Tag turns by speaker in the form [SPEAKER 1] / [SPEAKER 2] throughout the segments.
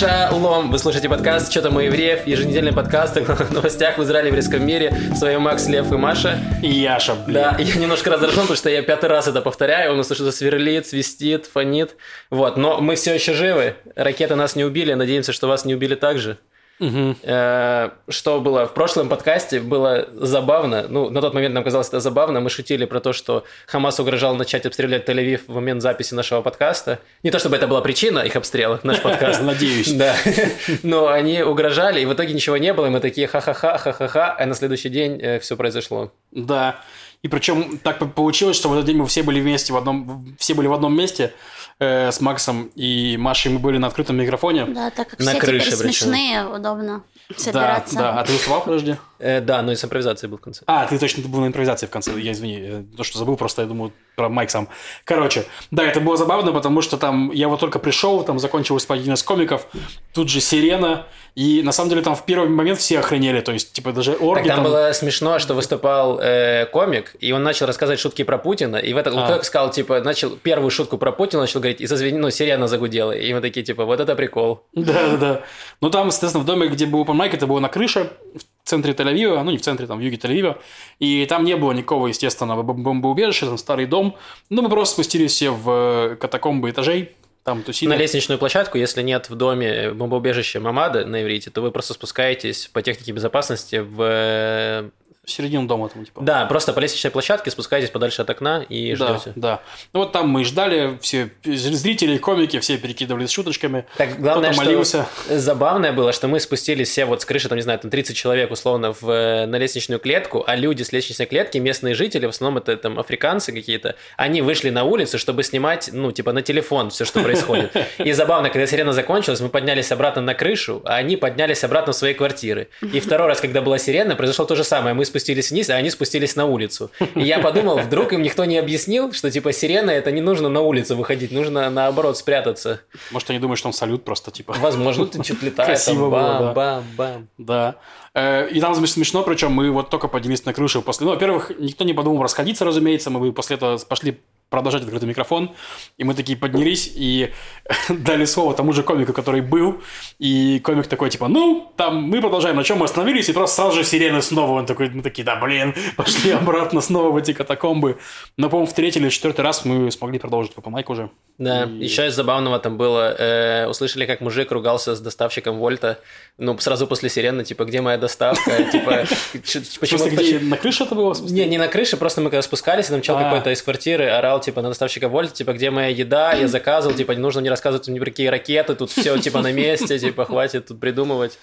[SPEAKER 1] Шалом! Вы слушаете подкаст «Что там у евреев?» Еженедельный подкаст о новостях в Израиле и еврейском мире. С вами Макс, Лев и Маша.
[SPEAKER 2] И Яша, блин.
[SPEAKER 1] Да, я немножко раздражен, потому что я пятый раз это повторяю. У нас что-то сверлит, свистит, фонит. Вот, но мы все еще живы. Ракеты нас не убили. Надеемся, что вас не убили также. Э, Что было в прошлом подкасте, было забавно. Ну, на тот момент нам казалось это забавно. Мы шутили про то, что Хамас угрожал начать обстрелять Тель-Авив в момент записи нашего подкаста. Не то чтобы это была причина их обстрела, наш подкаст.
[SPEAKER 2] Надеюсь.
[SPEAKER 1] Да. Но они угрожали, и в итоге ничего не было. И мы такие ха-ха-ха, ха-ха-ха, а на следующий день все произошло.
[SPEAKER 2] Да. И причем так по- получилось, что в этот день мы все были вместе в одном, все были в одном месте э, с Максом и Машей. Мы были на открытом микрофоне.
[SPEAKER 3] Да, так как
[SPEAKER 1] На
[SPEAKER 3] все
[SPEAKER 1] крыше
[SPEAKER 3] теперь
[SPEAKER 1] причем.
[SPEAKER 3] смешные, удобно
[SPEAKER 2] Да,
[SPEAKER 3] собираться.
[SPEAKER 2] да. А ты выступал, подожди?
[SPEAKER 1] Э, Да, ну и с импровизацией был в конце.
[SPEAKER 2] А, ты точно ты был на импровизации в конце. Я извини, э, то, что забыл, просто я думаю про Майк сам. Короче, да, это было забавно, потому что там я вот только пришел, там закончил выступать один из комиков, тут же сирена, и на самом деле там в первый момент все охренели, то есть, типа, даже орги
[SPEAKER 1] Так там
[SPEAKER 2] там-
[SPEAKER 1] было смешно, что выступал э, комик, и он начал рассказывать шутки про Путина, и в этот
[SPEAKER 2] А.
[SPEAKER 1] комик сказал, типа, начал первую шутку про Путина, начал говорить, и зазвени, ну, сирена загудела, и мы такие, типа, вот это прикол.
[SPEAKER 2] Да, да, да. Ну, там, естественно, в доме, где был open mic, это было на крыше, центре Тель-Авива, ну, не в центре, там, в юге Тель-Авива, и там не было никакого, естественно, бом- бомбоубежища, там старый дом, ну, мы просто спустились все в э, катакомбы этажей, там тусили.
[SPEAKER 1] На лестничную площадку, если нет в доме бомбоубежища Мамада на иврите, то вы просто спускаетесь по технике безопасности в...
[SPEAKER 2] В середину дома там, типа.
[SPEAKER 1] Да, просто по лестничной площадке спускаетесь подальше от окна и
[SPEAKER 2] Да,
[SPEAKER 1] ждете.
[SPEAKER 2] да. Ну вот там мы и ждали, все зрители, комики, все перекидывались шуточками.
[SPEAKER 1] Так, главное, что
[SPEAKER 2] молился.
[SPEAKER 1] забавное было, что мы спустились все вот с крыши, там, не знаю, там 30 человек условно в, э, на лестничную клетку, а люди с лестничной клетки, местные жители, в основном это там африканцы какие-то, они вышли на улицу, чтобы снимать, ну, типа, на телефон все, что происходит. И забавно, когда сирена закончилась, мы поднялись обратно на крышу, а они поднялись обратно в свои квартиры. И второй раз, когда была сирена, произошло то же самое. Мы спустились вниз, а они спустились на улицу. И я подумал, вдруг им никто не объяснил, что, типа, сирена, это не нужно на улицу выходить, нужно, наоборот, спрятаться.
[SPEAKER 2] Может, они думают, что он салют просто, типа.
[SPEAKER 1] Возможно, ты что-то летает,
[SPEAKER 2] Красиво
[SPEAKER 1] там,
[SPEAKER 2] было,
[SPEAKER 1] бам,
[SPEAKER 2] да.
[SPEAKER 1] бам, бам.
[SPEAKER 2] Да. Э, И там смешно, причем мы вот только поднялись на крышу после... Ну, во-первых, никто не подумал расходиться, разумеется. Мы после этого пошли продолжать открытый микрофон. И мы такие поднялись и дали слово тому же комику, который был. И комик такой, типа, ну, там мы продолжаем, на чем мы остановились. И просто сразу же сирены снова. Он такой, мы такие, да, блин, пошли обратно снова в эти катакомбы. Но, по-моему, в третий или четвертый раз мы смогли продолжить по майк уже.
[SPEAKER 1] Да,
[SPEAKER 2] И-
[SPEAKER 1] еще из забавного там было, э, услышали, как мужик ругался с доставщиком Вольта, ну, сразу после сирены, типа, где моя доставка, типа, почему...
[SPEAKER 2] на крыше это было?
[SPEAKER 1] Не, не на крыше, просто мы когда спускались, и там чел
[SPEAKER 2] А.
[SPEAKER 1] какой-то из квартиры орал, типа, на доставщика Вольта, типа, где моя еда, я заказывал, типа, не нужно не рассказывать ни про какие ракеты, тут все, типа, на месте, типа, хватит тут придумывать.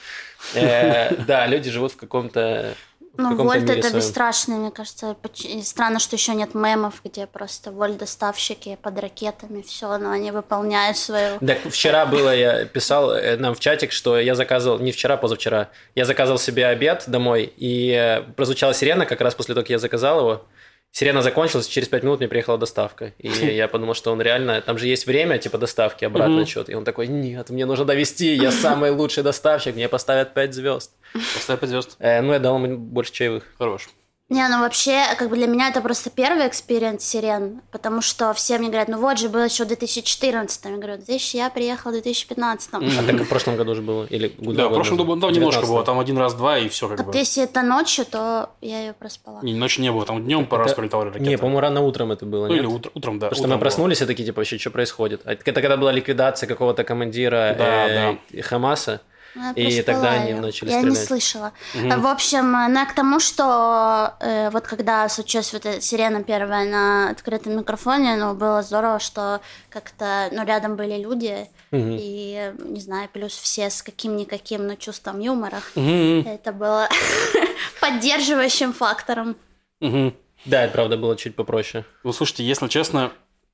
[SPEAKER 1] Э, Да, люди живут в каком-то
[SPEAKER 3] Ну, Вольт это
[SPEAKER 1] своем.
[SPEAKER 3] бесстрашный, мне кажется. Странно, что еще нет мемов, где просто Вольт доставщики под ракетами, все, но они выполняют свою...
[SPEAKER 1] Так вчера было, я писал э, нам в чатик, что я заказывал, не вчера, позавчера, я заказывал себе обед домой, и э, прозвучала сирена как раз после того, как я заказал его. Сирена закончилась, через 5 минут мне приехала доставка. И я подумал, что он реально... Там же есть время, типа, доставки, обратно
[SPEAKER 2] Мгм.
[SPEAKER 1] отчет. И он такой, нет, мне нужно довести, я самый лучший доставщик, мне поставят 5 звезд.
[SPEAKER 2] Поставь пять звезд.
[SPEAKER 1] Э, ну, я дал ему больше чаевых.
[SPEAKER 2] Хорош.
[SPEAKER 3] Не, ну вообще, как бы для меня это просто первый experience сирен, потому что все мне говорят, ну вот же было еще в 2014, я говорю, 2000, я приехала в 2015.
[SPEAKER 1] А так в прошлом году же было? Или
[SPEAKER 2] Да, в прошлом году там немножко
[SPEAKER 1] 19-го.
[SPEAKER 2] было, там один раз, два, и все как бы.
[SPEAKER 3] если это ночью, то я ее проспала.
[SPEAKER 2] И ночью не было, там днем пару раз пролетала ракета.
[SPEAKER 1] Не, по-моему, рано утром это было,
[SPEAKER 2] Ну, или утром, да.
[SPEAKER 1] Потому что мы проснулись и такие, типа, вообще, что происходит? А Это когда была ликвидация какого-то командира
[SPEAKER 2] Да,
[SPEAKER 1] э, Хамаса.
[SPEAKER 3] Ну, я
[SPEAKER 1] И тогда они начали
[SPEAKER 3] Я не
[SPEAKER 1] стрелять.
[SPEAKER 3] слышала. В общем, ну, я к тому, что э, вот когда случилась вот эта сирена первая на открытом микрофоне, ну, было здорово, что как-то, ну, рядом были люди, и, не знаю, плюс все с каким-никаким, но чувством юмора. Это было поддерживающим фактором.
[SPEAKER 1] Да, это правда было чуть попроще.
[SPEAKER 2] Ну, слушайте, если честно,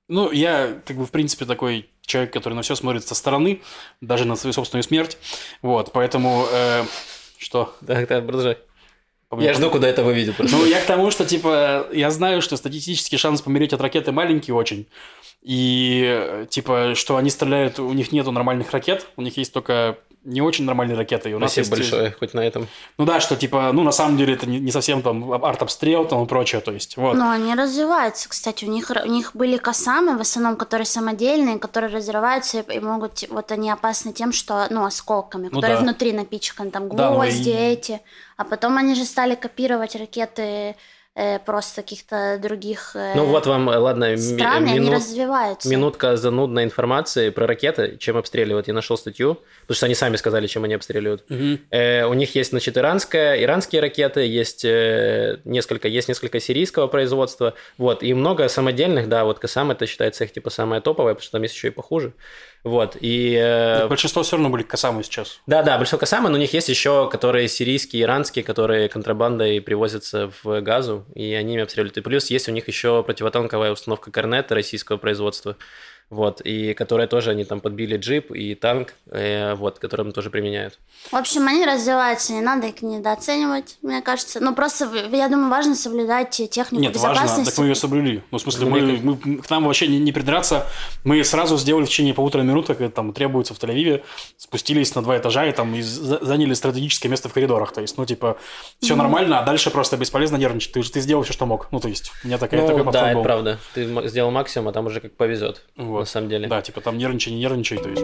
[SPEAKER 2] ну, я, как бы, в принципе, такой человек, который на все смотрит со стороны, даже на свою собственную смерть. Вот, поэтому... э, что?
[SPEAKER 1] Так, так, продолжай. Я жду, куда это выведет просто.
[SPEAKER 2] Ну, я к тому, что, типа, я знаю, что статистический шанс помереть от ракеты маленький очень. И, типа, что они стреляют, у них нету нормальных ракет, у них есть только не очень нормальные ракеты. И у нас
[SPEAKER 1] Спасибо
[SPEAKER 2] есть-
[SPEAKER 1] большое, хоть на этом.
[SPEAKER 2] Ну да, что типа, ну на самом деле это не, не совсем там арт-обстрел там и прочее, то есть вот.
[SPEAKER 3] Но они развиваются, кстати. У них, у них были касамы, в основном, которые самодельные, которые разрываются и, могут... Вот они опасны тем, что... Ну, осколками,
[SPEAKER 2] Ну
[SPEAKER 3] которые
[SPEAKER 2] да.
[SPEAKER 3] внутри напичканы, там,
[SPEAKER 2] Да, ну
[SPEAKER 3] гвозди
[SPEAKER 2] и-
[SPEAKER 3] эти. А потом они же стали копировать ракеты просто каких-то других э,
[SPEAKER 1] Ну вот вам, э, ладно,
[SPEAKER 3] стран, и они
[SPEAKER 1] минут-
[SPEAKER 3] развиваются.
[SPEAKER 1] минутка занудной информации про ракеты, чем обстреливают. Я нашел статью, потому что они сами сказали, чем они обстреливают.
[SPEAKER 2] Мгм.
[SPEAKER 1] Э, у них есть, значит, иранская, иранские ракеты, есть э, несколько, есть несколько сирийского производства, вот, и много самодельных, да, вот Касам это считается их типа самое топовое, потому что там есть еще и похуже, вот, и... э,
[SPEAKER 2] Большинство все равно были косамы сейчас.
[SPEAKER 1] да, да, большинство Касамы, но у них есть еще, которые сирийские, иранские, которые контрабандой привозятся в газу, и они ими обстреливают. И плюс есть у них еще противотанковая установка Корнет российского производства, вот, и которая тоже они там подбили джип и танк, э, вот, которым тоже применяют.
[SPEAKER 3] В общем, они развиваются, не надо их недооценивать, мне кажется. Ну, просто, я думаю, важно соблюдать технику
[SPEAKER 2] Нет, важно,
[SPEAKER 3] безопасности.
[SPEAKER 2] так мы ее соблюли. Ну, в смысле, мы, мы- к нам вообще не, не придраться. Мы сразу сделали в течение полутора минут, как это там требуется в Тель-Авиве, спустились на два этажа и там и за- заняли стратегическое место в коридорах. То есть, ну, типа, все нормально, а дальше просто бесполезно нервничать. Ты, же- ты сделал все, что мог. Ну, то есть, у меня такая,
[SPEAKER 1] Ну,
[SPEAKER 2] такой подход
[SPEAKER 1] да, это
[SPEAKER 2] был.
[SPEAKER 1] правда. Ты сделал максимум, а там уже как повезет,
[SPEAKER 2] Вот.
[SPEAKER 1] На самом деле.
[SPEAKER 2] Да, типа, там нервничай, не нервничай, то есть.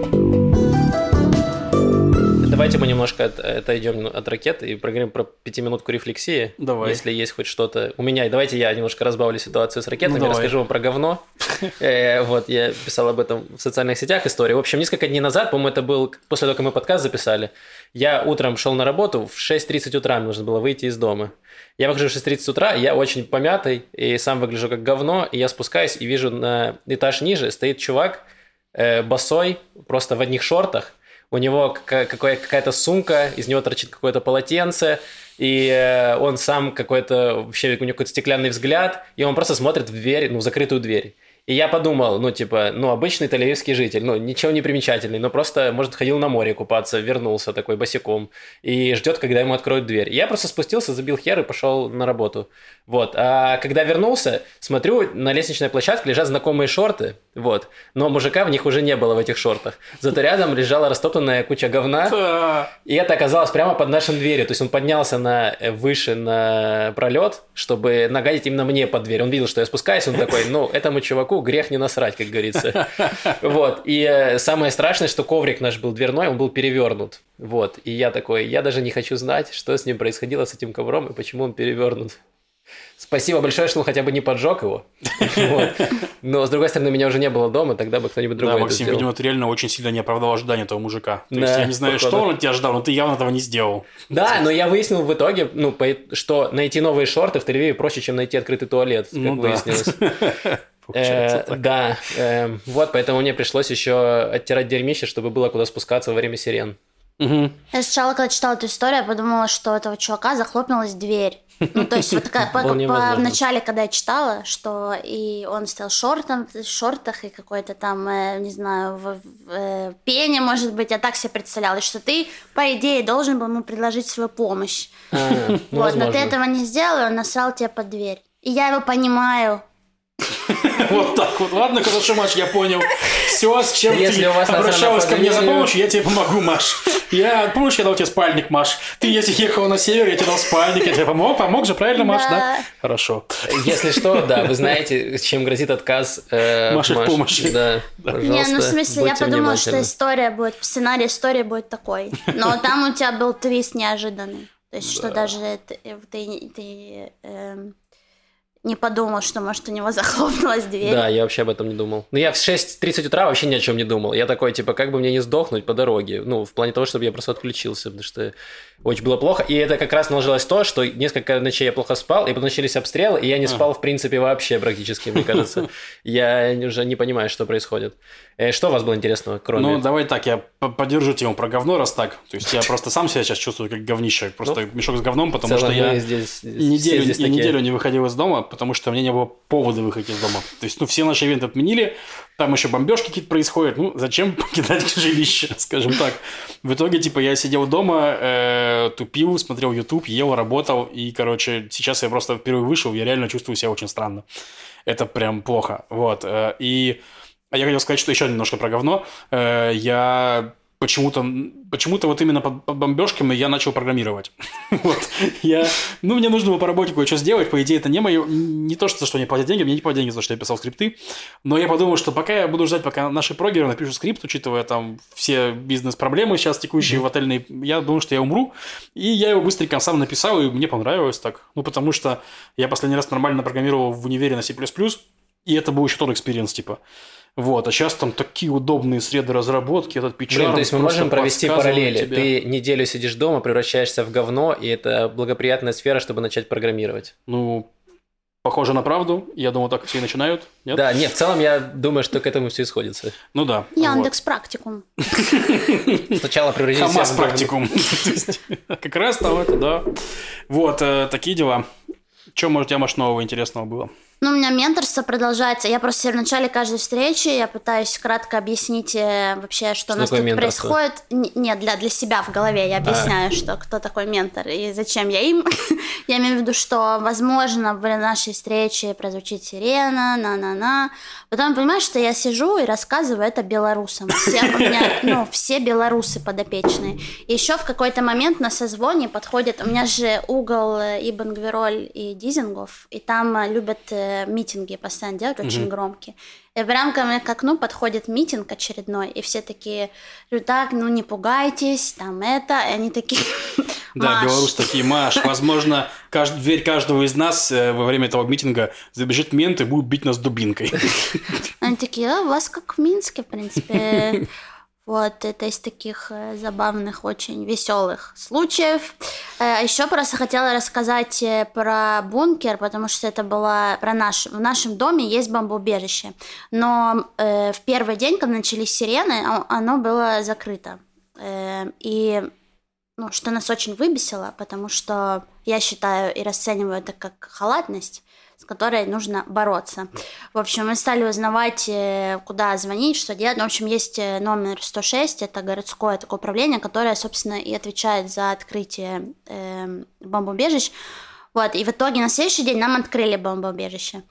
[SPEAKER 1] Давайте мы немножко от- отойдем от ракет и проговорим про пятиминутку рефлексии.
[SPEAKER 2] Давай.
[SPEAKER 1] Если есть хоть что-то. У меня, давайте я немножко разбавлю ситуацию с ракетами,
[SPEAKER 2] Ну, давай.
[SPEAKER 1] расскажу вам про говно. Э, Вот, я писал об этом в социальных сетях историю. В общем, несколько дней назад, по-моему, это был после того, как мы подкаст записали, я утром шел на работу, в 6.30 утра мне нужно было выйти из дома. Я выхожу в 6.30 утра, я очень помятый и сам выгляжу как говно, и я спускаюсь и вижу на этаж ниже стоит чувак э, босой, просто в одних шортах, у него какая- какая- какая-то сумка, из него торчит какое-то полотенце, и э, он сам какой-то, вообще у него какой-то стеклянный взгляд, и он просто смотрит в дверь, ну, в закрытую дверь. И я подумал, ну, типа, ну, обычный тель житель, ну, ничего не примечательный, но просто, может, ходил на море купаться, вернулся такой босиком и ждет, когда ему откроют дверь. И я просто спустился, забил хер и пошел на работу. Вот. А когда вернулся, смотрю, на лестничной площадке лежат знакомые шорты, вот. Но мужика в них уже не было в этих шортах. Зато рядом лежала растоптанная куча говна, и это оказалось прямо под нашим дверью. То есть он поднялся на выше на пролет, чтобы нагадить именно мне под дверь. Он видел, что я спускаюсь, он такой, ну, этому чуваку грех не насрать, как говорится. Вот. И э, самое страшное, что коврик наш был дверной, он был перевернут. Вот. И я такой, я даже не хочу знать, что с ним происходило, с этим ковром, и почему он перевернут. Спасибо большое, что он хотя бы не поджег его. Вот. Но, с другой стороны, меня уже не было дома, тогда бы кто-нибудь
[SPEAKER 2] Да,
[SPEAKER 1] другой это
[SPEAKER 2] Максим,
[SPEAKER 1] сделал.
[SPEAKER 2] видимо, ты реально очень сильно не оправдал ожидания этого мужика. То
[SPEAKER 1] Да,
[SPEAKER 2] есть, я не знаю,
[SPEAKER 1] походу.
[SPEAKER 2] что он от тебя ждал, но ты явно этого не сделал.
[SPEAKER 1] Да, но я выяснил в итоге, ну, что найти новые шорты в Тель-Авиве проще, чем найти открытый туалет, как
[SPEAKER 2] Ну да. Получается
[SPEAKER 1] Э. Да, э, вот, поэтому мне пришлось еще оттирать дерьмище, чтобы было куда спускаться во время сирен.
[SPEAKER 2] Мгм.
[SPEAKER 3] Я сначала, когда читала эту историю, я подумала, что у этого чувака захлопнулась дверь. Ну, то есть, вот по- по-
[SPEAKER 1] возможно.
[SPEAKER 3] в начале, когда я читала, что и он стоял в шортах, в шортах и какой-то там, э, не знаю, в, в, э, пене, может быть, я так себе представляла, что ты, по идее, должен был ему предложить свою помощь.
[SPEAKER 1] А, ну,
[SPEAKER 3] вот, но
[SPEAKER 1] возможно.
[SPEAKER 3] ты этого не сделал, и он насрал тебе под дверь. И я его понимаю.
[SPEAKER 2] Вот так вот. Ладно, хорошо, Маш, я понял. Все, с чем
[SPEAKER 1] Если
[SPEAKER 2] ты
[SPEAKER 1] у вас
[SPEAKER 2] обращалась ко мне за помощью, я тебе помогу, Маш. Я, помнишь, я дал тебе спальник, Маш? Ты, если ехала на север, я тебе дал спальник, я тебе помог, помог же, правильно, Маш, да? Хорошо.
[SPEAKER 1] Если что, да, вы знаете, чем грозит отказ э,
[SPEAKER 2] Маши в
[SPEAKER 1] Маш.
[SPEAKER 2] помощи.
[SPEAKER 1] Да,
[SPEAKER 3] Не, ну в смысле, я подумала, что история будет, сценарий истории будет такой. Но там у тебя был твист неожиданный. То есть, что даже ты, ты- ты, эм, не подумал, что, может, у него захлопнулась дверь.
[SPEAKER 1] Да, я вообще об этом не думал. Ну, я в 6.30 утра вообще ни о чем не думал. Я такой, типа, как бы мне не сдохнуть по дороге. Ну, в плане того, чтобы я просто отключился, потому что очень было плохо. И это как раз наложилось то, что несколько ночей я плохо спал, и начались обстрелы, и я не спал, в принципе, вообще практически, мне кажется. Я уже не понимаю, что происходит. Э, Что у вас было интересного, кроме...
[SPEAKER 2] Ну, давай так, я по- поддержу тему про говно, раз так. То есть, я просто сам себя сейчас чувствую как говнище. Просто мешок с говном, потому что я... неделю, не выходил из дома, потому что у меня не было повода выходить из дома. То есть, ну, все наши ивенты отменили, там еще бомбежки какие-то происходят. Ну, зачем покидать жилище, скажем так. В итоге, типа, я сидел дома, тупил, смотрел YouTube, ел, работал. И, короче, сейчас я просто впервые вышел, я реально чувствую себя очень странно. Это прям плохо. Вот. э, И а я хотел сказать, что еще немножко про говно. Э, Я почему-то почему-то вот именно под, под бомбежками я начал программировать. вот. Я, ну, мне нужно было по работе кое-что сделать. По идее, это не мое... Не то, что, что мне платят деньги, мне не платят деньги за то, что я писал скрипты. Но я подумал, что пока я буду ждать, пока наши прогеры напишут скрипт, учитывая там все бизнес-проблемы сейчас текущие в отельной, я думаю, что я умру. И я его быстренько сам написал, и мне понравилось так. Ну, потому что я последний раз нормально программировал в универе на C++, и это был еще тот experience, типа. Вот, а сейчас там такие удобные среды разработки, этот PyCharm.
[SPEAKER 1] Блин, то есть мы можем провести параллели. Тебе. Ты неделю сидишь дома, превращаешься в говно, и это благоприятная сфера, чтобы начать программировать.
[SPEAKER 2] Ну, похоже на правду. Я думаю, так все и начинают.
[SPEAKER 1] Нет? Да, нет, в целом я думаю, что к этому все исходится.
[SPEAKER 2] Ну да.
[SPEAKER 3] Яндекс вот. практикум.
[SPEAKER 1] Сначала превратись
[SPEAKER 2] Хамас практикум. Как раз там это, да. Вот, э, такие дела. Что, может, у тебя, может, нового интересного было?
[SPEAKER 3] Ну, у меня менторство продолжается. Я просто в начале каждой встречи я пытаюсь кратко объяснить э, вообще, что, что у нас тут происходит. Нет, для, для себя в голове я объясняю, а. что кто такой ментор и зачем я им. я имею в виду, что, возможно, в нашей встрече прозвучит сирена, на-на-на. Потом понимаешь, что я сижу и рассказываю это белорусам. Все, у меня, ну, все белорусы подопечные. И еще в какой-то момент на созвоне подходит... У меня же угол э, Ибн Гвероль и Дизингов, и там э, любят митинги постоянно делать, очень угу. громкие. И прям ко мне к окну подходит митинг очередной, и все такие, так, ну не пугайтесь, там это, и они такие,
[SPEAKER 2] Да, белорусы такие, Маш, возможно, кажд... дверь каждого из нас э, во время этого митинга забежит мент и будет бить нас дубинкой.
[SPEAKER 3] Они такие, а, у вас как в Минске, в принципе. Вот, это из таких э, забавных, очень веселых случаев. Э, Еще просто хотела рассказать э, про бункер, потому что это было про наш... В нашем доме есть бомбоубежище. Но в первый день, когда начались сирены, оно было закрыто. И ну, что нас очень выбесило, потому что я считаю и расцениваю это как халатность с которой нужно бороться. В общем, мы стали узнавать, э, куда звонить, что делать. Ну, в общем, есть э, номер 106, это городское такое управление, которое, собственно, и отвечает за открытие э, бомбоубежищ. Вот, и в итоге на следующий день нам открыли бомбоубежище.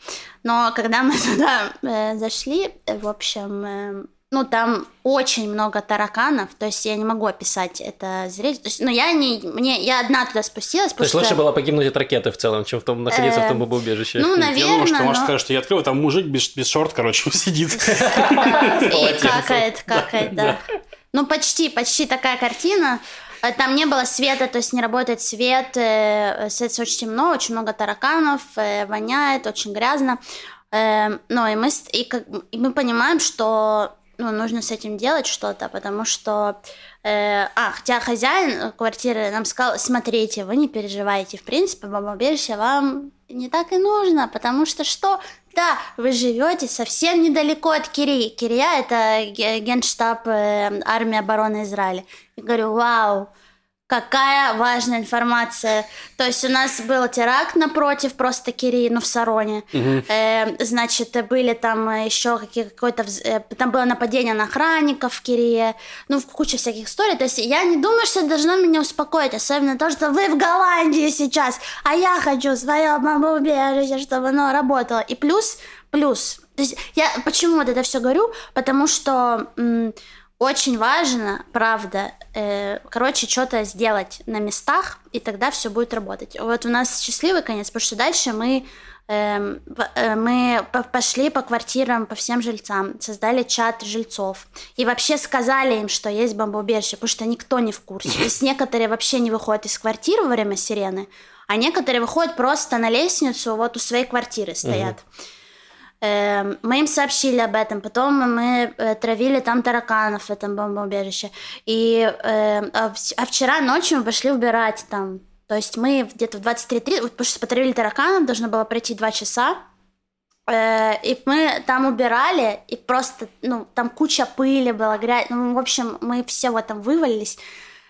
[SPEAKER 3] Но когда мы туда э, зашли, в общем, э, ну, там очень много тараканов, то есть я не могу описать это зрелище. То есть, ну, я не, мне, я одна туда спустилась.
[SPEAKER 1] То есть что... лучше было погибнуть от ракеты в целом, чем в том, находиться в том бомбоубежище.
[SPEAKER 3] Ну, наверное. Я
[SPEAKER 2] думаю, что,
[SPEAKER 3] но...
[SPEAKER 2] может, сказать, что я открыл, там мужик без, без шорт, короче, сидит.
[SPEAKER 3] И какает, какает, да. Ну, почти, почти такая картина. Э, там не было света, то есть не работает свет, э, свет очень темно, очень много тараканов, э, воняет, очень грязно. Ну, и мы, и, как, и мы понимаем, что ну, нужно с этим делать что-то, потому что... Э, а, хотя хозяин квартиры нам сказал, смотрите, вы не переживайте, в принципе, бомбоубежище вам не так и нужно, потому что что? Да, вы живете совсем недалеко от Кирии. Кирия – это генштаб э, армии обороны Израиля. Я говорю, вау, Какая важная информация. То есть у нас был теракт напротив просто Кирии, ну в Сароне. Угу. Э, значит, были там еще какой-то... Э, там было нападение на охранников в Кирие. Ну, куча всяких историй. То есть я не думаю, что это должно меня успокоить. Особенно то, что вы в Голландии сейчас, а я хочу свое бомбоубежище, чтобы оно работало. И плюс, плюс. То есть я почему вот это все говорю? Потому что... М- очень важно, правда, э, короче, что-то сделать на местах, и тогда все будет работать. Вот у нас счастливый конец, потому что дальше мы эм, э, мы пошли по квартирам, по всем жильцам, создали чат жильцов. И вообще сказали им, что есть бомбоубежище, потому что никто не в курсе. То есть некоторые вообще не выходят из квартиры во время сирены, а некоторые выходят просто на лестницу, вот у своей квартиры стоят. Угу. Эм, мы им сообщили об этом, потом мы э, травили там тараканов в этом бомбоубежище. И, эм, а, а вчера ночью мы пошли убирать там. То есть мы где-то в 23.30, потому что потравили тараканов, должно было пройти 2 часа. Э, и мы там убирали, и просто, ну, там куча пыли была, грязь. Ну, в общем, мы все в этом вывалились.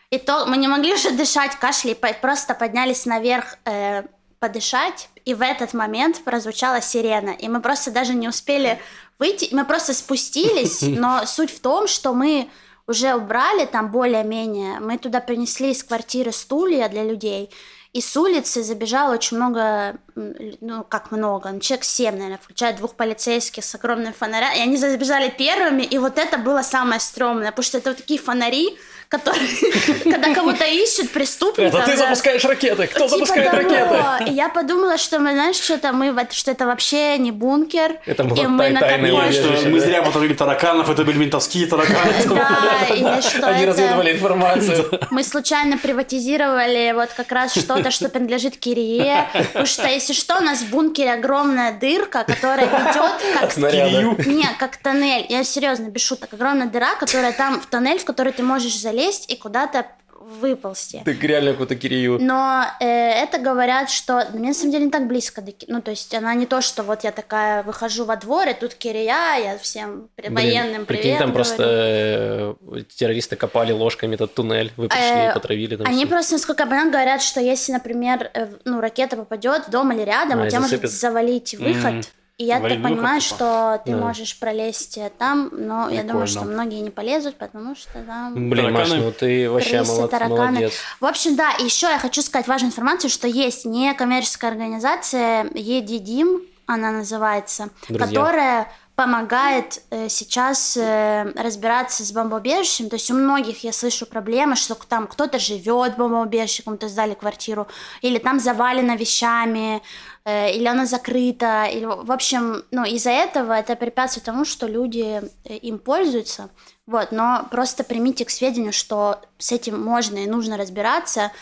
[SPEAKER 3] И то мы не могли уже дышать, кашляли, просто поднялись наверх э, подышать, и в этот момент прозвучала сирена, и мы просто даже не успели выйти, мы просто спустились, но суть в том, что мы уже убрали там более-менее, мы туда принесли из квартиры стулья для людей, и с улицы забежало очень много, ну, как много, ну, человек 7, наверное, включая двух полицейских с огромным фонарем, и они забежали первыми, и вот это было самое стрёмное, потому что это вот такие фонари, которые, когда кого-то ищут, преступников.
[SPEAKER 1] Это ты запускаешь ракеты, кто
[SPEAKER 3] типа
[SPEAKER 1] запускает
[SPEAKER 3] того.
[SPEAKER 1] ракеты?
[SPEAKER 3] И я подумала, что мы, знаешь, что-то мы, что это вообще не бункер.
[SPEAKER 1] Это
[SPEAKER 3] и
[SPEAKER 1] было
[SPEAKER 3] мы
[SPEAKER 1] тай-
[SPEAKER 3] на
[SPEAKER 1] тайное убежище.
[SPEAKER 2] Что мы зря потравили тараканов, это были ментовские тараканы.
[SPEAKER 3] Да, или что
[SPEAKER 1] Они разведывали информацию.
[SPEAKER 3] Мы случайно приватизировали вот как раз что-то, что принадлежит Кирие. Потому что, если что, у нас в бункере огромная дырка, которая ведет как...
[SPEAKER 1] Снаряда.
[SPEAKER 3] Не, как тоннель. Я серьезно, без шуток. Огромная дыра, которая там в тоннель, в который ты можешь залезть и куда-то выползти.
[SPEAKER 1] Ты реально какую-то Кирию.
[SPEAKER 3] Но э, это говорят, что мне на самом деле не так близко до Ну, то есть она не то, что вот я такая выхожу во двор, и тут Кирия, я всем при- военным
[SPEAKER 1] прикинь,
[SPEAKER 3] привет
[SPEAKER 1] там
[SPEAKER 3] говорю.
[SPEAKER 1] просто э, террористы копали ложками этот туннель, вы пришли
[SPEAKER 3] Э,
[SPEAKER 1] и потравили там
[SPEAKER 3] Они
[SPEAKER 1] всё.
[SPEAKER 3] просто, насколько я понимаю, говорят, что если, например, э, ну, ракета попадет в дом или рядом,
[SPEAKER 1] А,
[SPEAKER 3] у тебя может
[SPEAKER 1] засыпет.
[SPEAKER 3] завалить выход.
[SPEAKER 2] Мгм.
[SPEAKER 3] И я так
[SPEAKER 2] выход,
[SPEAKER 3] понимаю,
[SPEAKER 2] типа.
[SPEAKER 3] что ты
[SPEAKER 1] Да.
[SPEAKER 3] можешь пролезть э, там, но я думаю, что
[SPEAKER 2] Прикольно.
[SPEAKER 3] многие не полезут, потому что там...
[SPEAKER 1] Блин, Маш, ну ты вообще
[SPEAKER 3] крысы,
[SPEAKER 1] молод-
[SPEAKER 3] тараканы.
[SPEAKER 1] молодец.
[SPEAKER 3] В общем, да, и еще я хочу сказать важную информацию, что есть некоммерческая организация Едидим, она называется,
[SPEAKER 1] Друзья.
[SPEAKER 3] которая помогает э, сейчас э, разбираться с бомбоубежищем. То есть у многих я слышу проблемы, что там кто-то живет в бомбоубежище, кому-то сдали квартиру, или там завалено вещами, э, или оно закрыто. Или, в общем, ну, из-за этого это препятствует тому, что люди э, им пользуются. Вот, но просто примите к сведению, что с этим можно и нужно разбираться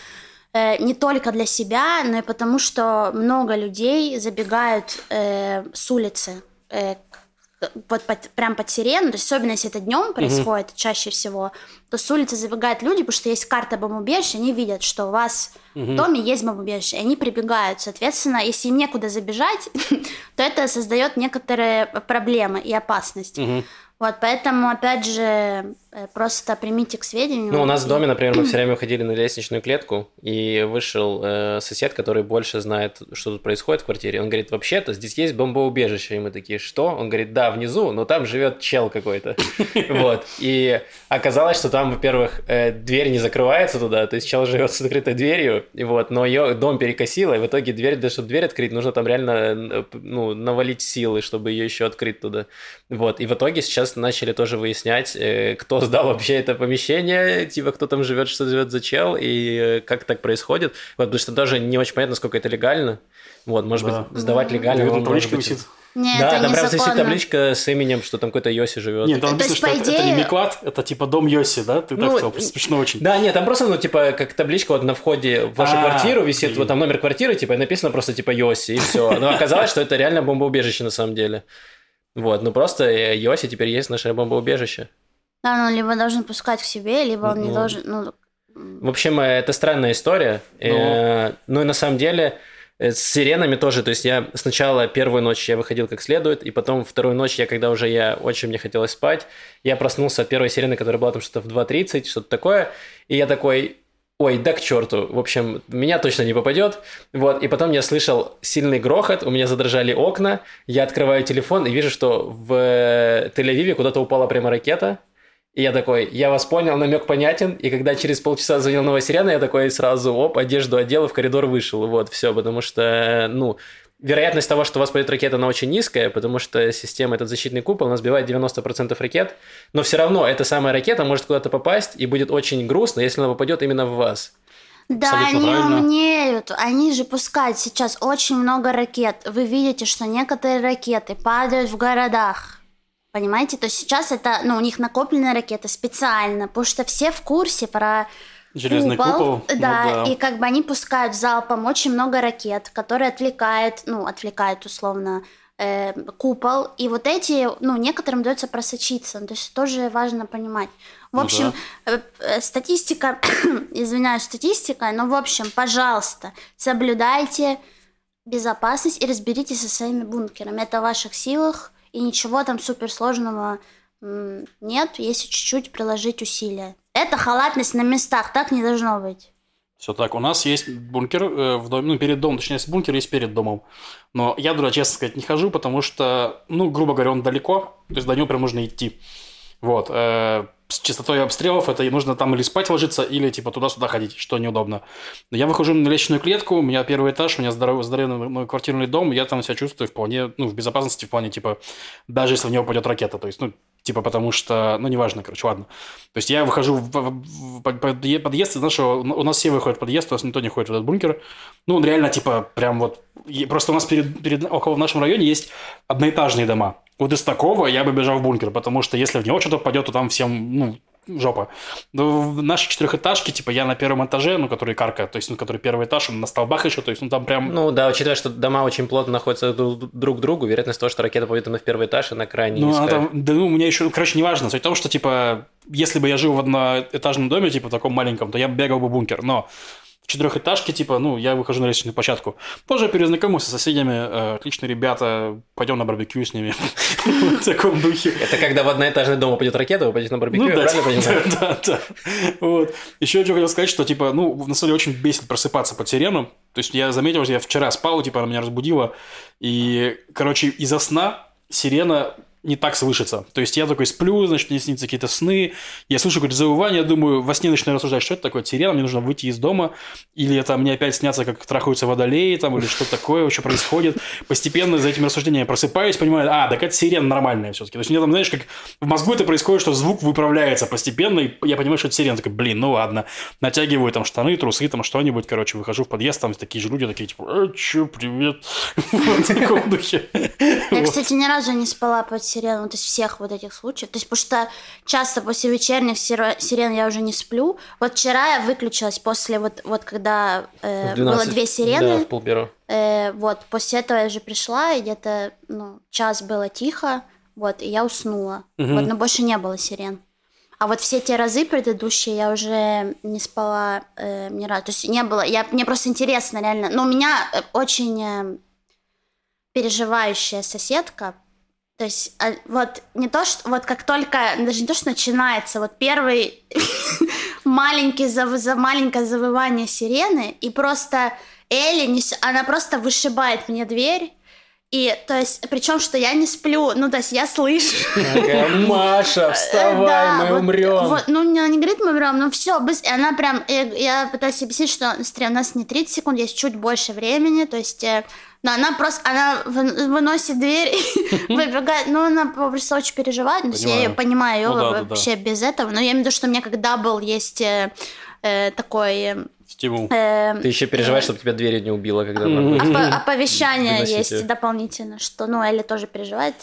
[SPEAKER 3] э, не только для себя, но и потому, что много людей забегают э, с улицы э, вот под- прям под сирену, то есть особенно если это днем происходит чаще всего, то с улицы забегают люди, потому что есть карта бомбоубежища, они видят, что у вас в доме есть бомбоубежище, и они прибегают. Соответственно, если им некуда забежать, то это создает некоторые проблемы и опасность. Вот, поэтому, опять же, э, просто примите к сведению.
[SPEAKER 1] Ну, у нас в доме, например, мы все время ходили на лестничную клетку, и вышел э, сосед, который больше знает, что тут происходит в квартире. Он говорит, вообще-то здесь есть бомбоубежище. И мы такие, что? Он говорит, да, внизу, но там живет чел какой-то. Вот. И оказалось, что там, во-первых, э, дверь не закрывается туда, то есть чел живет с закрытой дверью, и вот, но ее дом перекосило, и в итоге дверь, да, чтобы дверь открыть, нужно там реально э, ну, навалить силы, чтобы ее еще открыть туда. Вот. И в итоге сейчас начали тоже выяснять, э, кто сдал вообще это помещение, типа, кто там живет, что живет за чел, и э, как так происходит. Вот, потому что тоже не очень понятно, сколько это легально. Вот, может
[SPEAKER 2] Да.
[SPEAKER 1] быть, сдавать легально. Может
[SPEAKER 2] табличка висит?
[SPEAKER 3] Не,
[SPEAKER 1] Да,
[SPEAKER 3] это
[SPEAKER 1] там прям висит
[SPEAKER 3] незаконно.
[SPEAKER 1] табличка с именем, что там какой-то Йоси живет.
[SPEAKER 2] Нет, там написано, что
[SPEAKER 3] по
[SPEAKER 2] это, это не
[SPEAKER 3] идее-
[SPEAKER 2] Миклад, это типа дом Йоси, да? Ты
[SPEAKER 1] Ну,
[SPEAKER 2] так сказал, смешно очень.
[SPEAKER 1] Да, нет, там просто, ну, типа, как табличка вот на входе в вашу
[SPEAKER 2] А,
[SPEAKER 1] квартиру висит,
[SPEAKER 2] блин.
[SPEAKER 1] вот там номер квартиры, типа, и написано просто, типа, Йоси, и все. Но оказалось, что это реально бомбоубежище на самом деле. Вот, ну просто э, Йоси теперь есть наше бомбоубежище.
[SPEAKER 3] Да, ну, либо должен пускать к себе, либо он не
[SPEAKER 1] Ну.
[SPEAKER 3] должен, ну,
[SPEAKER 1] В общем, э, это странная история. Э, Ну и на самом деле с сиренами тоже. То есть я сначала первую ночь я выходил как следует, и потом вторую ночь я, когда уже я очень мне хотелось спать, я проснулся от первой сирены, которая была там что-то в 2.30, что-то такое, и я такой, ой, да к черту, в общем, меня точно не попадет. Вот, и потом я слышал сильный грохот, у меня задрожали окна, я открываю телефон и вижу, что в э, Тель-Авиве куда-то упала прямо ракета, и я такой, я вас понял, намек понятен. И когда через полчаса звонил новая я такой сразу, оп, одежду одел и в коридор вышел. Вот, все, потому что, ну, вероятность того, что у вас пойдет ракета, она очень низкая, потому что система, этот защитный купол, она сбивает 90% ракет. Но все равно эта самая ракета может куда-то попасть, и будет очень грустно, если она попадет именно в вас.
[SPEAKER 3] Да,
[SPEAKER 2] Абсолютно
[SPEAKER 3] они
[SPEAKER 2] правильно.
[SPEAKER 3] умнеют. Они же пускают сейчас очень много ракет. Вы видите, что некоторые ракеты падают в городах. Понимаете? То есть сейчас это, ну, у них накопленные ракеты специально, потому что все в курсе про
[SPEAKER 2] Железный купол. ну
[SPEAKER 3] Да, и как бы они пускают залпом очень много ракет, которые отвлекают, ну, отвлекают условно э, купол. И вот эти, ну, некоторым дается просочиться. То есть тоже важно понимать. В
[SPEAKER 2] Ну
[SPEAKER 3] общем, э, э, статистика, извиняюсь, статистика, но в общем, пожалуйста, соблюдайте безопасность и разберитесь со своими бункерами. Это в ваших силах, и ничего там суперсложного нет, если чуть-чуть приложить усилия. Это халатность на местах, так не должно быть.
[SPEAKER 2] Все так. У нас есть бункер э, в доме, ну, перед домом, точнее, есть бункер есть перед домом. Но я туда, честно сказать, не хожу, потому что, ну, грубо говоря, он далеко, то есть до него прям нужно идти. Вот. э, с частотой обстрелов это нужно там или спать ложиться, или типа туда-сюда ходить, что неудобно. Но я выхожу на лестничную клетку, у меня первый этаж, у меня здоровый, здоровый мой квартирный дом, я там себя чувствую вполне, ну, в безопасности в плане, типа, даже если в него упадет ракета, то есть, ну, типа, потому что, ну, неважно, короче, ладно. То есть я выхожу в, в, в подъезд, из нашего, у нас все выходят в подъезд, у нас никто не ходит в этот бункер. Ну, он реально, типа, прям вот, просто у нас перед, перед, около в нашем районе есть одноэтажные дома. Вот из такого я бы бежал в бункер, потому что если в него что-то пойдет, то там всем, ну, жопа. Но в нашей четырехэтажке, типа, я на первом этаже, ну, который карка, то есть, ну, который первый этаж, он на столбах еще, то есть, ну, там прям...
[SPEAKER 1] Ну, да, учитывая, что дома очень плотно находятся друг к другу, вероятность того, что ракета попадет на в первый этаж, она крайне
[SPEAKER 2] ну,
[SPEAKER 1] низкая.
[SPEAKER 2] Там, да, ну, у меня еще, короче, неважно. Суть в том, что, типа, если бы я жил в одноэтажном доме, типа, в таком маленьком, то я бы бегал бы бункер, но четырехэтажке, типа, ну, я выхожу на лестничную площадку. Позже перезнакомился с соседями, э, отличные ребята, пойдем на барбекю с ними. В таком духе.
[SPEAKER 1] Это когда в одноэтажный дом упадет ракета, вы пойдете на барбекю, я правильно понимаю?
[SPEAKER 2] Да, да, Вот. Еще хотел сказать, что, типа, ну, на самом деле очень бесит просыпаться под сирену. То есть я заметил, что я вчера спал, типа, она меня разбудила. И, короче, из-за сна сирена не так слышится. То есть я такой сплю, значит, мне снится какие-то сны, я слышу какое-то завывание, думаю, во сне начинаю рассуждать, что это такое сирена, мне нужно выйти из дома, или это мне опять снятся, как трахаются водолеи, там, или что такое вообще происходит. Постепенно за этими рассуждениями я просыпаюсь, понимаю, а, так это сирена нормальная все-таки. То есть мне там, знаешь, как в мозгу это происходит, что звук выправляется постепенно, и я понимаю, что это сирена. Такой, блин, ну ладно. Натягиваю там штаны, трусы, там что-нибудь, короче, выхожу в подъезд, там такие же люди, такие, типа, э, чё, привет. В таком
[SPEAKER 3] духе. Я, кстати, ни разу не спала под сирену, то есть всех вот этих случаев. То есть, потому что часто после вечерних сирен я уже не сплю. Вот вчера я выключилась после вот, вот когда э, 12, было две сирены.
[SPEAKER 1] Да, в полбюро.
[SPEAKER 3] Э, вот, после этого я уже пришла, и где-то ну, час было тихо, вот, и я уснула. Угу. Вот, но больше не было сирен. А вот все те разы предыдущие я уже не спала э, ни разу. То есть не было. Я, мне просто интересно, реально. Но у меня э, очень э, переживающая соседка, то есть а, вот не то, что вот как только, даже не то, что начинается, вот первый маленький зав, за маленькое завывание сирены, и просто Элли, она просто вышибает мне дверь, и, то есть, причем, что я не сплю, ну, то есть, я слышу.
[SPEAKER 1] Маша, вставай, да, мы вот, умрем.
[SPEAKER 3] Вот, ну, она не говорит, мы умрем, ну, все, быстро. она прям, я, я пытаюсь объяснить, что, смотри, у нас не 30 секунд, есть чуть больше времени, то есть, э, но она просто, она выносит дверь, выбегает, ну, она просто очень переживает, то есть, я ее понимаю, ее ну, да, вообще да, да. без этого, но я имею в виду, что у меня когда был есть э, э такой
[SPEAKER 2] Стимул.
[SPEAKER 1] Эм, Ты еще переживаешь, чтобы тебя дверь не убила, когда...
[SPEAKER 3] Оповещание есть дополнительно, что, ну, Элли тоже переживает.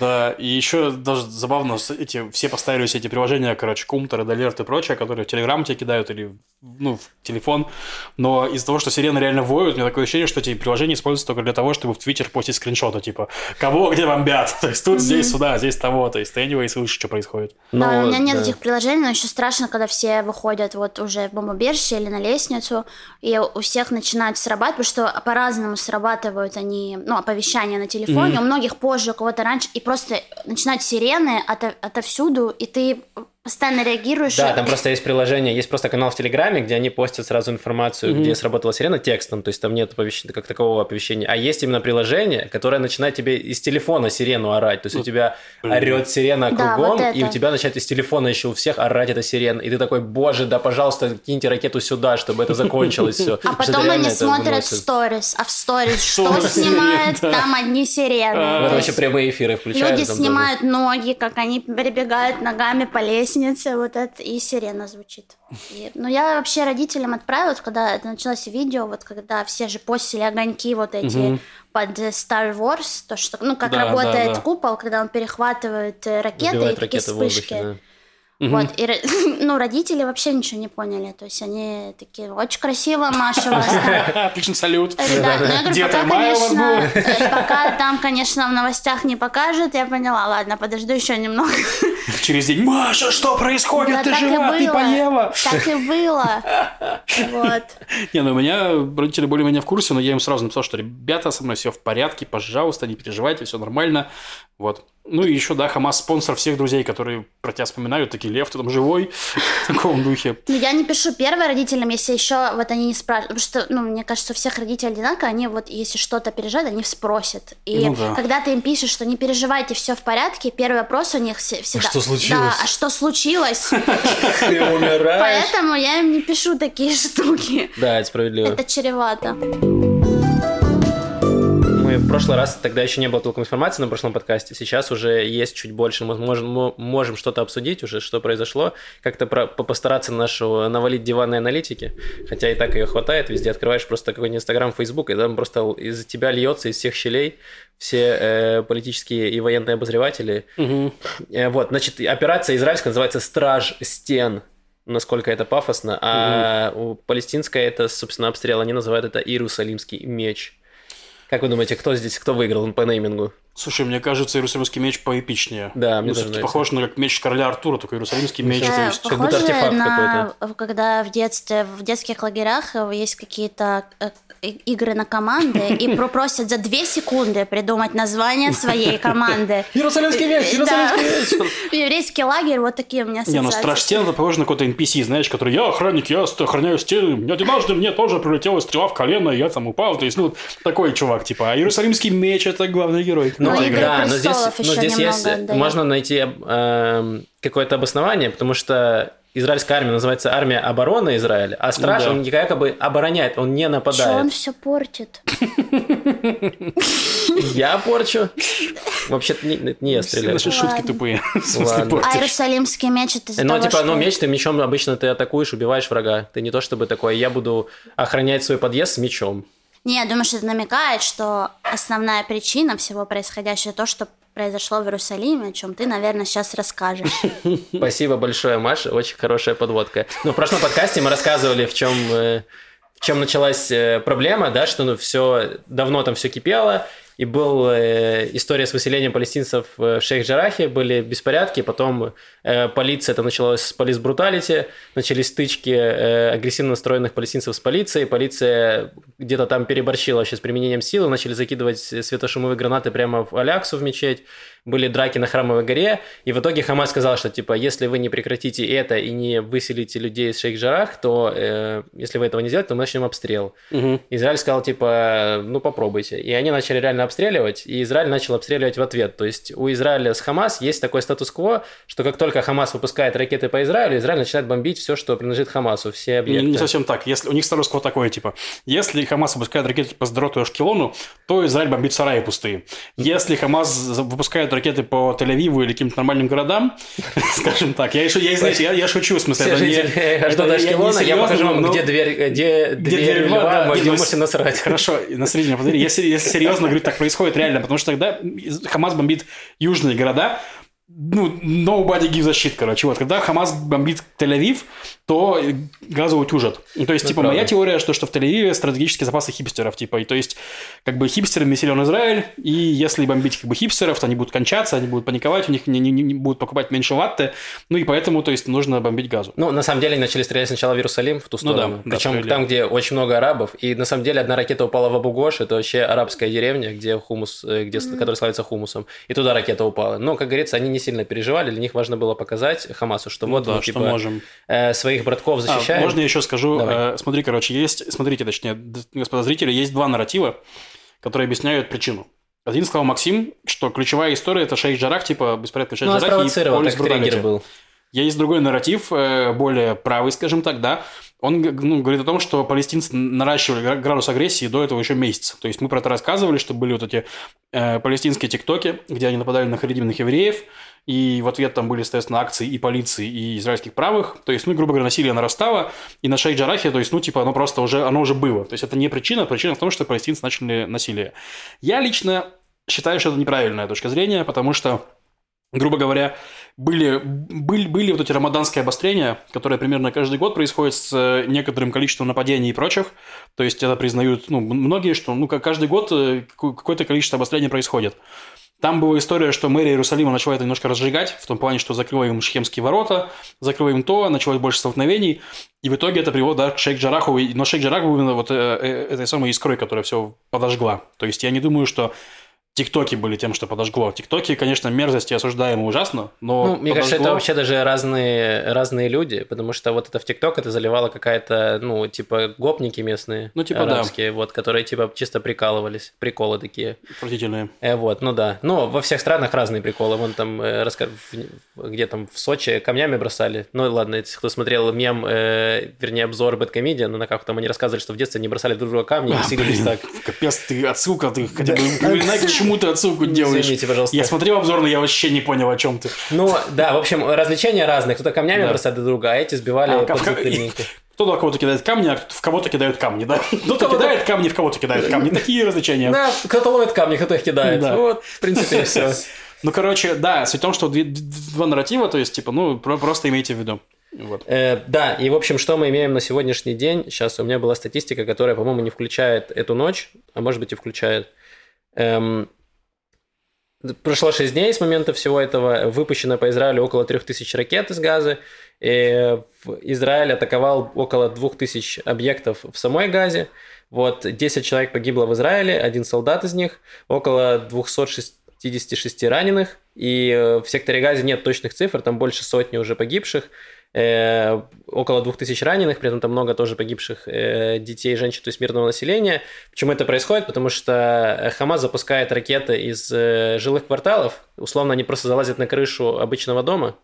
[SPEAKER 2] Да, и еще даже забавно, эти, все поставили все эти приложения, короче, Кумтер, Эдалерт и прочее, которые в Телеграм тебе кидают или, ну, в телефон, но из-за того, что сирены реально воют, у меня такое ощущение, что эти приложения используются только для того, чтобы в Твиттер постить скриншоты, типа, кого? Где бомбят, то есть тут, здесь, сюда, здесь того, то есть ты anyway слышишь, что происходит.
[SPEAKER 3] Да, у меня нет этих приложений, но еще страшно, когда все выходят вот уже в бомбоубежище или на лестницу, лестницу, и у всех начинают срабатывать, потому что по-разному срабатывают они, ну, оповещания на телефоне, mm-hmm. у многих позже, у кого-то раньше, и просто начинают сирены ото- отовсюду, и ты постоянно реагируешь.
[SPEAKER 1] Да, там просто есть приложение, есть просто канал в Телеграме, где они постят сразу информацию, mm-hmm. где сработала сирена текстом, то есть там нет оповещения, как такового оповещения, а есть именно приложение, которое начинает тебе из телефона сирену орать, то есть у тебя орет сирена кругом, да, вот и у тебя начинает из телефона еще у всех орать эта сирена, и ты такой, боже, да, пожалуйста, киньте ракету сюда, чтобы это закончилось все.
[SPEAKER 3] А потом они смотрят сторис, а в сторис что снимают? Там одни сирены.
[SPEAKER 1] Вообще прямые эфиры включают.
[SPEAKER 3] Люди снимают ноги, как они перебегают ногами по лестнице, лестнице, вот это и сирена звучит. И, ну, я вообще родителям отправила, когда это началось видео, вот когда все же постили огоньки вот эти угу. под Star Wars, то, что, ну, как да, работает да, да. купол, когда он перехватывает э, ракеты Сбивает и такие вспышки. Воздухе, да. Угу. Вот, и, ну, родители вообще ничего не поняли. То есть они такие, очень красиво, Маша, вас
[SPEAKER 2] Отличный салют.
[SPEAKER 3] Э, да, ну, я говорю, пока, конечно, э, пока там, конечно, в новостях не покажут, я поняла, ладно, подожду еще немного.
[SPEAKER 2] Через день, Маша, что происходит? Ты жива, ты поела.
[SPEAKER 3] Так и было. Вот.
[SPEAKER 2] Не, ну у меня родители более-менее в курсе, но я им сразу написал, что ребята, со мной все в порядке, пожалуйста, не переживайте, все нормально. Вот. Ну и еще, да, Хамас спонсор всех друзей, которые про тебя вспоминают, такие, Лев, ты там живой, в таком духе.
[SPEAKER 3] Ну, я не пишу первым родителям, если еще вот они не спрашивают, потому что, ну, мне кажется, у всех родителей одинаково, они вот, если что-то переживают, они спросят. И ну, да. когда ты им пишешь, что не переживайте, все в порядке, первый вопрос у них всегда,
[SPEAKER 2] что случилось?
[SPEAKER 3] Да, а что случилось?
[SPEAKER 1] Ты умираешь.
[SPEAKER 3] Поэтому я им не пишу такие штуки.
[SPEAKER 1] Да, это справедливо.
[SPEAKER 3] Это чревато.
[SPEAKER 1] Мы в прошлый раз, тогда еще не было толком информации на прошлом подкасте, сейчас уже есть чуть больше, мы можем, мы можем что-то обсудить уже, что произошло, как-то про, постараться нашу навалить диванной аналитики, хотя и так ее хватает, везде открываешь просто какой-нибудь Инстаграм, Фейсбук, и там просто из тебя льется из всех щелей все э, политические и военные обозреватели.
[SPEAKER 2] Угу.
[SPEAKER 1] Э, вот, значит, операция израильская называется «Страж стен», насколько это пафосно, а угу. у палестинская это, собственно, обстрел, они называют это «Иерусалимский меч». Как вы думаете, кто здесь, кто выиграл по неймингу?
[SPEAKER 2] Слушай, мне кажется, Иерусалимский меч поэпичнее.
[SPEAKER 1] Да, мне
[SPEAKER 2] ну,
[SPEAKER 1] тоже
[SPEAKER 2] похож на как меч короля Артура, только Иерусалимский меч.
[SPEAKER 3] Да,
[SPEAKER 2] то есть...
[SPEAKER 3] Как будто артефакт на... какой-то. Когда в детстве, в детских лагерях есть какие-то э, игры на команды и просят за две секунды придумать название своей команды.
[SPEAKER 2] Иерусалимский меч, Иерусалимский меч.
[SPEAKER 3] Еврейский лагерь, вот такие у меня
[SPEAKER 2] Не, ну страж стен это похоже на какой-то NPC, знаешь, который я охранник, я охраняю стены, однажды мне тоже прилетела стрела в колено, и я там упал, то есть, ну, такой чувак, типа, а Иерусалимский меч это главный герой.
[SPEAKER 1] Ну, ну да, но здесь, но здесь есть, можно найти э, какое-то обоснование, потому что израильская армия называется армия обороны Израиля, а страж, ну, да. он якобы обороняет, он не нападает. Что
[SPEAKER 3] он все портит?
[SPEAKER 1] Я порчу? Вообще-то не, не я стреляю.
[SPEAKER 2] Наши шутки тупые.
[SPEAKER 3] А Иерусалимский меч это
[SPEAKER 1] Ну, типа, ну, меч, ты мечом обычно ты атакуешь, убиваешь врага. Ты не то чтобы такой, я буду охранять свой подъезд с мечом.
[SPEAKER 3] Не, я думаю, что это намекает, что основная причина всего происходящего то, что произошло в Иерусалиме, о чем ты, наверное, сейчас расскажешь.
[SPEAKER 1] Спасибо большое, Маша, очень хорошая подводка. Ну, в прошлом подкасте мы рассказывали, в чем э, в чем началась э, проблема, да, что ну, все давно там все кипело, и была э, история с выселением палестинцев в Шейх-Джарахе, были беспорядки, потом э, полиция, это началось с полис бруталити, начались стычки э, агрессивно настроенных палестинцев с полицией, полиция где-то там переборщила вообще с применением силы, начали закидывать светошумовые гранаты прямо в Аляксу в мечеть, были драки на Храмовой горе, и в итоге Хамас сказал, что типа, если вы не прекратите это и не выселите людей из Шейх-Джарах, то э, если вы этого не сделаете, то мы начнем обстрел.
[SPEAKER 2] Угу.
[SPEAKER 1] Израиль сказал, типа, ну попробуйте. И они начали реально обстреливать, и Израиль начал обстреливать в ответ. То есть у Израиля с Хамас есть такой статус-кво, что как только Хамас выпускает ракеты по Израилю, Израиль начинает бомбить все, что принадлежит Хамасу, все объекты.
[SPEAKER 2] Не, не совсем так. Если, у них статус-кво такое, типа, если Хамас выпускает ракеты по Сдороту и Ашкелону, то Израиль бомбит сараи пустые. Если Хамас выпускает ракеты по тель Тель-Авиву или каким-то нормальным городам, скажем так. Я, я, знаешь, я, я шучу, в смысле.
[SPEAKER 1] это не, что до Ашкелона, я покажу вам, где дверь, где, дверь льва, где можете насрать.
[SPEAKER 2] Хорошо, насрите меня, подожди. Если, если серьезно говорю, так происходит реально, потому что тогда Хамас бомбит южные города, ну, nobody gives a shit, короче. Вот, когда Хамас бомбит Тель-Авив, то газу утюжат. Ну, то есть, Это типа, правда. моя теория, что, что в Тель-Авиве стратегические запасы хипстеров, типа, и то есть, как бы хипстерами силен Израиль, и если бомбить как бы хипстеров, то они будут кончаться, они будут паниковать, у них не, не, не будут покупать меньше ватты, ну и поэтому, то есть, нужно бомбить газу.
[SPEAKER 1] Ну, на самом деле, они начали стрелять сначала в Иерусалим, в ту сторону, ну, да, причем да, там, где очень много арабов, и на самом деле одна ракета упала в Абу-Гош, это вообще арабская деревня, где хумус, э, где, mm-hmm. которая славится хумусом, и туда ракета упала. Но, как говорится, они не сильно переживали, для них важно было показать Хамасу, что вот, ну, да, мы, типа, можем. Э, своих братков защищаем,
[SPEAKER 2] а, можно я еще скажу? Э, смотри, короче, есть, смотрите, точнее, господа зрители, есть два нарратива, которые объясняют причину. Один сказал Максим, что ключевая история это Шейх Джарах, типа беспорядок в Шейх
[SPEAKER 1] ну,
[SPEAKER 2] Джарах
[SPEAKER 1] и полис бруталити. был.
[SPEAKER 2] Есть другой нарратив, э, более правый, скажем так, да. Он ну, говорит о том, что палестинцы наращивали градус агрессии до этого еще месяца. То есть мы про это рассказывали, что были вот эти э, палестинские тиктоки, где они нападали на харидимных евреев, и в ответ там были, соответственно, акции и полиции, и израильских правых. То есть, ну, грубо говоря, насилие нарастало, и на шейх Джарахе, то есть, ну, типа, оно просто уже, оно уже было. То есть, это не причина, причина в том, что палестинцы начали насилие. Я лично считаю, что это неправильная точка зрения, потому что грубо говоря, были, были, были вот эти рамаданские обострения, которые примерно каждый год происходят с э, некоторым количеством нападений и прочих. То есть это признают ну, многие, что ну, каждый год э, какое-то количество обострений происходит. Там была история, что мэрия Иерусалима начала это немножко разжигать, в том плане, что закрыла им шхемские ворота, закрыла им то, началось больше столкновений, и в итоге это привело да, к Шейх Джараху, но Шейх Джарах был именно вот э, этой самой искрой, которая все подожгла. То есть я не думаю, что ТикТоки были тем, что подожгло. ТикТоки, конечно, мерзости осуждаемы ужасно, но
[SPEAKER 1] Ну, мне кажется, это вообще даже разные, разные люди, потому что вот это в ТикТок это заливала какая-то, ну, типа гопники местные,
[SPEAKER 2] Ну, типа, да.
[SPEAKER 1] арабские, вот, которые типа чисто прикалывались, приколы такие.
[SPEAKER 2] Отвратительные.
[SPEAKER 1] Э, вот, ну да. Ну, во всех странах разные приколы. Вон там, э, раска- в- где там в Сочи камнями бросали. Ну ладно, если кто смотрел мем, э, вернее, обзор Бэткомедиа, ну на как там они рассказывали, что в детстве они бросали друг друга камни и сиганились так.
[SPEAKER 2] Капец, ты отсылка, ты хотя бы чему ты отсылку делаешь.
[SPEAKER 1] Извините, пожалуйста.
[SPEAKER 2] Я смотрел обзор, но я вообще не понял, о чем ты.
[SPEAKER 1] Ну, да, в общем, развлечения разные. Кто-то камнями
[SPEAKER 2] Да.
[SPEAKER 1] бросает друг друга, а эти сбивали
[SPEAKER 2] А,
[SPEAKER 1] под затыльники.
[SPEAKER 2] Кто-то кого-то кидает камни, а кто-то в кого-то кидают камни, да? Кто-то кидает камни, в кого-то кидает камни. Такие развлечения.
[SPEAKER 1] Да, кто-то ловит камни, кто-то их кидает.
[SPEAKER 2] Да.
[SPEAKER 1] Вот, в принципе, все.
[SPEAKER 2] Ну, короче, да, суть в том, что два нарратива, то есть, типа, ну, про- просто имейте в виду. Вот.
[SPEAKER 1] Э, да, и в общем, что мы имеем на сегодняшний день? Сейчас у меня была статистика, которая, по-моему, не включает эту ночь, а может быть и включает. Эм, прошло 6 дней с момента всего этого, выпущено по Израилю около 3000 ракет из Газы. И Израиль атаковал около 2000 объектов в самой Газе. Вот, 10 человек погибло в Израиле, один солдат из них, около 266 раненых. И э, в секторе Газе нет точных цифр, там больше сотни уже погибших э, около 2000 раненых, при этом там много тоже погибших э, детей, женщин, то есть мирного населения. Почему это происходит? Потому что э, Хамас запускает ракеты из э, жилых кварталов, условно они просто залазят на крышу обычного дома,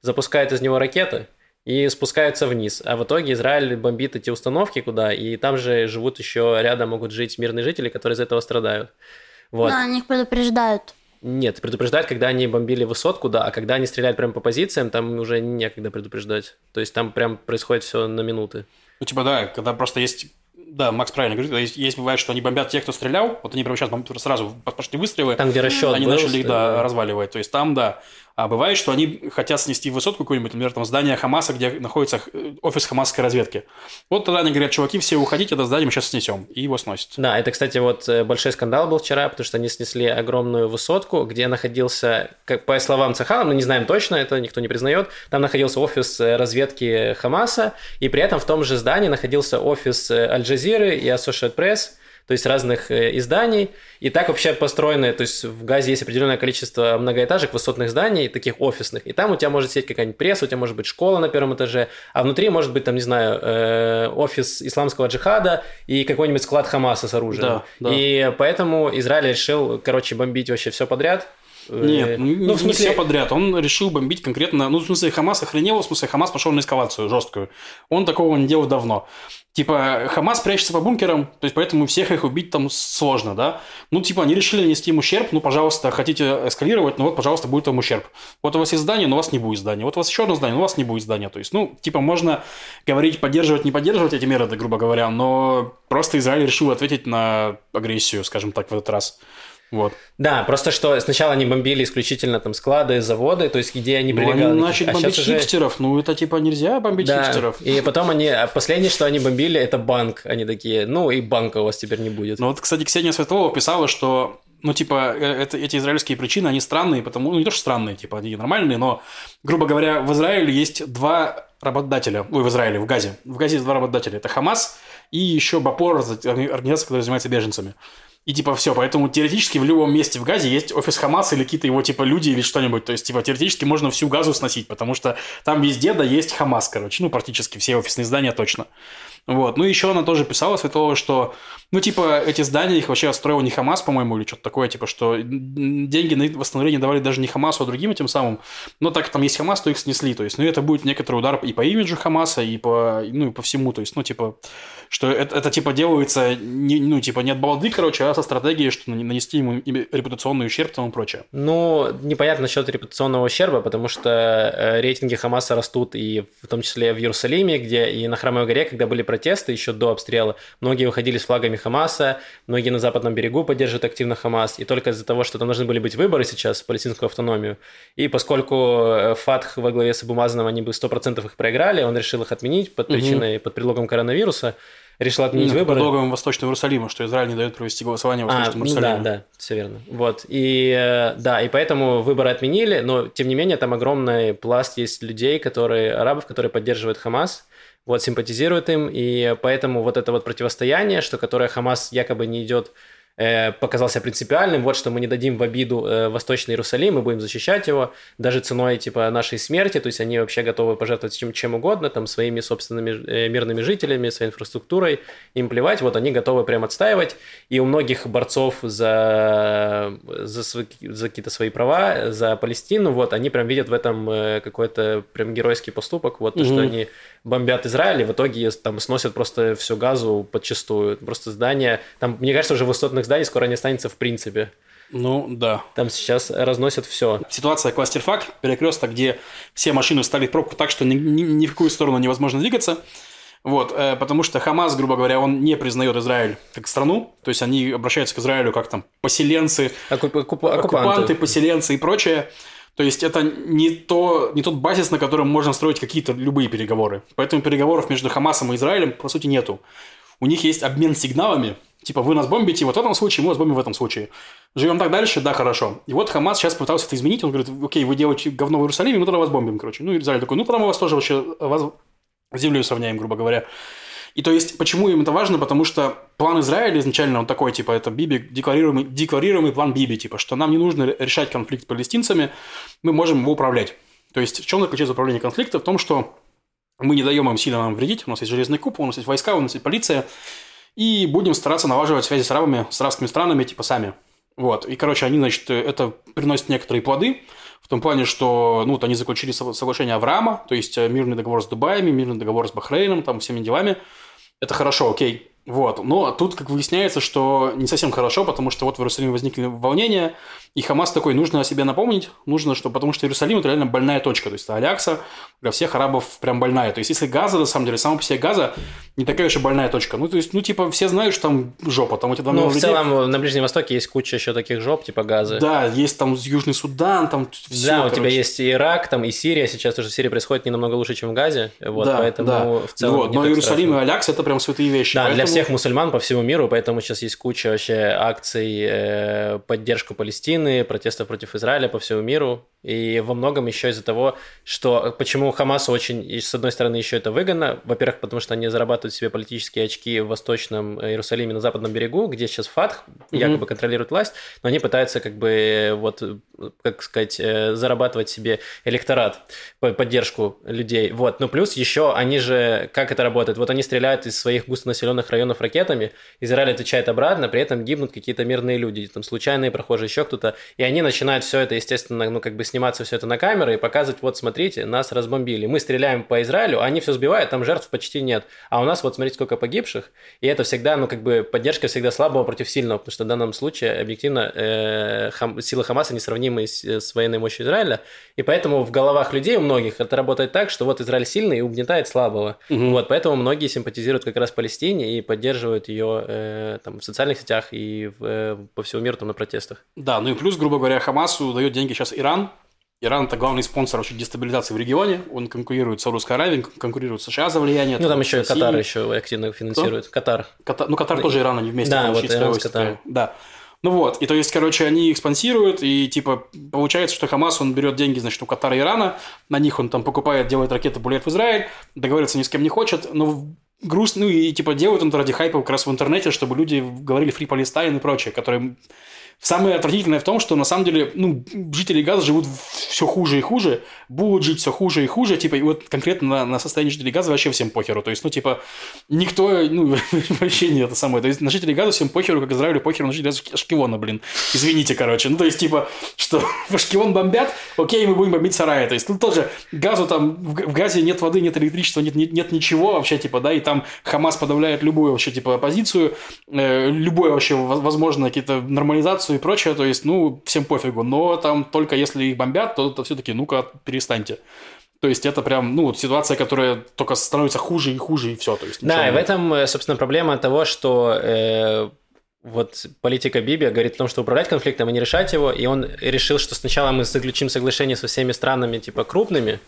[SPEAKER 1] запускают из него ракеты и спускаются вниз. А в итоге Израиль бомбит эти установки куда, и там же живут еще рядом могут жить мирные жители, которые из этого страдают. Вот.
[SPEAKER 3] Но они их предупреждают.
[SPEAKER 1] Нет, предупреждают, когда они бомбили высотку, да, а когда они стреляют прямо по позициям, там уже некогда предупреждать. То есть там прям происходит все на минуты.
[SPEAKER 2] Ну, типа, да, когда просто есть... Да, Макс правильно говорит, есть, есть бывает, что они бомбят тех, кто стрелял, вот они прямо сейчас сразу пошли выстрелы,
[SPEAKER 1] Там, где расчет
[SPEAKER 2] они
[SPEAKER 1] был,
[SPEAKER 2] начали их, да, разваливать. То есть там, да. А бывает, что они хотят снести высотку какую-нибудь, например, там здание Хамаса, где находится э, офис хамасской разведки. Вот тогда они говорят, чуваки, все уходите, это здание мы сейчас снесем. И его сносят.
[SPEAKER 1] Да, это, кстати, вот э, большой скандал был вчера, потому что они снесли огромную высотку, где находился, как по словам Цахала, мы не знаем точно, это никто не признает, там находился офис э, разведки Хамаса, и при этом в том же здании находился офис э, Аль-Джазиры и Associated Press, то есть разных э, изданий. И так вообще построены, то есть в Газе есть определенное количество многоэтажек, высотных зданий, таких офисных. И там у тебя может сидеть какая-нибудь пресса, у тебя может быть школа на первом этаже, а внутри может быть, там, не знаю, э, офис исламского джихада и какой-нибудь склад Хамаса с оружием.
[SPEAKER 2] Да, да.
[SPEAKER 1] И поэтому Израиль решил, короче, бомбить вообще все подряд. Э,
[SPEAKER 2] Нет, ну,
[SPEAKER 1] ну, в
[SPEAKER 2] не
[SPEAKER 1] смысле,
[SPEAKER 2] все подряд. Он решил бомбить конкретно... Ну, в смысле, Хамас охренел, в смысле, Хамас пошел на эскалацию жесткую. Он такого не делал давно. Типа, Хамас прячется по бункерам, то есть поэтому всех их убить там сложно, да? Ну, типа, они решили нанести им ущерб, ну, пожалуйста, хотите эскалировать, ну вот, пожалуйста, будет вам ущерб. Вот у вас есть здание, но у вас не будет здания. Вот у вас еще одно здание, но у вас не будет здания. То есть, ну, типа, можно говорить, поддерживать, не поддерживать эти меры, грубо говоря, но просто Израиль решил ответить на агрессию, скажем так, в этот раз. Вот.
[SPEAKER 1] Да, просто что сначала они бомбили исключительно там склады, заводы, то есть где они
[SPEAKER 2] Ну,
[SPEAKER 1] прилегали.
[SPEAKER 2] они начали
[SPEAKER 1] а
[SPEAKER 2] бомбить
[SPEAKER 1] уже-
[SPEAKER 2] хипстеров. Ну, это типа нельзя бомбить
[SPEAKER 1] Да,
[SPEAKER 2] хипстеров.
[SPEAKER 1] и потом они, а последнее, что они бомбили, это банк. Они такие, ну и банка у вас теперь не будет.
[SPEAKER 2] Но вот, кстати, Ксения Светлова писала, что ну, типа, э, это, эти израильские причины, они странные, потому, ну, не то, что странные, типа, они нормальные, но, грубо говоря, в Израиле есть два работодателя, ой, в Израиле, в Газе. В Газе есть два работодателя. Это Хамас и еще Бапор, организация, которая занимается беженцами. И типа все, поэтому теоретически в любом месте в Газе есть офис Хамаса или какие-то его типа люди или что-нибудь. То есть типа теоретически можно всю Газу сносить, потому что там везде да есть Хамас, короче. Ну, практически все офисные здания точно. Вот. Ну, еще она тоже писала, Светлова, что, ну, типа, эти здания, их вообще отстроил не Хамас, по-моему, или что-то такое, типа, что деньги на восстановление давали даже не Хамасу, а другим этим самым. Но так как там есть Хамас, то их снесли. То есть, ну, это будет некоторый удар и по имиджу Хамаса, и по, ну, и по всему. То есть, ну, типа, что это, это типа, делается, не, ну, типа, не от балды, короче, а со стратегией, что нанести ему репутационный ущерб и тому прочее.
[SPEAKER 1] Ну, непонятно насчет репутационного ущерба, потому что э, рейтинги Хамаса растут, и в том числе в Иерусалиме, где и на Храмовой горе, когда были протесты еще до обстрела, многие выходили с флагами Хамаса, многие на западном берегу поддерживают активно Хамас, и только из-за того, что там должны были быть выборы сейчас в палестинскую автономию, и поскольку Фатх во главе с Абумазаном, они бы 100% их проиграли, он решил их отменить под причиной, угу. под предлогом коронавируса, решил отменить
[SPEAKER 2] Нет,
[SPEAKER 1] выборы.
[SPEAKER 2] Предлогом Восточного Иерусалима, что Израиль не дает провести голосование в Восточном
[SPEAKER 1] а,
[SPEAKER 2] Иерусалиме.
[SPEAKER 1] Ну, да, да, все верно. Вот. И э, да, и поэтому выборы отменили, но тем не менее там огромный пласт есть людей, которые, арабов, которые поддерживают Хамас, вот, симпатизируют им, и поэтому вот это вот противостояние, что которое Хамас якобы не идет э, показал себя принципиальным, вот что мы не дадим в обиду э, Восточный Иерусалим, мы будем защищать его, даже ценой типа нашей смерти, то есть они вообще готовы пожертвовать чем, чем угодно, там своими собственными э, мирными жителями, своей инфраструктурой, им плевать, вот они готовы прям отстаивать, и у многих борцов за, за, за какие-то свои права, за Палестину, вот они прям видят в этом какой-то прям геройский поступок, вот то, mm-hmm. что они бомбят Израиль, и в итоге там сносят просто всю газу подчастую, просто здания, там, мне кажется, уже высотных зданий скоро не останется в принципе.
[SPEAKER 2] Ну, да.
[SPEAKER 1] Там сейчас разносят все.
[SPEAKER 2] Ситуация кластерфак, перекресток, где все машины встали в пробку так, что ни, ни, ни в какую сторону невозможно двигаться. Вот, э, потому что Хамас, грубо говоря, он не признает Израиль как страну, то есть они обращаются к Израилю как там поселенцы,
[SPEAKER 1] Оккуп, оккуп,
[SPEAKER 2] оккупанты. оккупанты, поселенцы и прочее. То есть это не, то, не тот базис, на котором можно строить какие-то любые переговоры. Поэтому переговоров между Хамасом и Израилем, по сути, нету. У них есть обмен сигналами, Типа, вы нас бомбите вот в этом случае, мы вас бомбим в этом случае. Живем так дальше, да, хорошо. И вот Хамас сейчас пытался это изменить. Он говорит, окей, вы делаете говно в Иерусалиме, мы тогда вас бомбим, короче. Ну, Израиль такой, ну, тогда мы вас тоже вообще, вас с землей сравняем, грубо говоря. И то есть, почему им это важно? Потому что план Израиля изначально, он такой, типа, это Биби, декларируемый, декларируемый план Биби, типа, что нам не нужно решать конфликт с палестинцами, мы можем его управлять. То есть, в чем заключается управление конфликта? В том, что мы не даем им сильно нам вредить, у нас есть железный куб, у нас есть войска, у нас есть полиция, и будем стараться налаживать связи с арабами, с арабскими странами, типа сами. Вот. И, короче, они, значит, это приносит некоторые плоды, в том плане, что, ну, вот они заключили соглашение Авраама, то есть э, мирный договор с Дубаями, мирный договор с Бахрейном, там, всеми делами. Это хорошо, окей. Вот. Но тут, как выясняется, что не совсем хорошо, потому что вот в Иерусалиме возникли волнения, и Хамас такой, нужно о себе напомнить, нужно, что, потому что Иерусалим – это реально больная точка, то есть Алякса для всех арабов прям больная. То есть если Газа, на самом деле, сама по себе Газа не такая уж и больная точка. Ну, то есть, ну, типа, все знают, что там жопа, там эти
[SPEAKER 1] Ну, в людей... целом, на Ближнем Востоке есть куча еще таких жоп, типа Газы.
[SPEAKER 2] Да, есть там Южный Судан, там все,
[SPEAKER 1] Да, у тебя есть и Ирак, там и Сирия, сейчас тоже в Сирии происходит не намного лучше, чем в Газе, вот, да, поэтому
[SPEAKER 2] да.
[SPEAKER 1] в целом
[SPEAKER 2] вот, Но Иерусалим страшно. и Алякса – это прям святые вещи.
[SPEAKER 1] Да, поэтому... для всех мусульман по всему миру, поэтому сейчас есть куча вообще акций э, поддержку Палестины, протестов против Израиля по всему миру, и во многом еще из-за того, что почему Хамасу очень, с одной стороны, еще это выгодно. Во-первых, потому что они зарабатывают себе политические очки в Восточном Иерусалиме на Западном берегу, где сейчас Фатх mm-hmm. якобы контролирует власть, но они пытаются как бы вот, как сказать, э, зарабатывать себе электорат, поддержку людей. Вот. Но плюс еще они же, как это работает? Вот они стреляют из своих густонаселенных районов ракетами, Израиль отвечает обратно, при этом гибнут какие-то мирные люди, там случайные прохожие, еще кто-то, и они начинают все это, естественно, ну как бы сниматься все это на камеры и показывать, вот смотрите, нас разбомбили. Мы стреляем по Израилю, они все сбивают, там жертв почти нет. А у нас вот смотрите, сколько погибших. И это всегда, ну как бы поддержка всегда слабого против сильного, потому что в данном случае объективно э, хам, силы Хамаса несравнимы с, с военной мощью Израиля. И поэтому в головах людей у многих это работает так, что вот Израиль сильный и угнетает слабого. Угу. Вот, поэтому многие симпатизируют как раз Палестине и поддерживают ее э, там, в социальных сетях и в, э, по всему миру там, на протестах.
[SPEAKER 2] Да, ну и плюс, грубо говоря, Хамасу дает деньги сейчас Иран, Иран это главный спонсор вообще дестабилизации в регионе. Он конкурирует с Саудовской Аравией, конкурирует с США за влияние.
[SPEAKER 1] Ну, там еще России. Катар еще активно финансирует. Кто? Катар.
[SPEAKER 2] Катар. Ну, Катар тоже Иран, они вместе.
[SPEAKER 1] Да, вот Иран с Катаром.
[SPEAKER 2] Да. Ну вот, и то есть, короче, они их спонсируют, и типа получается, что Хамас, он берет деньги, значит, у Катара и Ирана, на них он там покупает, делает ракеты, пуляет в Израиль, договориться ни с кем не хочет, но грустно, ну и типа делают он ради хайпа как раз в интернете, чтобы люди говорили Free Palestine и прочее, которые Самое отвратительное в том, что на самом деле ну, жители Газа живут все хуже и хуже, будут жить все хуже и хуже, типа, и вот конкретно на, на состояние жителей Газа вообще всем похеру. То есть, ну, типа, никто, ну, вообще не это самое. То есть, на жителей Газа всем похеру, как Израилю похеру на жителей Ашкелона, блин. Извините, короче. Ну, то есть, типа, что в Ашкелон бомбят, окей, мы будем бомбить сарай. То есть, тут тоже Газу там, в, в Газе нет воды, нет электричества, нет, нет, нет ничего вообще, типа, да, и там Хамас подавляет любую вообще, типа, оппозицию, э, любое вообще, возможно, какие-то нормализацию и прочее, то есть, ну, всем пофигу, но там только если их бомбят, то, то все-таки, ну-ка, перестаньте. То есть это прям, ну, ситуация, которая только становится хуже и хуже, и все. То есть,
[SPEAKER 1] да, и в этом, э, собственно, проблема того, что э, вот политика Биби говорит о том, что управлять конфликтом, а не решать его, и он решил, что сначала мы заключим соглашение со всеми странами, типа, крупными,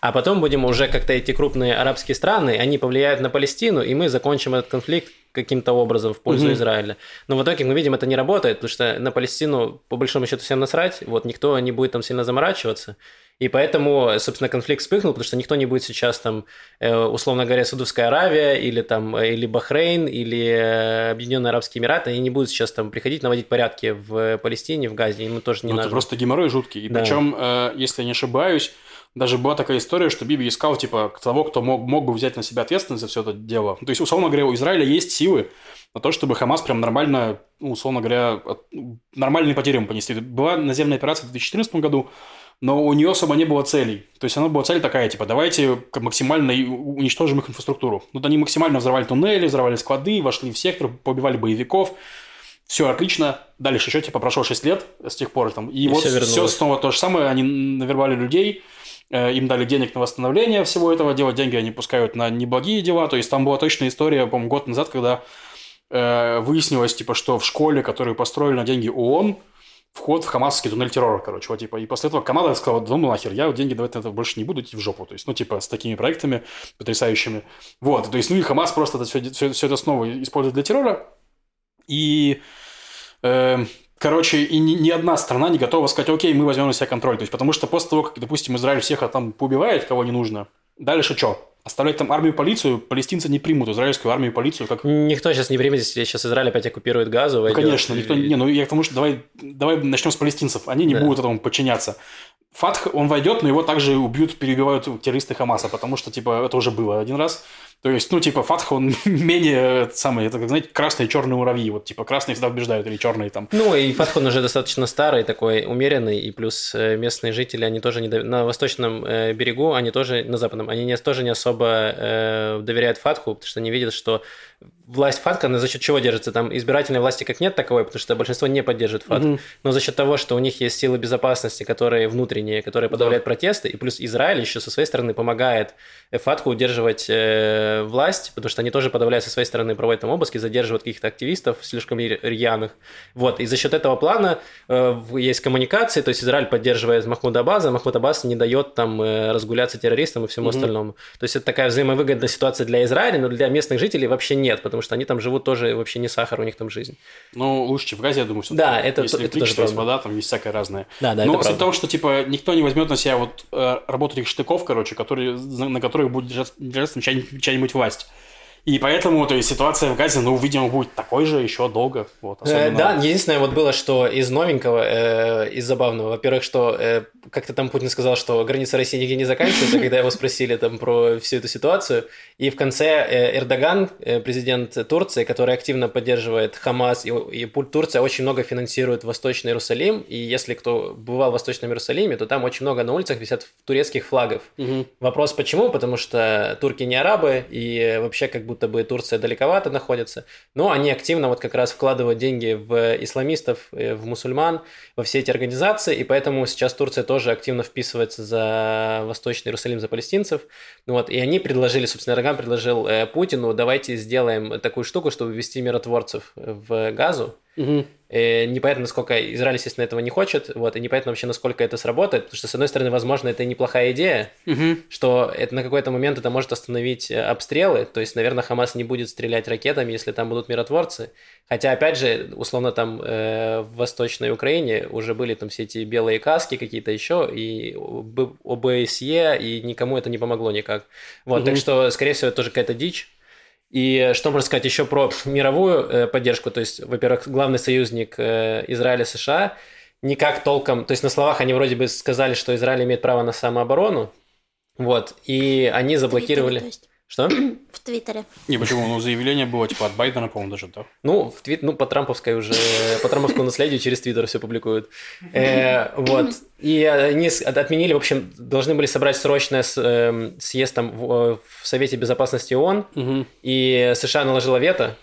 [SPEAKER 1] а потом будем уже как-то эти крупные арабские страны, они повлияют на Палестину, и мы закончим этот конфликт каким-то образом в пользу угу. Израиля. Но в итоге мы видим, это не работает, потому что на Палестину по большому счету всем насрать, вот никто не будет там сильно заморачиваться. И поэтому, собственно, конфликт вспыхнул, потому что никто не будет сейчас там, э, условно говоря, Саудовская Аравия или там, э, или Бахрейн, или э, Объединенные Арабские Эмираты, они не будут сейчас там приходить наводить порядки в Палестине, в Газе, им тоже не
[SPEAKER 2] ну,
[SPEAKER 1] надо.
[SPEAKER 2] Это просто геморрой жуткий. И да. причем, если я не ошибаюсь, даже была такая история, что Биби искал, типа, того, кто мог, мог бы взять на себя ответственность за все это дело. То есть, условно говоря, у Израиля есть силы на то, чтобы Хамас прям нормально, ну, условно говоря, нормальные потери ему понести. Была наземная операция в 2014 году, но у нее особо не было целей. То есть, она была цель такая, типа, давайте максимально уничтожим их инфраструктуру. Вот они максимально взорвали туннели, взорвали склады, вошли в сектор, побивали боевиков. Все отлично. Дальше еще, типа, прошло 6 лет с тех пор. Там, и, и вот все, все снова то же самое. Они навербовали людей, им дали денег на восстановление всего этого дела, деньги они пускают на неблагие дела. То есть, там была точная история, по-моему, год назад, когда э, выяснилось, типа, что в школе, которую построили на деньги ООН, вход в хамасский туннель террора, короче, вот, типа, и после этого команда сказала, ну нахер, я деньги давать на это больше не буду идти в жопу, то есть, ну, типа, с такими проектами потрясающими, вот, то есть, ну, и Хамас просто это все, все, все это снова использует для террора, и, э, короче, и ни, ни одна страна не готова сказать, окей, мы возьмем на себя контроль, то есть, потому что после того, как, допустим, Израиль всех там поубивает, кого не нужно, дальше что? Оставлять там армию, полицию, палестинцы не примут израильскую армию, полицию. Как...
[SPEAKER 1] Никто сейчас не примет, если сейчас Израиль опять оккупирует Газу.
[SPEAKER 2] Ну, конечно, никто... Не, ну я к тому, что давай, давай начнем с палестинцев. Они не да. будут этому подчиняться. Фатх, он войдет, но его также убьют, перебивают террористы Хамаса, потому что, типа, это уже было один раз. То есть, ну, типа, Фатх, он менее, самый, это, как, знаете, красные и черные муравьи. Вот, типа, красные всегда побеждают, или черные там.
[SPEAKER 1] Ну, и Фатх, он уже достаточно старый, такой умеренный, и плюс э, местные жители, они тоже не... На восточном э, берегу, они тоже, на западном, они не, тоже не особо э, доверяют Фатху, потому что они видят, что власть Фатха, она за счет чего держится? Там избирательной власти как нет таковой, потому что большинство не поддерживает Фатх. Угу. Но за счет того, что у них есть силы безопасности, которые внутренние, которые подавляют да. протесты, и плюс Израиль еще со своей стороны помогает Фатху удерживать э, власть, потому что они тоже подавляют со своей стороны, проводят там обыски, задерживают каких-то активистов слишком рьяных. Вот, и за счет этого плана э, есть коммуникации, то есть Израиль поддерживает Махмуда Аббаса, Махмуд Аббас не дает там э, разгуляться террористам и всему угу. остальному. То есть это такая взаимовыгодная ситуация для Израиля, но для местных жителей вообще нет, потому что они там живут тоже вообще не сахар, у них там жизнь.
[SPEAKER 2] Ну, лучше, чем в Газе, я думаю, что
[SPEAKER 1] Да, это,
[SPEAKER 2] Если
[SPEAKER 1] это
[SPEAKER 2] тоже есть вода, там есть всякое разное.
[SPEAKER 1] Да, да,
[SPEAKER 2] Но
[SPEAKER 1] это
[SPEAKER 2] в том, что, типа, никто не возьмет на себя вот э, работу этих штыков, короче, которые, на которых будет держаться, держаться чья-нибудь власть. И поэтому, то есть, ситуация в Газе, ну, видимо, будет такой же еще долго. Вот,
[SPEAKER 1] э, да, единственное вот было, что из новенького, э, из забавного, во-первых, что э, как-то там Путин сказал, что граница России нигде не заканчивается, когда его спросили там про всю эту ситуацию. И в конце э, Эрдоган, э, президент Турции, который активно поддерживает Хамас, и, и Турция очень много финансирует Восточный Иерусалим, и если кто бывал в Восточном Иерусалиме, то там очень много на улицах висят турецких флагов. Угу. Вопрос почему? Потому что турки не арабы, и вообще как будто будто бы Турция далековато находится, но они активно вот как раз вкладывают деньги в исламистов, э, в мусульман, во все эти организации, и поэтому сейчас Турция тоже активно вписывается за Восточный Иерусалим, за палестинцев. Вот, и они предложили, собственно, Эрдоган предложил э, Путину, давайте сделаем такую штуку, чтобы ввести миротворцев в Газу, Угу. И непонятно, насколько Израиль, естественно, этого не хочет, вот, и непонятно вообще, насколько это сработает, потому что, с одной стороны, возможно, это неплохая идея, угу. что это на какой-то момент это может остановить э, обстрелы, то есть, наверное, Хамас не будет стрелять ракетами, если там будут миротворцы, хотя, опять же, условно, там э, в Восточной Украине уже были там все эти белые каски какие-то еще, и ОБСЕ, и никому это не помогло никак, вот, угу. так что, скорее всего, это тоже какая-то дичь, и что можно сказать еще про мировую э, поддержку? То есть, во-первых, главный союзник э, Израиля США никак толком, то есть на словах они вроде бы сказали, что Израиль имеет право на самооборону, вот, и они заблокировали... Твиттер, что?
[SPEAKER 3] В Твиттере.
[SPEAKER 2] Не, почему? Ну, заявление было, типа, от Байдена, по-моему, даже, да?
[SPEAKER 1] Ну, в твит... ну, по трамповской уже, по трамповскому наследию через Твиттер все публикуют. Э, вот. И они отменили, в общем, должны были собрать срочное эм, съезд там в Совете Безопасности ООН, и США наложила вето,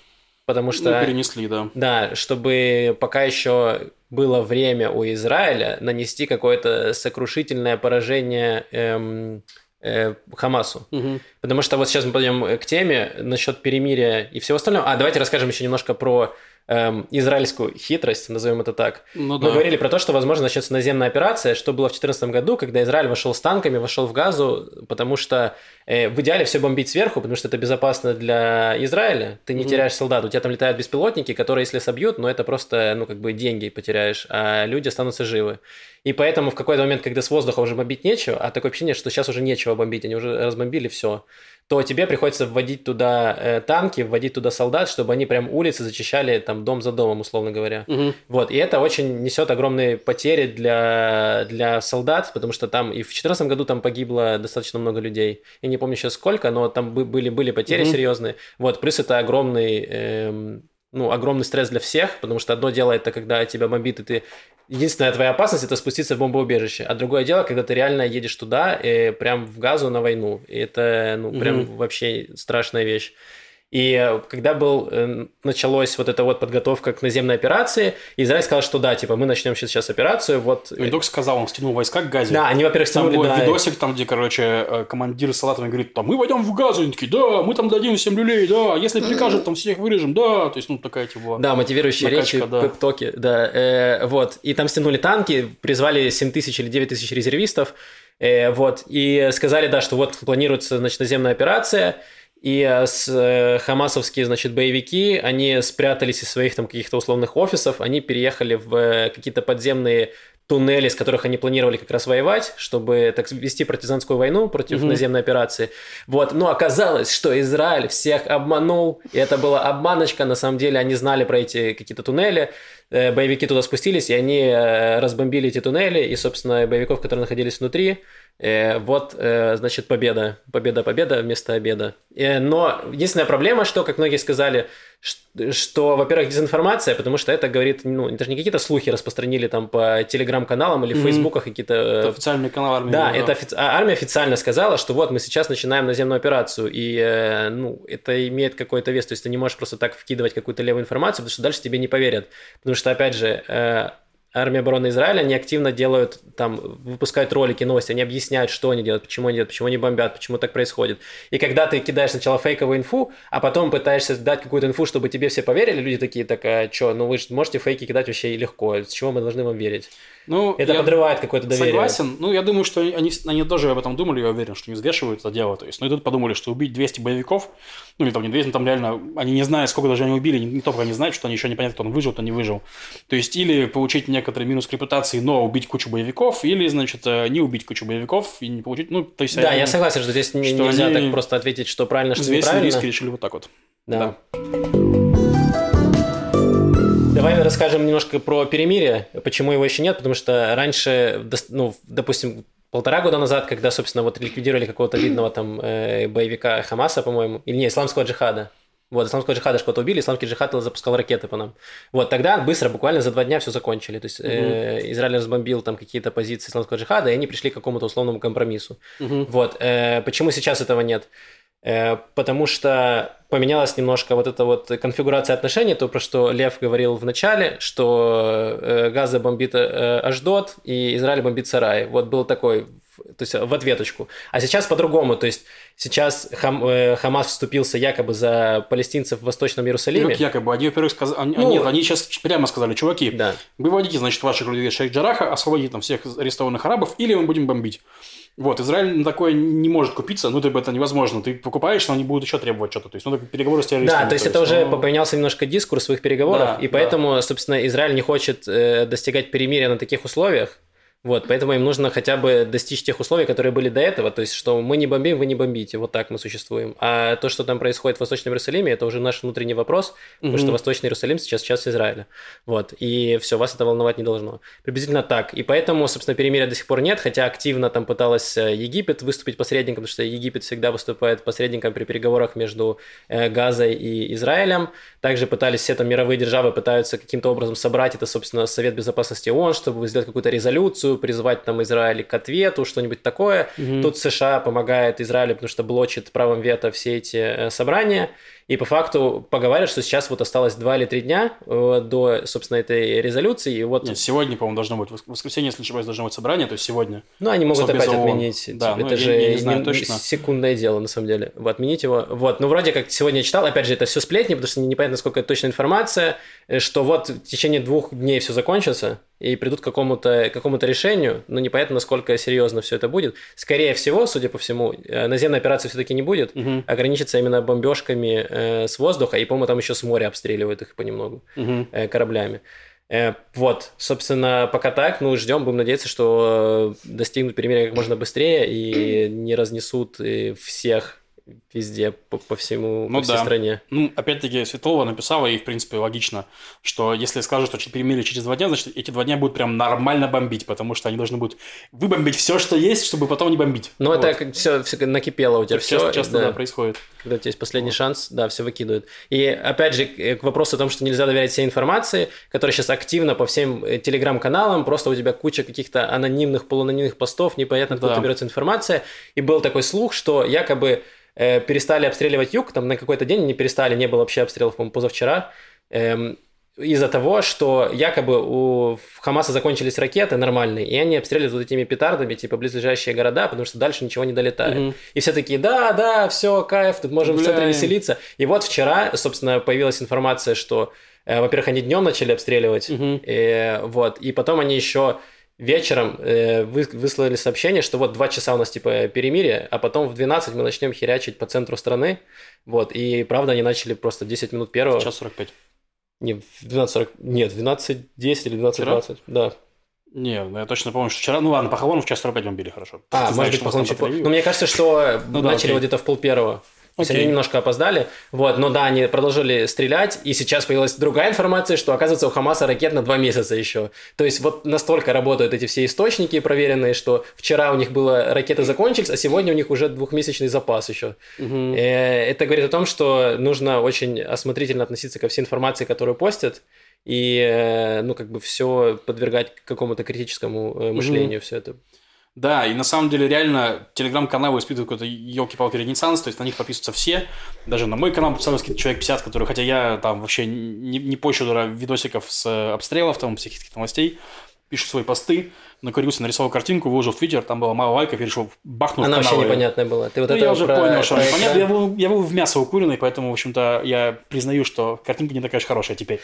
[SPEAKER 1] потому что...
[SPEAKER 2] Ну, перенесли, да.
[SPEAKER 1] Да, чтобы пока еще было время у Израиля нанести какое-то сокрушительное поражение эм, э, Хамасу. Угу. Потому что вот сейчас мы пойдем к теме насчет перемирия и всего остального. А, давайте расскажем еще немножко про эм, израильскую хитрость, назовем это так.
[SPEAKER 2] Ну,
[SPEAKER 1] Мы
[SPEAKER 2] да.
[SPEAKER 1] говорили про то, что, возможно, начнется наземная операция, что было в 2014 году, когда Израиль вошел с танками, вошел в Газу, потому что э, в идеале все бомбить сверху, потому что это безопасно для Израиля. Ты не
[SPEAKER 2] Мгм.
[SPEAKER 1] теряешь солдат, у тебя там летают беспилотники, которые, если собьют, ну это просто, ну как бы деньги потеряешь, а люди останутся живы. И поэтому в какой-то момент, когда с воздуха уже бомбить нечего, а такое ощущение, что сейчас уже нечего бомбить, они уже разбомбили все, то тебе приходится вводить туда э, танки, вводить туда солдат, чтобы они прям улицы зачищали там дом за домом, условно говоря.
[SPEAKER 2] Мгм.
[SPEAKER 1] Вот, и это очень несет огромные потери для, для солдат, потому что там и в 2014 году там погибло достаточно много людей. Я не помню сейчас сколько, но там бы- были, были потери
[SPEAKER 2] Мгм.
[SPEAKER 1] серьезные. Вот, плюс это огромный, эм, ну, огромный стресс для всех, потому что одно дело это когда тебя бомбит, и ты... Единственная твоя опасность это спуститься в бомбоубежище, а другое дело, когда ты реально едешь туда, э, прям в газу на войну. И это, ну, прям
[SPEAKER 2] Мгм.
[SPEAKER 1] вообще страшная вещь. И э, когда был, э, началась вот эта вот подготовка к наземной операции, Израиль сказал, что да, типа, мы начнем сейчас операцию, вот...
[SPEAKER 2] Не только сказал, он стянул войска к Газе.
[SPEAKER 1] Да, они, во-первых,
[SPEAKER 2] Там
[SPEAKER 1] стянули,
[SPEAKER 2] был
[SPEAKER 1] да,
[SPEAKER 2] видосик, там, где, короче, э, командир с салатами говорит, там, мы войдем в Газу, они такие, да, мы там дадим всем люлей, да, если прикажут, там всех вырежем, да, то есть, ну, такая, типа...
[SPEAKER 1] Да, мотивирующие
[SPEAKER 2] Накачка,
[SPEAKER 1] речи,
[SPEAKER 2] да.
[SPEAKER 1] пеп-токи, да. э, вот. И там стянули танки, призвали 7 тысяч или 9 тысяч резервистов, э, вот. И сказали, да, что вот планируется, значит, наземная операция, и э, с, э, хамасовские, значит, боевики, они спрятались из своих там каких-то условных офисов, они переехали в э, какие-то подземные туннели, с которых они планировали как раз воевать, чтобы так вести партизанскую войну против
[SPEAKER 2] Мгм.
[SPEAKER 1] наземной операции. Вот, но оказалось, что Израиль всех обманул, и это была обманочка, на самом деле они знали про эти какие-то туннели, боевики туда спустились, и они разбомбили эти туннели, и, собственно, боевиков, которые находились внутри, э, вот, э, значит, победа, победа, победа вместо обеда. Э, Но единственная проблема, что, как многие сказали, ш- что, во-первых, дезинформация, потому что это говорит, ну, это же не какие-то слухи распространили там по телеграм-каналам или в
[SPEAKER 2] Мгм.
[SPEAKER 1] фейсбуках какие-то...
[SPEAKER 2] Это
[SPEAKER 1] э,
[SPEAKER 2] официальный канал армии.
[SPEAKER 1] да, это офи- а- армия официально сказала, что вот мы сейчас начинаем наземную операцию, и э, ну, это имеет какой-то вес, то есть ты не можешь просто так вкидывать какую-то левую информацию, потому что дальше тебе не поверят, потому что, опять же, э, армия обороны Израиля, они активно делают, там, выпускают ролики, новости, они объясняют, что они делают, почему они делают, почему они бомбят, почему так происходит. И когда ты кидаешь сначала фейковую инфу, а потом пытаешься дать какую-то инфу, чтобы тебе все поверили, люди такие, так, а что, ну вы же можете фейки кидать вообще легко, с чего мы должны вам верить?
[SPEAKER 2] Ну,
[SPEAKER 1] Это
[SPEAKER 2] я
[SPEAKER 1] подрывает какое-то доверие.
[SPEAKER 2] Согласен. Ну, я думаю, что они, они тоже об этом думали, я уверен, что не взвешивают это дело. То есть, ну, и тут подумали, что убить 200 боевиков, ну, или там не 200, но там реально, они не знают, сколько даже они убили, не, не только они знают, что они еще не понятно, кто он выжил, кто не выжил. То есть, или получить некоторый минус к репутации, но убить кучу боевиков, или, значит, э, не убить кучу боевиков и не получить, ну, то есть...
[SPEAKER 1] Да,
[SPEAKER 2] они
[SPEAKER 1] я согласен, что здесь
[SPEAKER 2] что
[SPEAKER 1] нельзя так просто ответить, что правильно, что неправильно.
[SPEAKER 2] риски, решили вот так вот.
[SPEAKER 1] Да. Давай расскажем немножко про перемирие, почему его еще нет, потому что раньше, ну, допустим, полтора года назад, когда, собственно, вот ликвидировали какого-то видного там э, боевика Хамаса, по-моему, или не, исламского джихада, вот, исламского джихада что-то убили, исламский джихад запускал ракеты по нам. Вот, тогда быстро, буквально за два дня все закончили. То есть э, Израиль разбомбил там какие-то позиции исламского джихада, и они пришли к какому-то условному компромиссу.
[SPEAKER 2] Мгм.
[SPEAKER 1] Вот. э, почему сейчас этого нет? Э, потому что поменялась немножко вот эта вот конфигурация отношений, то, про что Лев говорил в начале, что э, Газа бомбит э, Аждот и Израиль бомбит Сарай. Вот был такой, то есть в ответочку. А сейчас по-другому, то есть сейчас Хам- э, Хамас вступился якобы за палестинцев в Восточном Иерусалиме.
[SPEAKER 2] как якобы, они, во-первых, сказали... Они,
[SPEAKER 1] Ну,
[SPEAKER 2] нет, они сейчас прямо сказали, чуваки,
[SPEAKER 1] Да.
[SPEAKER 2] выводите, значит, ваших людей из Шейх-Джараха, освободите там всех арестованных арабов, или мы будем бомбить. Вот, Израиль на такое не может купиться, ну, это невозможно. Ты покупаешь, но они будут еще требовать что-то. То есть, ну, переговоры с террористами.
[SPEAKER 1] Да, то есть это уже
[SPEAKER 2] ну,
[SPEAKER 1] поменялся немножко дискурс своих переговоров,
[SPEAKER 2] Да,
[SPEAKER 1] и
[SPEAKER 2] да.
[SPEAKER 1] поэтому, собственно, Израиль не хочет э, достигать перемирия на таких условиях. Вот, поэтому им нужно хотя бы достичь тех условий, которые были до этого, то есть, что мы не бомбим, вы не бомбите, вот так мы существуем. А то, что там происходит в Восточном Иерусалиме, это уже наш внутренний вопрос, потому
[SPEAKER 2] Мгм.
[SPEAKER 1] что Восточный Иерусалим сейчас часть Израиля. Вот, и все, вас это волновать не должно. Приблизительно так. И поэтому, собственно, перемирия до сих пор нет, хотя активно там пыталась э, Египет выступить посредником, потому что Египет всегда выступает посредником при переговорах между э, Газой и Израилем. Также пытались все там мировые державы пытаются каким-то образом собрать это, собственно, Совет Безопасности ООН, чтобы сделать какую-то резолюцию, призвать там Израиль к ответу, что-нибудь такое.
[SPEAKER 2] Мгм.
[SPEAKER 1] Тут США помогает Израилю, потому что блочит правом вето все эти э, собрания. И по факту поговаривают, что сейчас вот осталось 2 или 3 дня э, до, собственно, этой резолюции. И вот...
[SPEAKER 2] Нет, сегодня, по-моему, должно быть. В воскресенье, если не ошибаюсь, должно быть собрание, то есть сегодня.
[SPEAKER 1] Ну, они могут опять ООН. отменить.
[SPEAKER 2] Да,
[SPEAKER 1] это
[SPEAKER 2] ну,
[SPEAKER 1] же
[SPEAKER 2] я, я не знаю точно.
[SPEAKER 1] секундное дело, на самом деле. Отменить его. Вот. Ну, вроде как сегодня я читал, опять же, это все сплетни, потому что непонятно, сколько это точная информация, э, что вот в течение двух дней все закончится, и придут к какому-то какому решению, но непонятно, насколько серьезно все это будет. Скорее всего, судя по всему, э, наземной операции все-таки не будет,
[SPEAKER 2] Мгм.
[SPEAKER 1] ограничится именно бомбежками э, с воздуха, и, по-моему, там еще с моря обстреливают их понемногу
[SPEAKER 2] Мгм.
[SPEAKER 1] э, кораблями. Э, вот, собственно, пока так, ну, ждем, будем надеяться, что достигнут перемирия как можно быстрее и не разнесут э, всех везде, по, по всему,
[SPEAKER 2] Ну
[SPEAKER 1] по всей
[SPEAKER 2] да.
[SPEAKER 1] стране.
[SPEAKER 2] Ну, опять-таки, Светлова написала, и, в принципе, логично, что если скажут, что перемирие через два дня, значит, эти два дня будут прям нормально бомбить, потому что они должны будут выбомбить все, что есть, чтобы потом не бомбить.
[SPEAKER 1] Ну,
[SPEAKER 2] Вот.
[SPEAKER 1] это все, накипело у тебя все.
[SPEAKER 2] часто, часто, да, происходит.
[SPEAKER 1] Когда у тебя есть последний шанс, да, все выкидывают. И опять же, к вопросу о том, что нельзя доверять всей информации, которая сейчас активно по всем э, телеграм-каналам, просто у тебя куча каких-то анонимных, полуанонимных постов, непонятно откуда
[SPEAKER 2] Да.
[SPEAKER 1] берется информация. И был такой слух, что якобы э, перестали обстреливать юг, там на какой-то день не перестали, не было вообще обстрелов, по-моему, позавчера, эм, из-за того, что якобы у Хамаса закончились ракеты нормальные, и они обстреливают вот этими петардами, типа, близлежащие города, потому что дальше ничего не долетает.
[SPEAKER 2] Мгм.
[SPEAKER 1] И все такие, да, да, все, кайф, тут можем в центре веселиться. И вот вчера, собственно, появилась информация, что, э, во-первых, они днем начали обстреливать,
[SPEAKER 2] Мгм.
[SPEAKER 1] э, вот, и потом они еще вечером э, вы- выслали сообщение, что вот два часа у нас типа перемирие, а потом в 12 мы начнем херячить по центру страны, вот, и правда они начали просто в 10 минут первого,
[SPEAKER 2] Час 45.
[SPEAKER 1] не, в 12.40, нет, в 12.10 или 12.20, да.
[SPEAKER 2] Не, ну я точно помню, что вчера... Ну ладно, по Хавону в час 45 бомбили, хорошо.
[SPEAKER 1] А,
[SPEAKER 2] Ты знаешь,
[SPEAKER 1] может быть,
[SPEAKER 2] у нас
[SPEAKER 1] похоже,
[SPEAKER 2] по.
[SPEAKER 1] Но мне кажется, что
[SPEAKER 2] Ну
[SPEAKER 1] начали вот где-то в пол первого. То есть они немножко опоздали. Вот, но да, они продолжили стрелять, и сейчас появилась другая информация, что, оказывается, у Хамаса ракет на два месяца еще. То есть вот настолько работают эти все источники проверенные, что вчера у них было ракеты закончились, а сегодня у них уже двухмесячный запас еще.
[SPEAKER 2] Мгм.
[SPEAKER 1] Э, Это говорит о том, что нужно очень осмотрительно относиться ко всей информации, которую постят, и, э, ну, как бы все подвергать какому-то критическому э, мышлению, все это.
[SPEAKER 2] Да, и на самом деле реально телеграм-каналы испытывают какой-то елки-палки ренессанс, то есть на них подписываются все. Даже на мой канал подписались человек 50, которые, хотя я там вообще не, не пощу видосиков с э, обстрелов, там, всяких таких новостей, пишу свои посты, накурился, нарисовал картинку, выложил в Твиттер, там было мало лайков, я решил бахнуть
[SPEAKER 1] Она вообще непонятная была. Ты вот
[SPEAKER 2] Ну,
[SPEAKER 1] это
[SPEAKER 2] я уже
[SPEAKER 1] про-
[SPEAKER 2] понял, что
[SPEAKER 1] про
[SPEAKER 2] непонятно.
[SPEAKER 1] экран-
[SPEAKER 2] Я был, я был в мясо укуренный, поэтому, в общем-то, я признаю, что картинка не такая уж хорошая теперь.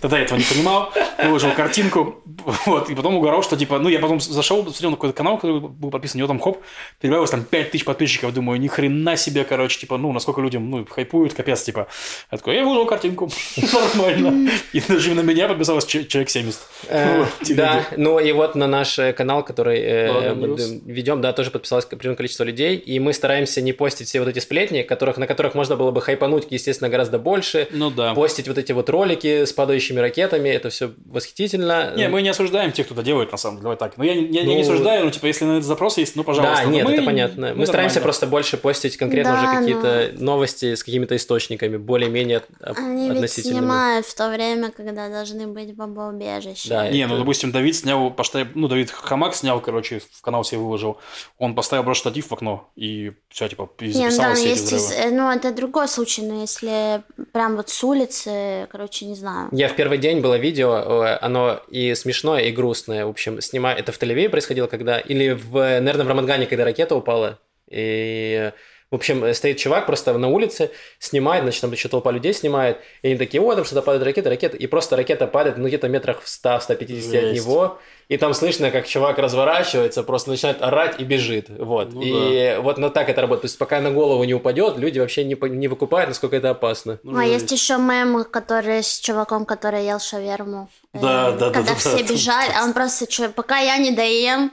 [SPEAKER 2] Тогда я этого не понимал, выложил картинку, вот, и потом угорал, что, типа, ну, я потом зашел, посмотрел на какой-то канал, который был подписан, у него там, хоп, перебавилось там 5000 подписчиков, думаю, ни хрена себе, короче, типа, ну, насколько людям, ну, хайпуют, капец, типа. Я такой, я выложил картинку, нормально. И даже на меня подписалось че- человек 70.
[SPEAKER 1] Э, Да, ну и вот на наш э, канал, который э,
[SPEAKER 2] Ладно,
[SPEAKER 1] мы ведем, да, тоже подписалось определенное количество людей, и мы стараемся не постить все вот эти сплетни, которых, на которых можно было бы хайпануть, естественно, гораздо больше,
[SPEAKER 2] Ну да.
[SPEAKER 1] постить вот эти вот ролики с падающими ракетами, это все восхитительно.
[SPEAKER 2] Не, мы не осуждаем тех, кто это делает, на самом деле, давай так. Ну, я, не- я, я
[SPEAKER 1] Ну,
[SPEAKER 2] не осуждаю, ну, типа, если на это запрос есть, ну, пожалуйста.
[SPEAKER 1] Да,
[SPEAKER 2] Но
[SPEAKER 1] нет,
[SPEAKER 2] мы-
[SPEAKER 1] это понятно. Мы,
[SPEAKER 2] мы
[SPEAKER 1] стараемся
[SPEAKER 2] нормально.
[SPEAKER 1] просто больше постить конкретно
[SPEAKER 3] Да,
[SPEAKER 1] уже какие-то новости с какими-то источниками, более-менее от-
[SPEAKER 3] Они ведь
[SPEAKER 1] относительными.
[SPEAKER 3] снимают в то время, когда должны быть бомбоубежища.
[SPEAKER 1] Да,
[SPEAKER 2] Не,
[SPEAKER 1] это-
[SPEAKER 2] ну, допустим, Давид снял, поставил, ну, Давид Хамак снял, короче, в канал себе выложил. Он поставил просто штатив в окно, и все, типа, и
[SPEAKER 3] Не,
[SPEAKER 2] записал
[SPEAKER 3] да,
[SPEAKER 2] все эти
[SPEAKER 3] есть, из-
[SPEAKER 2] взрывы.
[SPEAKER 3] э, ну, это другой случай, но если прям вот с улицы, короче, не знаю.
[SPEAKER 1] Я в первый день было видео, оно и смешное, и грустное. В общем, снимаю. Это в Тель-Авиве происходило, когда... Или, в, наверное, в Рамадгане, когда ракета упала. И, в общем, э, стоит чувак просто на улице, снимает, значит, там еще толпа людей снимает. И они такие, о, там что-то падает ракета, ракета. И просто ракета падает, ну, где-то метрах в 100-150 от него. И там слышно, как чувак разворачивается, просто начинает орать и бежит. Вот.
[SPEAKER 2] Ну
[SPEAKER 1] и вот на так это работает. То есть, пока на голову не упадет, люди вообще не, не выкупают, насколько это опасно.
[SPEAKER 2] Ну,
[SPEAKER 3] а есть еще мем, который с чуваком, который ел шаверму. Э,
[SPEAKER 2] Да, да, да,
[SPEAKER 3] Когда
[SPEAKER 2] да,
[SPEAKER 3] все
[SPEAKER 2] да,
[SPEAKER 3] бежали, а он просто, «Чё, пока я не доем,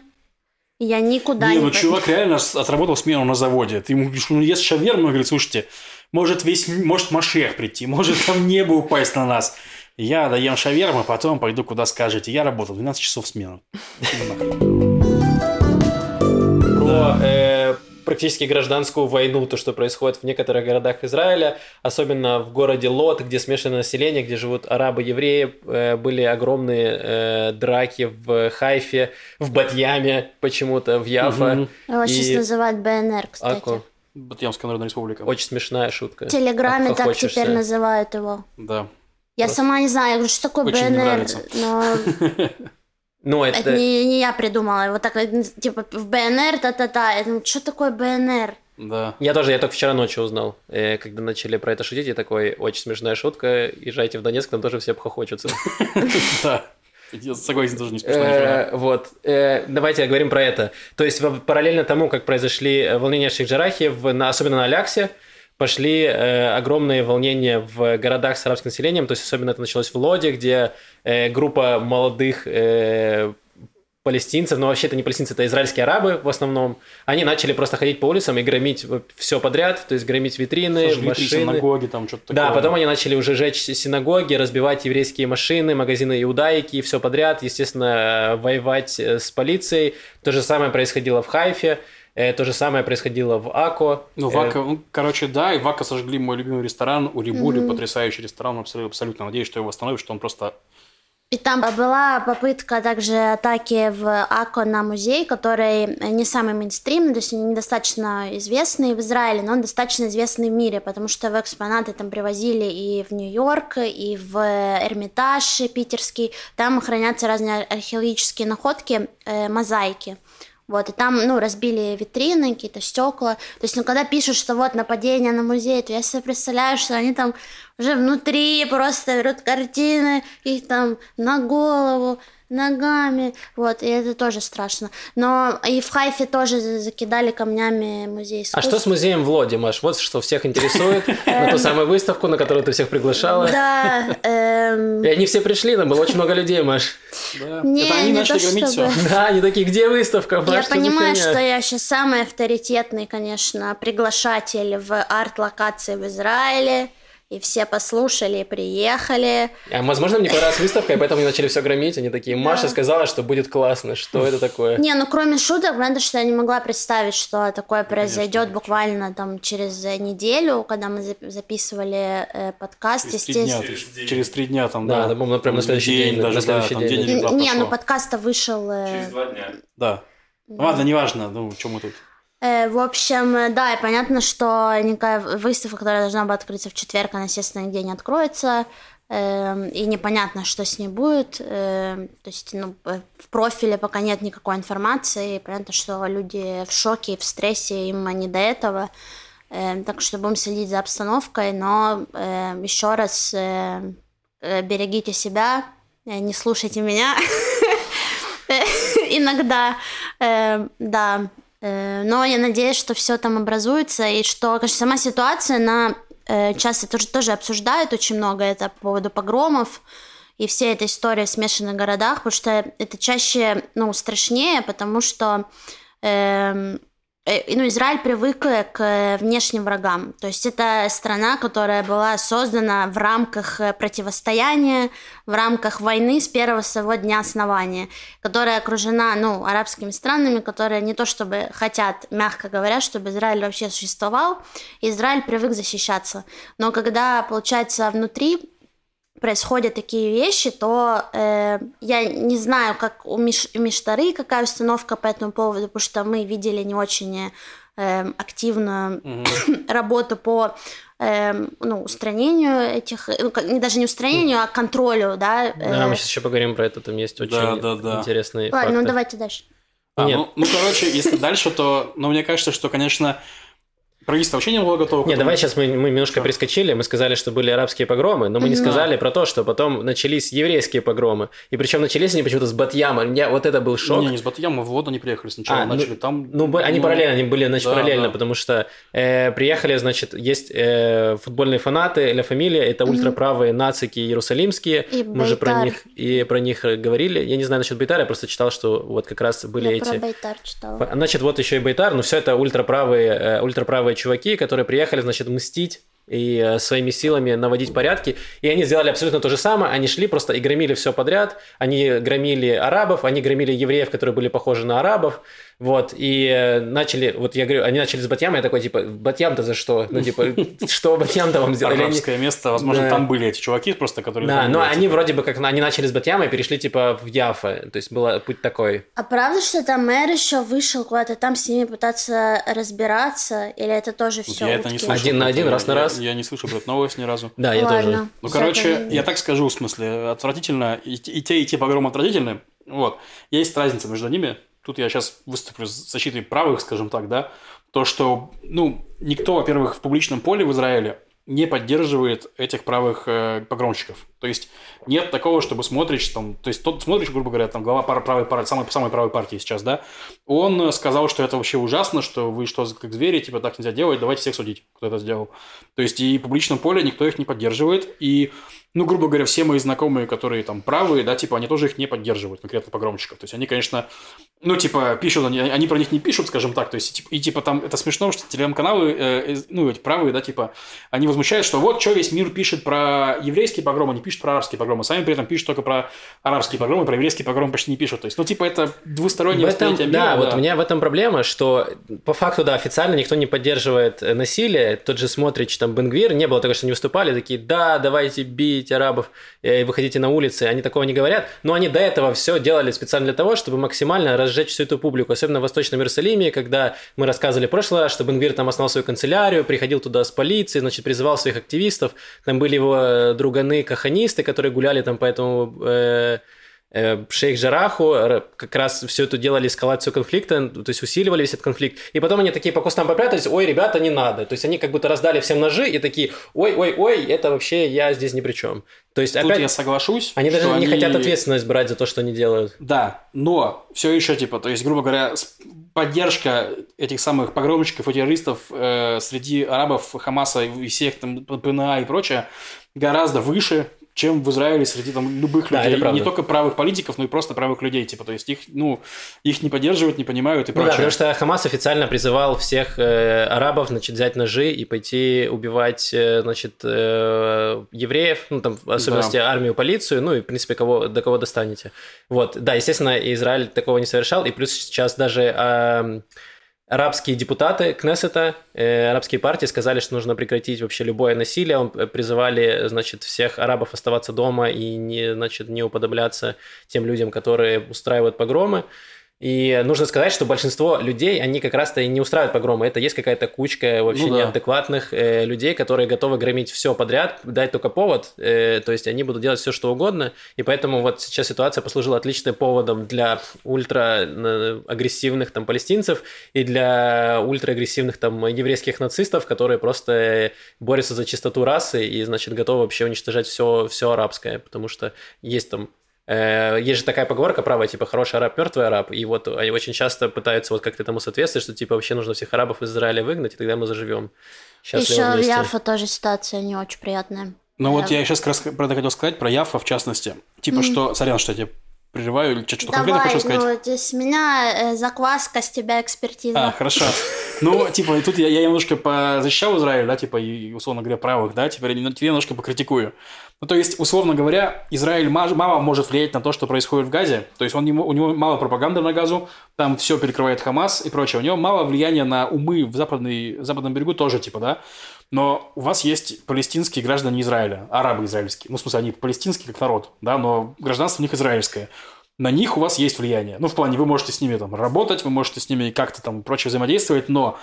[SPEAKER 3] я никуда
[SPEAKER 2] Не,
[SPEAKER 3] не
[SPEAKER 2] ну,
[SPEAKER 3] пойду».
[SPEAKER 2] чувак реально отработал смену на заводе. Ты ему говоришь, ну, ест шаверму, и говорит, слушайте, может весь, может Машех прийти, может там небо упасть на нас. Я доем шаверму, потом пойду куда скажете. Я работал 12 часов в смену. Ну,
[SPEAKER 1] про э, практически гражданскую войну, то, что происходит в некоторых городах Израиля, особенно в городе Лот, где смешанное население, где живут арабы, евреи, э, были огромные э, драки в Хайфе, в Батьяме почему-то, в Яфа.
[SPEAKER 2] Мгм.
[SPEAKER 3] Его
[SPEAKER 1] И-
[SPEAKER 3] сейчас называют БНР, кстати.
[SPEAKER 1] Аку.
[SPEAKER 2] Батьямская Народная Республика.
[SPEAKER 1] Очень смешная шутка.
[SPEAKER 3] В Телеграме так теперь называют его.
[SPEAKER 2] Да.
[SPEAKER 3] Я
[SPEAKER 1] Просто-
[SPEAKER 3] сама не знаю, я говорю, что такое
[SPEAKER 2] Очень
[SPEAKER 3] БНР, но
[SPEAKER 1] Ну, это...
[SPEAKER 3] это не, не я придумала. Вот так, типа, в БНР, та-та-та. Я думаю, что такое БНР?
[SPEAKER 2] Да.
[SPEAKER 1] Я тоже, я только вчера ночью узнал, э, когда начали про это шутить, я такой, очень смешная шутка, езжайте в Донецк, там тоже все обхохочутся.
[SPEAKER 2] Да. Я согласен, тоже не смешно.
[SPEAKER 1] Э, Вот, Э, давайте говорим про это. То есть параллельно тому, как произошли э, волнения в Шейх-Джарахе, особенно на Аляксе, пошли э, огромные волнения в городах с арабским населением, то есть особенно это началось в Лоде, где э, группа молодых э, палестинцев, но вообще это не палестинцы, это израильские арабы в основном, они начали просто ходить по улицам и громить все подряд, то есть громить витрины,
[SPEAKER 2] Сожгли
[SPEAKER 1] машины.
[SPEAKER 2] синагоги, там что-то
[SPEAKER 1] Да,
[SPEAKER 2] такое.
[SPEAKER 1] потом они начали уже жечь синагоги, разбивать еврейские машины, магазины иудаики и все подряд. Естественно, э, воевать э, с полицией. То же самое происходило в Хайфе, то же самое происходило в Ако.
[SPEAKER 2] Ну,
[SPEAKER 1] Э,
[SPEAKER 2] Вака, ну, короче, да, и Вака сожгли мой любимый ресторан, Урибули, потрясающий ресторан, абсолютно, абсолютно надеюсь, что его восстановят, что он просто...
[SPEAKER 3] И там была попытка также атаки в АКО на музей, который не самый мейнстримный, то есть он недостаточно известный в Израиле, но он достаточно известный в мире, потому что в экспонаты там привозили и в Нью-Йорк, и в Эрмитаж питерский. Там хранятся разные археологические находки, э, мозаики. Вот, и там, ну, разбили витрины, какие-то стекла. То есть, ну, когда пишут, что вот нападение на музей, то я себе представляю, что они там уже внутри просто берут картины, их там на голову, ногами, вот, и это тоже страшно. Но и в Хайфе тоже за- закидали камнями музей
[SPEAKER 1] А
[SPEAKER 3] искусств.
[SPEAKER 1] что с музеем в Лоде, Маш? Вот что всех интересует. На ту самую выставку, на которую ты всех приглашала.
[SPEAKER 3] Да, эм,
[SPEAKER 1] И они все пришли, там было очень много людей, Маш.
[SPEAKER 2] Да.
[SPEAKER 3] Не, не то чтобы.
[SPEAKER 1] Да, они такие, где выставка,
[SPEAKER 3] Я понимаю,
[SPEAKER 1] фигня?»
[SPEAKER 3] что я сейчас самый авторитетный, конечно, приглашатель в арт-локации в Израиле. И все послушали, и приехали.
[SPEAKER 1] А, возможно, мне понравилась выставка, и поэтому они начали все громить. Они такие, Маша сказала, что будет классно. Что это такое?
[SPEAKER 3] Не, ну кроме шуток, понятно, что я не могла представить, что такое произойдет буквально там через э, неделю, когда мы зап- записывали э, подкаст,
[SPEAKER 2] Через три дня, через три дня там,
[SPEAKER 1] Да,
[SPEAKER 2] да.
[SPEAKER 1] да, прям на следующий день, на
[SPEAKER 2] даже, да,
[SPEAKER 1] следующий
[SPEAKER 2] там
[SPEAKER 1] день,
[SPEAKER 2] день
[SPEAKER 1] да.
[SPEAKER 3] Не, ну подкаста вышел... э,
[SPEAKER 4] Через два дня.
[SPEAKER 2] Да. Ладно, неважно, ну, что мы тут.
[SPEAKER 3] Э, В общем, э, да, и понятно, что никакая выставка, которая должна была открыться в четверг, она, естественно, нигде не откроется. Эм, И непонятно, что с ней будет. Эм, То есть, ну, э, в профиле пока нет никакой информации. И понятно, что люди в шоке, в стрессе, им не до этого. Эм, Так что будем следить за обстановкой. Но еще раз берегите себя, не слушайте меня. Иногда, да. Э, Но я надеюсь, что все там образуется, и что, конечно, сама ситуация, она э, часто тоже, тоже обсуждают очень много это по поводу погромов и всей этой истории в смешанных городах, потому что это чаще, ну, страшнее, потому что эм, ну, Израиль привык к э, внешним врагам. То есть это страна, которая была создана в рамках э, противостояния, в рамках войны с первого своего дня основания, которая окружена, ну, арабскими странами, которые не то чтобы хотят, мягко говоря, чтобы Израиль вообще существовал. Израиль привык защищаться. Но когда, получается, внутри происходят такие вещи, то э, я не знаю, как у, Миш, у Миштары какая установка по этому поводу, потому что мы видели не очень э, активную работу по э, ну, устранению этих, ну, как- не- даже не устранению, а контролю, да. э.
[SPEAKER 1] Да, мы сейчас еще поговорим про это, там есть очень
[SPEAKER 2] Да, да, да.
[SPEAKER 1] интересные
[SPEAKER 3] Ладно, ну
[SPEAKER 1] факты.
[SPEAKER 3] давайте дальше.
[SPEAKER 2] А,
[SPEAKER 1] Нет.
[SPEAKER 2] ну, ну, короче, если дальше, то, ну, мне кажется, что, конечно, правительство вообще не было готово
[SPEAKER 1] Не, давай сейчас мы, мы немножко
[SPEAKER 2] Всё.
[SPEAKER 1] прискочили. Мы сказали, что были арабские погромы, но мы не сказали про то, что потом начались еврейские погромы. И причем начались они почему-то с Батьяма. У меня вот это был шок.
[SPEAKER 2] Не, не с Батьяма, в воду они приехали сначала,
[SPEAKER 1] А, ну-
[SPEAKER 2] начали там...
[SPEAKER 1] Ну, б- они параллельно, они были, значит,
[SPEAKER 2] да,
[SPEAKER 1] параллельно,
[SPEAKER 2] да.
[SPEAKER 1] потому что э, приехали, значит, есть э, футбольные фанаты Ля Фамилия, это ультраправые нацики иерусалимские,
[SPEAKER 3] И
[SPEAKER 1] мы уже про них и про них э, говорили. Я не знаю насчет Бейтара, я просто читал, что вот как раз были
[SPEAKER 3] я
[SPEAKER 1] эти...
[SPEAKER 3] про Бейтар читала.
[SPEAKER 1] Значит, вот еще и Бейтар, но все это ультраправые, э, ультраправые чуваки, которые приехали, значит, мстить и э, своими силами наводить порядки. И они сделали абсолютно то же самое. Они шли просто и громили все подряд. Они громили арабов, они громили евреев, которые были похожи на арабов. Вот, и э, начали, вот я говорю, они начали с Батьяма, я такой, типа, Батьям-то за что? Ну, типа, что Батьям-то вам сделали?
[SPEAKER 2] Арабское место, возможно, там были эти чуваки просто, которые...
[SPEAKER 1] Да, но они вроде бы как, они начали с Батьяма и перешли, типа, в Яфа, то есть был путь такой.
[SPEAKER 3] А правда, что там мэр еще вышел куда-то там с ними пытаться разбираться, или это тоже все
[SPEAKER 2] Я это не слышал.
[SPEAKER 1] Один на один, раз на раз?
[SPEAKER 2] Я не слышал про эту новость ни разу.
[SPEAKER 1] Да, я тоже.
[SPEAKER 2] Ну, короче, я так скажу, в смысле, отвратительно, и те, и те погромы отвратительны, вот. Есть разница между ними, тут я сейчас выступлю с защитой правых, скажем так, да, то, что, ну, никто, во-первых, в публичном поле в Израиле не поддерживает этих правых э, погромщиков. То есть нет такого, чтобы смотришь там, то есть тот смотришь, грубо говоря, там глава правой партии, самой, самой правой партии сейчас, да, он сказал, что это вообще ужасно, что вы что, как звери, типа так нельзя делать, давайте всех судить, кто это сделал. То есть и в публичном поле никто их не поддерживает, и ну, грубо говоря, все мои знакомые, которые там правые, да, типа, они тоже их не поддерживают, конкретно погромщиков. То есть они, конечно, ну, типа, пишут, они, они про них не пишут, скажем так, то есть, и, типа, там, это смешно, что телеграм-каналы, э, ну, эти правые, да, типа, они возмущают, что вот, что весь мир пишет про еврейские погромы, не пишет про арабские погромы, сами при этом пишут только про арабские погромы, про еврейские погромы почти не пишут, то есть, ну, типа, это двустороннее
[SPEAKER 1] восприятие мира. Да, да, вот у меня в этом проблема, что по факту, да, официально никто не поддерживает насилие, тот же Смотрич, там, Бенгвир, не было такого, что они выступали, такие, да, давайте бить арабов, и выходите на улицы, они такого не говорят, но они до этого все делали специально для того, чтобы максимально разжечь всю эту публику, особенно в Восточном Иерусалиме, когда мы рассказывали в прошлый раз, что Бенгвир там основал свою канцелярию, приходил туда с полицией, значит, призывал своих активистов, там были его э, друганы-каханисты, которые гуляли там по этому э, Э, шейх Жараху как раз все это делали эскалацию конфликта, то есть усиливали весь этот конфликт. И потом они такие по кустам попрятались, ой, ребята, не надо. То есть они как будто раздали всем ножи и такие, ой, ой, ой, это вообще я здесь ни при чем. То есть
[SPEAKER 2] Тут
[SPEAKER 1] опять...
[SPEAKER 2] я соглашусь.
[SPEAKER 1] Они даже не они... хотят ответственность брать за то, что они делают.
[SPEAKER 2] Да, но все еще типа, то есть, грубо говоря, поддержка этих самых погромщиков и террористов э, среди арабов, Хамаса и всех там ПНА и прочее гораздо выше, чем в Израиле среди там любых да, людей. Не только правых политиков, но и просто правых людей. Типа, то есть их, ну, их не поддерживают, не понимают и ну, прочее.
[SPEAKER 1] Да, потому что Хамас официально призывал всех э, арабов, значит, взять ножи и пойти убивать, э, значит, э, евреев, ну, там, в особенности да. армию, полицию, ну, и, в принципе, кого, до кого достанете. Вот, да, естественно, Израиль такого не совершал, и плюс сейчас даже... Э, арабские депутаты Кнессета, э, арабские партии сказали, что нужно прекратить вообще любое насилие. Он э, призывали, значит, всех арабов оставаться дома и не, значит, не уподобляться тем людям, которые устраивают погромы. И нужно сказать, что большинство людей, они как раз-то и не устраивают погромы. Это есть какая-то кучка вообще ну, да. неадекватных э, людей, которые готовы громить все подряд, дать только повод. Э, то есть они будут делать все, что угодно. И поэтому вот сейчас ситуация послужила отличным поводом для ультра-агрессивных там палестинцев и для ультра-агрессивных там еврейских нацистов, которые просто борются за чистоту расы и, значит, готовы вообще уничтожать все, все арабское. Потому что есть там Э, есть же такая поговорка правая, типа хороший араб, мертвый араб, и вот они очень часто пытаются вот как-то этому соответствовать, что типа вообще нужно всех арабов из Израиля выгнать, и тогда мы заживем.
[SPEAKER 3] Еще в Яфа тоже ситуация не очень приятная.
[SPEAKER 2] Ну да. вот я сейчас как раз про это хотел сказать, про Яфа в частности. Типа mm-hmm. что, сорян, что я тебе прерываю, или что-то конкретно хочешь сказать?
[SPEAKER 3] ну, здесь с меня э, закваска, с тебя экспертиза.
[SPEAKER 2] А, хорошо. Ну, типа, тут я, я немножко защищал Израиль, да, типа, и, условно говоря, правых, да, теперь я немножко покритикую. Ну, то есть, условно говоря, Израиль мало может влиять на то, что происходит в Газе. То есть, он, у него мало пропаганды на Газу, там все перекрывает Хамас и прочее. У него мало влияния на умы в, западной, в западном берегу тоже, типа, да. Но у вас есть палестинские граждане Израиля, арабы израильские. Ну, в смысле, они палестинские как народ, да, но гражданство у них израильское. На них у вас есть влияние. Ну, в плане, вы можете с ними там работать, вы можете с ними как-то там прочее взаимодействовать, но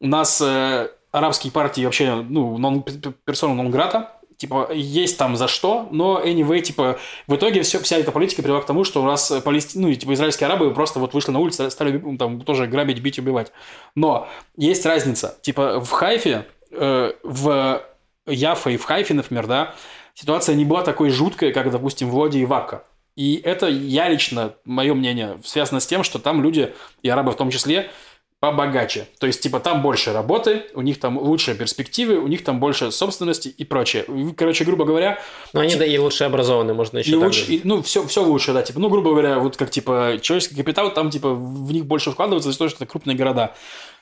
[SPEAKER 2] у нас э, арабские партии вообще, ну, нон, персона нон-грата, типа, есть там за что, но anyway, типа, в итоге все, вся эта политика привела к тому, что у нас Палести... ну, типа, израильские арабы просто вот вышли на улицу, стали там тоже грабить, бить, убивать. Но есть разница. Типа, в Хайфе, э, в Яфа и в Хайфе, например, да, ситуация не была такой жуткой, как, допустим, в Лоде и Вака. И это я лично, мое мнение, связано с тем, что там люди, и арабы в том числе, побогаче. То есть, типа, там больше работы, у них там лучшие перспективы, у них там больше собственности и прочее. Короче, грубо говоря...
[SPEAKER 1] Ну, они,
[SPEAKER 2] типа,
[SPEAKER 1] да, и лучше образованы, можно еще
[SPEAKER 2] и лучше, и, Ну, все, все лучше, да, типа, ну, грубо говоря, вот как, типа, человеческий капитал, там, типа, в них больше вкладывается за то, что это крупные города.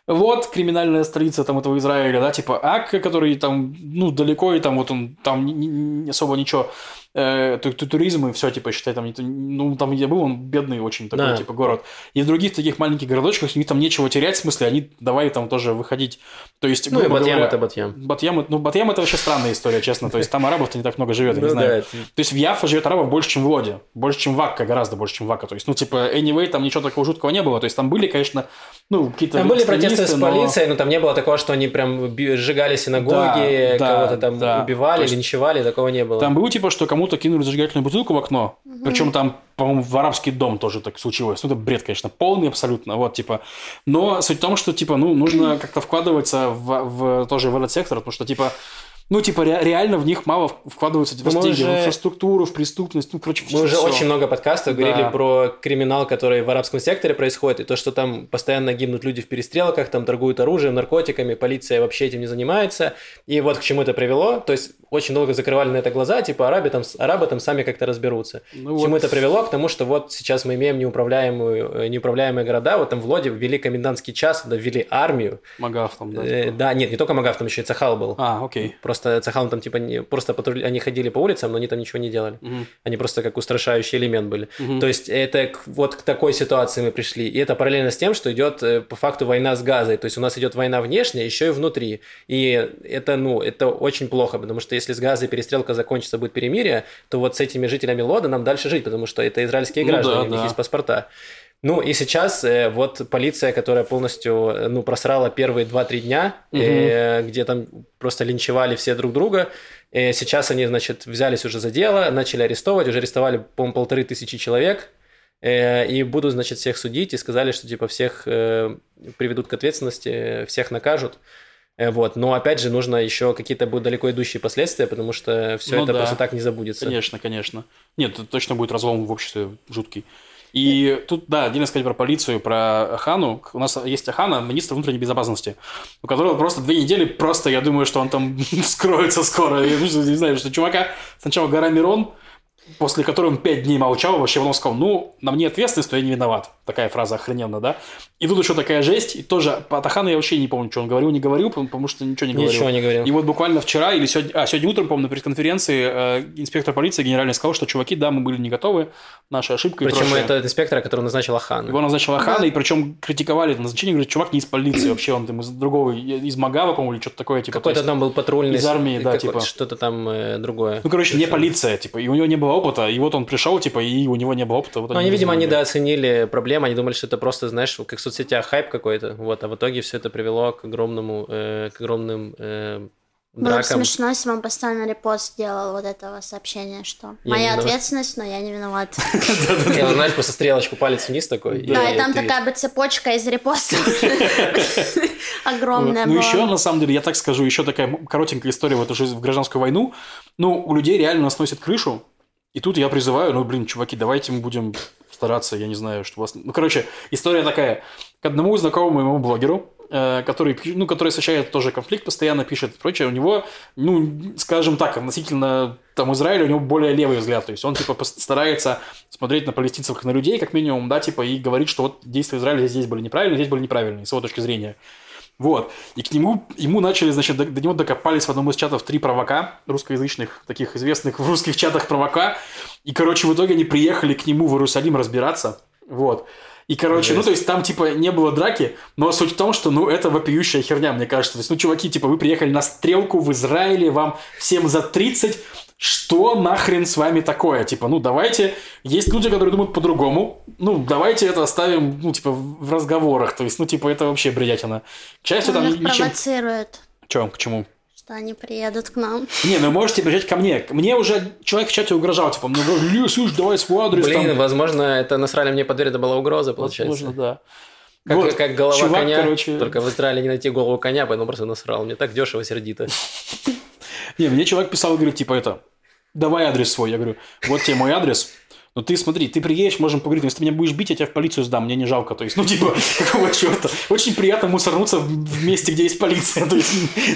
[SPEAKER 2] Вот криминальная столица там этого Израиля, да, типа Ак, который там, ну, далеко, и там вот он, там не, не особо ничего э, туризм и все, типа, считай, там, ну, там я был, он бедный очень такой, да. типа, город. И в других таких маленьких городочках у них там нечего терять, в смысле, они давай там тоже выходить. То есть,
[SPEAKER 1] ну, и Батьям это Батьям.
[SPEAKER 2] Батьям, ну, Батьям это вообще странная история, честно. То есть, там арабов-то не так много живет, я не ну знаю. То есть, в Яфа живет арабов больше, чем в Лоде. Больше, чем в Акка, гораздо больше, чем в Акка. То есть, ну, типа, anyway, там ничего такого жуткого не было. То есть, там были, конечно, ну, какие-то
[SPEAKER 1] Там были протесты с полицией, но там не было такого, что они прям сжигали синагоги, кого-то там убивали, линчевали, такого не было.
[SPEAKER 2] Там было, типа, что кому-то кинули зажигательную бутылку в окно, причем там по-моему, в арабский дом тоже так случилось. Ну, это бред, конечно, полный абсолютно, вот, типа. Но суть в том, что, типа, ну, нужно как-то вкладываться в, в тоже в этот сектор, потому что, типа, ну, типа, ре- реально в них мало вкладываются типа, деньги уже... в инфраструктуру, в преступность, ну, короче,
[SPEAKER 1] Мы уже все. очень много подкастов да. говорили про криминал, который в арабском секторе происходит, и то, что там постоянно гибнут люди в перестрелках, там торгуют оружием, наркотиками, полиция вообще этим не занимается. И вот к чему это привело. То есть очень долго закрывали на это глаза, типа арабы там, арабы там сами как-то разберутся. Ну, к чему вот... это привело? К тому, что вот сейчас мы имеем неуправляемую, э, неуправляемые города, вот там в Лоде ввели комендантский час, ввели армию.
[SPEAKER 2] Магав там, да?
[SPEAKER 1] Э, типа. да, нет, не только Магав, там еще и Цахал был.
[SPEAKER 2] А, окей.
[SPEAKER 1] Просто Цахал там типа не, просто патрули, они ходили по улицам, но они там ничего не делали. Угу. Они просто как устрашающий элемент были. Угу. То есть это вот к такой ситуации мы пришли. И это параллельно с тем, что идет э, по факту война с Газой. То есть у нас идет война внешняя, еще и внутри. И это, ну, это очень плохо, потому что если с Газой перестрелка закончится, будет перемирие, то вот с этими жителями Лода нам дальше жить, потому что это израильские ну, граждане, да, у них да. есть паспорта. Ну и сейчас э, вот полиция, которая полностью э, ну, просрала первые 2-3 дня, угу. э, где там просто линчевали все друг друга, э, сейчас они, значит, взялись уже за дело, начали арестовывать, уже арестовали, по-моему, полторы тысячи человек, э, и будут, значит, всех судить, и сказали, что типа всех э, приведут к ответственности, всех накажут. Э, вот. Но опять же, нужно еще какие-то будут далеко идущие последствия, потому что все ну, это да. просто так не забудется.
[SPEAKER 2] Конечно, конечно. Нет, точно будет разлом в обществе жуткий. И тут, да, отдельно сказать про полицию, про Хану. У нас есть Ахана, министр внутренней безопасности, у которого просто две недели просто, я думаю, что он там скроется скоро. Я не знаю, что чувака сначала гора Мирон, после которой он пять дней молчал, вообще потом сказал, ну, на мне ответственность, то я не виноват. Такая фраза охрененная, да? И тут еще такая жесть, и тоже по Атахану я вообще не помню, что он говорил, не говорил, потому что ничего не говорил.
[SPEAKER 1] Ничего не говорил.
[SPEAKER 2] И вот буквально вчера или сегодня, а, сегодня утром, помню, на пресс-конференции э, инспектор полиции генеральный сказал, что, чуваки, да, мы были не готовы, наша ошибка
[SPEAKER 1] Причем это инспектора, который назначил Ахан.
[SPEAKER 2] Его назначил Ахан, да. и причем критиковали это назначение, говорят, чувак не из полиции вообще, он там из другого, из Магава, по-моему, или что-то такое. Типа,
[SPEAKER 1] Какой-то там был патрульный.
[SPEAKER 2] Из армии, да, типа.
[SPEAKER 1] Что-то там э, другое.
[SPEAKER 2] Ну, короче, не полиция, типа, и у него не было опыта, и вот он пришел, типа, и у него не было опыта. Вот
[SPEAKER 1] ну, они, видимо, недооценили проблему, они думали, что это просто, знаешь, как в соцсетях хайп какой-то, вот, а в итоге все это привело к огромному, э, к огромным э,
[SPEAKER 3] Было бы смешно, если бы он постоянно репост сделал вот этого сообщения, что я моя ответственность, но я не виноват.
[SPEAKER 1] Я, знаешь, просто стрелочку палец вниз такой.
[SPEAKER 3] Да, и там такая бы цепочка из репостов огромная
[SPEAKER 2] Ну, еще, на самом деле, я так скажу, еще такая коротенькая история вот уже в гражданскую войну. Ну, у людей реально сносит крышу, и тут я призываю, ну, блин, чуваки, давайте мы будем стараться, я не знаю, что у вас... Ну, короче, история такая. К одному знакомому моему блогеру, э, который, ну, который освещает тоже конфликт, постоянно пишет и прочее, у него, ну, скажем так, относительно там Израиля у него более левый взгляд, то есть он, типа, старается смотреть на палестинцев как на людей, как минимум, да, типа, и говорит, что вот действия Израиля здесь были неправильные, здесь были неправильные, с его точки зрения. Вот. И к нему, ему начали, значит, до, до него докопались в одном из чатов три провока, русскоязычных, таких известных в русских чатах провока. И, короче, в итоге они приехали к нему в Иерусалим разбираться. Вот. И, короче, Жесть. ну, то есть там, типа, не было драки, но суть в том, что, ну, это вопиющая херня, мне кажется. То есть, ну, чуваки, типа, вы приехали на стрелку в Израиле, вам всем за 30, что нахрен с вами такое? Типа, ну, давайте, есть люди, которые думают по-другому, ну, давайте это оставим, ну, типа, в разговорах, то есть, ну, типа, это вообще бредятина.
[SPEAKER 3] К счастью, там ничем... провоцирует.
[SPEAKER 2] Чем, к чему?
[SPEAKER 3] что они приедут к нам.
[SPEAKER 2] Не, ну можете приезжать ко мне. Мне уже человек в чате угрожал, типа, мне говорил, слушай, давай свой адрес.
[SPEAKER 1] Блин, там. возможно, это насрали мне под дверь, это была угроза, получается.
[SPEAKER 2] Возможно, да.
[SPEAKER 1] Как, вот, как голова чувак, коня, короче... только в Израиле не найти голову коня, поэтому просто насрал. Мне так дешево, сердито.
[SPEAKER 2] Не, мне человек писал, говорит, типа это, давай адрес свой. Я говорю, вот тебе мой адрес, ну ты смотри, ты приедешь, можем поговорить, но если ты меня будешь бить, я тебя в полицию сдам, мне не жалко. То есть, ну типа, какого черта? Очень приятно мусорнуться в месте, где есть полиция. То есть,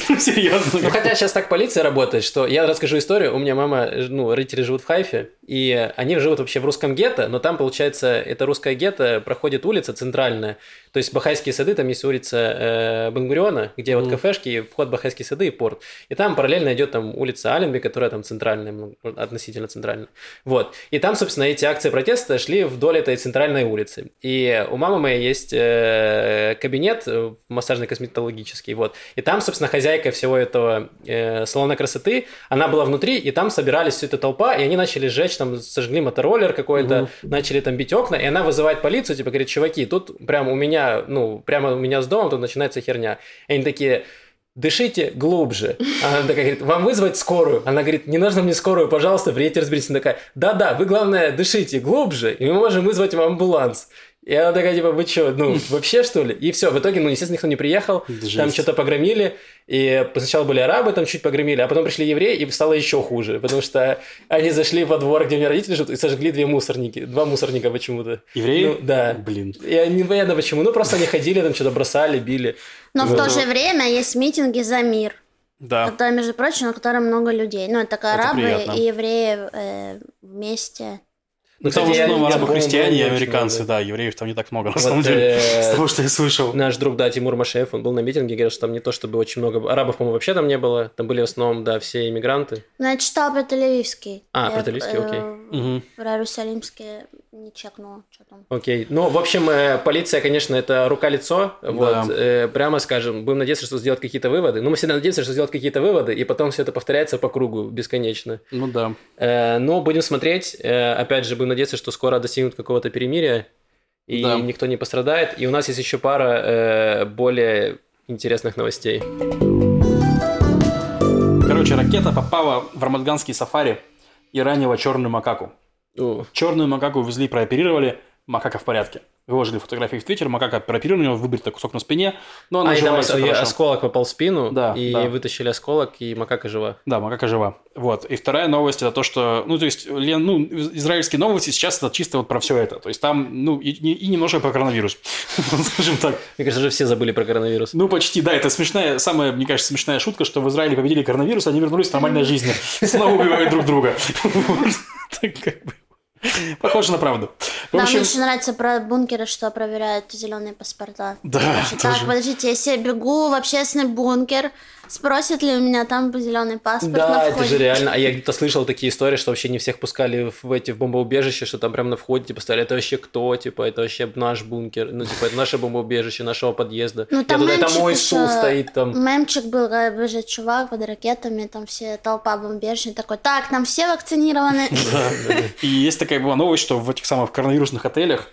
[SPEAKER 2] ну серьезно.
[SPEAKER 1] Ну хотя сейчас так полиция работает, что я расскажу историю. У меня мама, ну, родители живут в Хайфе, и они живут вообще в русском гетто, но там, получается, это русское гетто, проходит улица центральная. То есть Бахайские сады, там есть улица э, Бангуриона, где mm. вот кафешки, вход Бахайские сады и порт. И там параллельно идет там улица Аленби, которая там центральная, относительно центральная. Вот. И там, собственно, эти акции протеста шли вдоль этой центральной улицы. И у мамы моей есть э, кабинет э, массажно-косметологический, вот. И там, собственно, хозяйка всего этого э, салона красоты, она была внутри, и там собирались вся эта толпа, и они начали сжечь, там, сожгли мотороллер какой-то, угу. начали там бить окна, и она вызывает полицию, типа, говорит, чуваки, тут прям у меня, ну, прямо у меня с домом тут начинается херня. И они такие, дышите глубже. Она такая говорит, вам вызвать скорую? Она говорит, не нужно мне скорую, пожалуйста, приедьте разберитесь. Она такая, да-да, вы, главное, дышите глубже, и мы можем вызвать вам амбуланс. И она такая, типа, вы что, ну, вообще, что ли? И все, в итоге, ну, естественно, никто не приехал, Жесть. там что-то погромили, и сначала были арабы, там чуть погромили, а потом пришли евреи, и стало еще хуже, потому что они зашли во двор, где у меня родители живут, и сожгли две мусорники, два мусорника почему-то.
[SPEAKER 2] Евреи?
[SPEAKER 1] Ну, да.
[SPEAKER 2] Блин.
[SPEAKER 1] Я не понятно почему, ну, просто они ходили, там что-то бросали, били.
[SPEAKER 3] Но в то же время есть митинги за мир.
[SPEAKER 2] Да.
[SPEAKER 3] Это, между прочим, на котором много людей. Ну, это арабы приятно. и евреи э, вместе.
[SPEAKER 2] Ну, кстати, в основном арабы-христиане и американцы, да, евреев там не так много, на вот, самом деле, э, с того, что я слышал.
[SPEAKER 1] Наш друг, да, Тимур Машеев, он был на митинге, говорил, что там не то, чтобы очень много... Арабов, по-моему, вообще там не было, там были в основном, да, все иммигранты.
[SPEAKER 3] Ну, я читала про Тель-Авивский.
[SPEAKER 1] А, про Тель-Авивский, э, окей.
[SPEAKER 3] Угу. Про Иерусалимский не чекнула, что там.
[SPEAKER 1] Окей. Ну, в общем, э, полиция, конечно, это рука-лицо. Да. Вот, э, прямо скажем, будем надеяться, что сделать какие-то выводы. Ну, мы всегда надеемся, что сделать какие-то выводы, и потом все это повторяется по кругу бесконечно.
[SPEAKER 2] Ну да.
[SPEAKER 1] Э, но будем смотреть. Э, опять же, будем надеяться, что скоро достигнут какого-то перемирия, и да. никто не пострадает. И у нас есть еще пара э, более интересных новостей.
[SPEAKER 2] Короче, ракета попала в рамадганский сафари и ранила черную макаку. О. Черную макаку увезли, прооперировали, макака в порядке выложили фотографии в Твиттер, макака прооперировали, у него выбритый кусок на спине, но она
[SPEAKER 1] а,
[SPEAKER 2] жива,
[SPEAKER 1] и там и осколок попал в спину,
[SPEAKER 2] да,
[SPEAKER 1] и
[SPEAKER 2] да.
[SPEAKER 1] вытащили осколок, и макака жива.
[SPEAKER 2] Да, макака жива. Вот. И вторая новость это то, что, ну, то есть, ну, израильские новости сейчас это чисто вот про все это. То есть, там, ну, и, и немножко про коронавирус, скажем так.
[SPEAKER 1] Мне кажется, уже все забыли про коронавирус.
[SPEAKER 2] Ну, почти, да, это смешная, самая, мне кажется, смешная шутка, что в Израиле победили коронавирус, они вернулись к нормальной жизни. Снова убивают друг друга. Так как бы. Похоже на правду.
[SPEAKER 3] В да, общем... мне очень нравится про бункеры, что проверяют зеленые паспорта.
[SPEAKER 2] Да,
[SPEAKER 3] Так, подождите, если я бегу в общественный бункер, Спросят ли у меня там зеленый паспорт
[SPEAKER 1] Да, на это же реально. А я где-то слышал такие истории, что вообще не всех пускали в эти в бомбоубежище, что там прям на входе типа стояли, это вообще кто, типа, это вообще наш бункер, ну, типа, это наше бомбоубежище, нашего подъезда.
[SPEAKER 3] Ну, там
[SPEAKER 1] я туда, это мой стул стоит там.
[SPEAKER 3] Мемчик был, когда бежит чувак под ракетами, там все толпа бомбежечная, такой, так, там все вакцинированы.
[SPEAKER 2] И есть такая была новость, что в этих самых коронавирусных отелях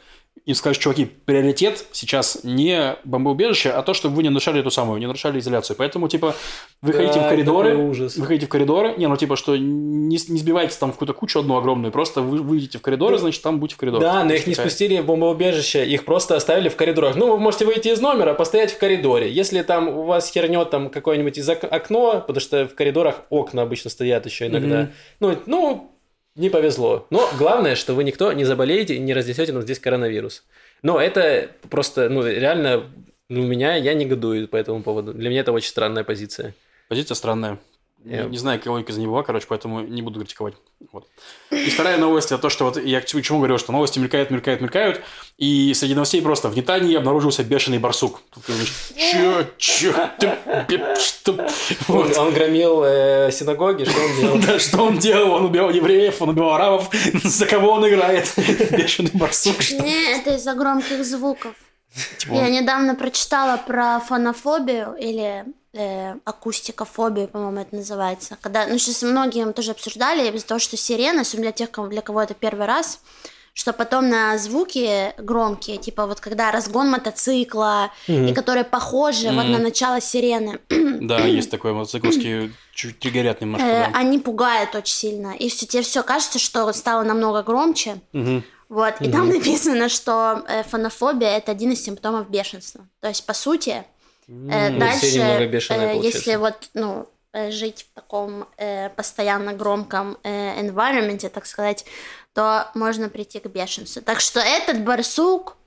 [SPEAKER 2] и скажешь, чуваки, приоритет сейчас не бомбоубежище, а то, чтобы вы не нарушали эту самую, не нарушали изоляцию. Поэтому, типа, выходите да, в коридоры, выходите в коридоры, не, ну, типа, что не, не сбивайте там в какую-то кучу одну огромную, просто вы выйдете в коридоры, значит, там будьте в коридоре.
[SPEAKER 1] Да, но их не спустили в бомбоубежище, их просто оставили в коридорах. Ну, вы можете выйти из номера, постоять в коридоре. Если там у вас хернет там какое-нибудь из окно, потому что в коридорах окна обычно стоят еще иногда. Mm-hmm. Ну, ну, не повезло. Но главное, что вы никто не заболеете и не разнесете нам здесь коронавирус. Но это просто, ну, реально, ну, у меня, я негодую по этому поводу. Для меня это очень странная позиция.
[SPEAKER 2] Позиция странная. Я не знаю, кого из него, короче, поэтому не буду критиковать. Вот. И вторая новость, это то, что вот я к чему говорю, что новости мелькают, мелькают, мелькают, и среди новостей просто в Нетании обнаружился бешеный барсук. Тут ты думаешь, чё, чё, ты,
[SPEAKER 1] что? Вот. Он, он громил э, синагоги, что он делал?
[SPEAKER 2] Да, что он делал? Он убивал евреев, он убивал арабов. За кого он играет? Бешеный барсук, что?
[SPEAKER 3] Не, это из-за громких звуков. Типа я недавно прочитала про фонофобию или э, акустикофобию, по-моему, это называется. Когда, ну, сейчас многие тоже обсуждали из-за того, что сирена, особенно для тех, для кого это первый раз, что потом на звуки громкие, типа вот когда разгон мотоцикла, mm-hmm. и которые похожи mm-hmm. вот на начало сирены.
[SPEAKER 2] Да, есть такое, мотоцикловские чуть триггерят немножко. Э.
[SPEAKER 3] Они пугают очень сильно. И все, тебе все кажется, что стало намного громче.
[SPEAKER 2] Mm-hmm.
[SPEAKER 3] Вот, и mm-hmm. там написано, что э, фонофобия это один из симптомов бешенства. То есть, по сути, ну, дальше, э, если вот, ну, э, жить в таком э, постоянно громком э, environment, так сказать, то можно прийти к бешенству. Так что этот барсук,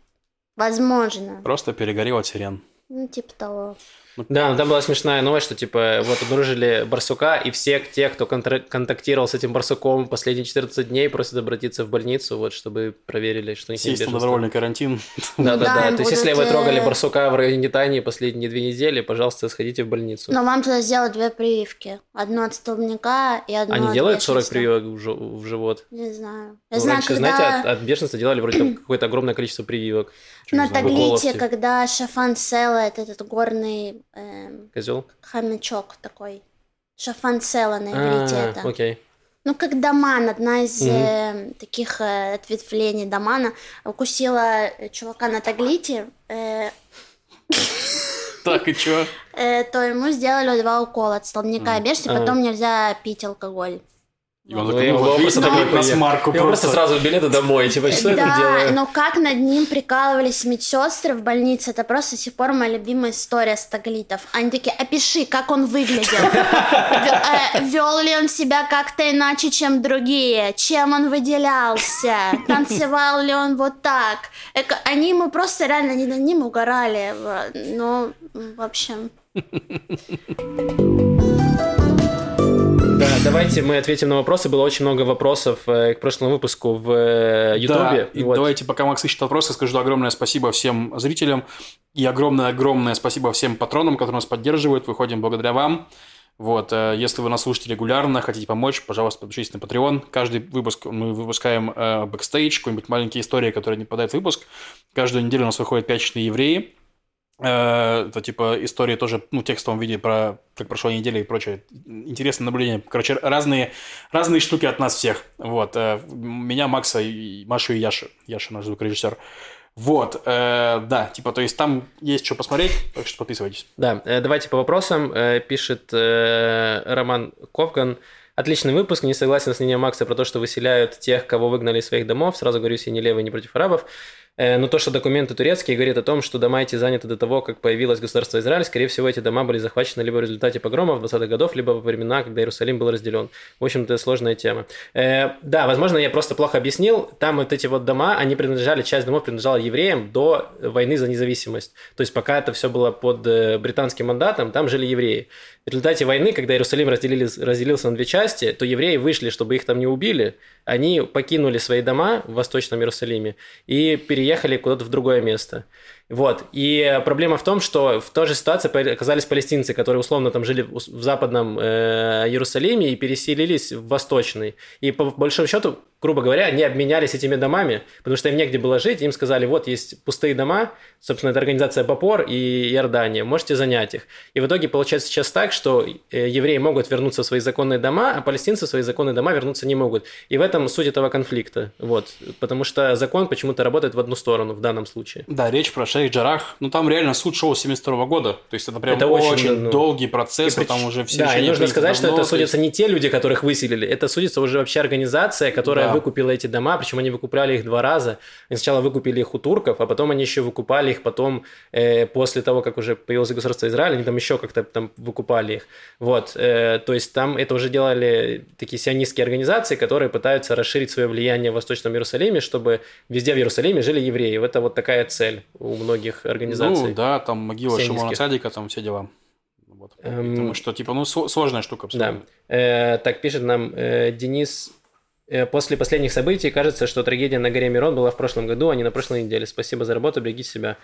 [SPEAKER 3] возможно.
[SPEAKER 2] Просто перегорел от сирен.
[SPEAKER 3] Ну, типа того.
[SPEAKER 1] Да, но там была смешная новость, что типа вот обнаружили барсука, и все те, кто контр- контактировал с этим барсуком последние 14 дней, просят обратиться в больницу, вот, чтобы проверили, что у них нет
[SPEAKER 2] Сесть на добровольный карантин.
[SPEAKER 1] Да, да,
[SPEAKER 3] Да,
[SPEAKER 1] То есть, если вы трогали
[SPEAKER 3] э,
[SPEAKER 1] барсука в районе Нетании последние две недели, пожалуйста, сходите в больницу.
[SPEAKER 3] Но вам туда сделают две прививки. Одну от столбняка и одну
[SPEAKER 1] Они
[SPEAKER 3] от
[SPEAKER 1] делают 40
[SPEAKER 3] бешенства.
[SPEAKER 1] прививок в, живот?
[SPEAKER 3] Не знаю. Я
[SPEAKER 1] Ну,
[SPEAKER 3] знаю,
[SPEAKER 1] раньше,
[SPEAKER 3] когда...
[SPEAKER 1] знаете, от, от бешенства делали вроде какое-то огромное количество прививок.
[SPEAKER 3] На. Таглите, когда Шафан Села, это этот горный эм,
[SPEAKER 1] Козел?
[SPEAKER 3] хомячок такой. Шафан Села на иврите
[SPEAKER 1] А,
[SPEAKER 3] это.
[SPEAKER 1] окей.
[SPEAKER 3] Ну, как Даман, одна из
[SPEAKER 1] Мгм.
[SPEAKER 3] э, таких э, ответвлений Дамана, укусила э, чувака на Таглите, э,
[SPEAKER 2] Так, и чё?
[SPEAKER 3] э, то ему сделали два укола от столбняка и
[SPEAKER 1] А.
[SPEAKER 3] потом нельзя пить алкоголь.
[SPEAKER 2] И он
[SPEAKER 1] Ну,
[SPEAKER 2] такой,
[SPEAKER 1] я
[SPEAKER 2] ну, вот
[SPEAKER 1] просто
[SPEAKER 2] видите,
[SPEAKER 1] такой
[SPEAKER 2] на
[SPEAKER 1] приехал.
[SPEAKER 2] смарку
[SPEAKER 1] Я просто
[SPEAKER 2] просто.
[SPEAKER 1] сразу билеты домой, типа, что
[SPEAKER 3] да,
[SPEAKER 1] делаю?
[SPEAKER 3] но как над ним прикалывались медсестры в больнице, это просто до сих пор моя любимая история с таглитов. Они такие, опиши, как он выглядел. Вел ли он себя как-то иначе, чем другие? Чем он выделялся? Танцевал ли он вот так? Они мы просто реально не над ним угорали. Ну, в общем...
[SPEAKER 1] Да, давайте мы ответим на вопросы. Было очень много вопросов э, к прошлому выпуску в э,
[SPEAKER 2] Да,
[SPEAKER 1] Ютубе.
[SPEAKER 2] и
[SPEAKER 1] Вот.
[SPEAKER 2] давайте, пока Макс ищет вопросы, скажу огромное спасибо всем зрителям и огромное-огромное спасибо всем патронам, которые нас поддерживают. Выходим благодаря вам. Вот, э, если вы нас слушаете регулярно, хотите помочь, пожалуйста, подпишитесь на Patreon. Каждый выпуск мы выпускаем э, бэкстейдж, какие-нибудь маленькие истории, которые не попадают в выпуск. Каждую неделю у нас выходят пятничные евреи. Э, Это типа истории тоже, ну, текстовом виде про как прошла неделя и прочее. Интересное наблюдение. Короче, разные, разные штуки от нас всех. Вот. э, Меня, Макса, Машу и Яшу. Яша наш звукорежиссер. Вот, э, да, типа, то есть там есть что посмотреть, так что подписывайтесь.
[SPEAKER 1] Да, э, давайте по вопросам. Пишет э, Роман Ковган. Отличный выпуск, не согласен с мнением Макса про то, что выселяют тех, кого выгнали из своих домов. Сразу говорю, я не левый, не против арабов. Э, Но то, что документы турецкие, говорит о том, что дома эти заняты до того, как появилось государство Израиль. Скорее всего, эти дома были захвачены либо в результате погромов 20-х годов, либо во времена, когда Иерусалим был разделен. В общем-то, сложная тема. Э, Да, возможно, я просто плохо объяснил. Там вот эти вот дома, они принадлежали, часть домов принадлежала евреям до войны за независимость. То есть, пока это все было под э, британским мандатом, там жили евреи. В результате войны, когда Иерусалим разделился на две части, то евреи вышли, чтобы их там не убили. Они покинули свои дома в Восточном Иерусалиме и переехали куда-то в другое место. Вот. И проблема в том, что в той же ситуации оказались палестинцы, которые условно там жили в в западном э, Иерусалиме и переселились в восточный. И по большому счету, грубо говоря, они обменялись этими домами, потому что им негде было жить. Им сказали, вот есть пустые дома, собственно, это организация Бапор и Иордания, можете занять их. И в итоге получается сейчас так, что э, евреи могут вернуться в свои законные дома, а палестинцы в свои законные дома вернуться не могут. И в этом суть этого конфликта. Вот. Потому что закон почему-то работает в одну сторону в данном случае.
[SPEAKER 2] Да, речь про Шейх Джарах. Ну, там реально суд шел с 72 года. То есть, это прям
[SPEAKER 1] Это
[SPEAKER 2] очень,
[SPEAKER 1] очень, ну,
[SPEAKER 2] долгий процесс,
[SPEAKER 1] И прич-
[SPEAKER 2] уже все
[SPEAKER 1] Да, и нужно сказать, что
[SPEAKER 2] давно,
[SPEAKER 1] это
[SPEAKER 2] то есть-
[SPEAKER 1] судятся не те люди, которых выселили, это судится уже вообще организация, которая
[SPEAKER 2] Да.
[SPEAKER 1] выкупила эти дома, причем они выкупляли их два раза. Они сначала выкупили их у турков, а потом они еще выкупали их потом, э, после того, как уже появилось государство Израиль, они там еще как-то там выкупали их. Вот, э, то есть там это уже делали такие сионистские организации, которые пытаются расширить свое влияние в Восточном Иерусалиме, чтобы везде в Иерусалиме жили евреи. Это вот такая цель у многих организаций.
[SPEAKER 2] Ну, да, там могила. Шимона Цадика, там все дела. Вот.
[SPEAKER 1] Эм,
[SPEAKER 2] Потому что, типа, ну, сл- сложная штука.
[SPEAKER 1] Да.
[SPEAKER 2] абсолютно.
[SPEAKER 1] Э, так пишет нам э, Денис. Э, После последних событий кажется, что трагедия на горе Мирон была в прошлом году, а не на прошлой неделе. Спасибо за работу, берегите себя.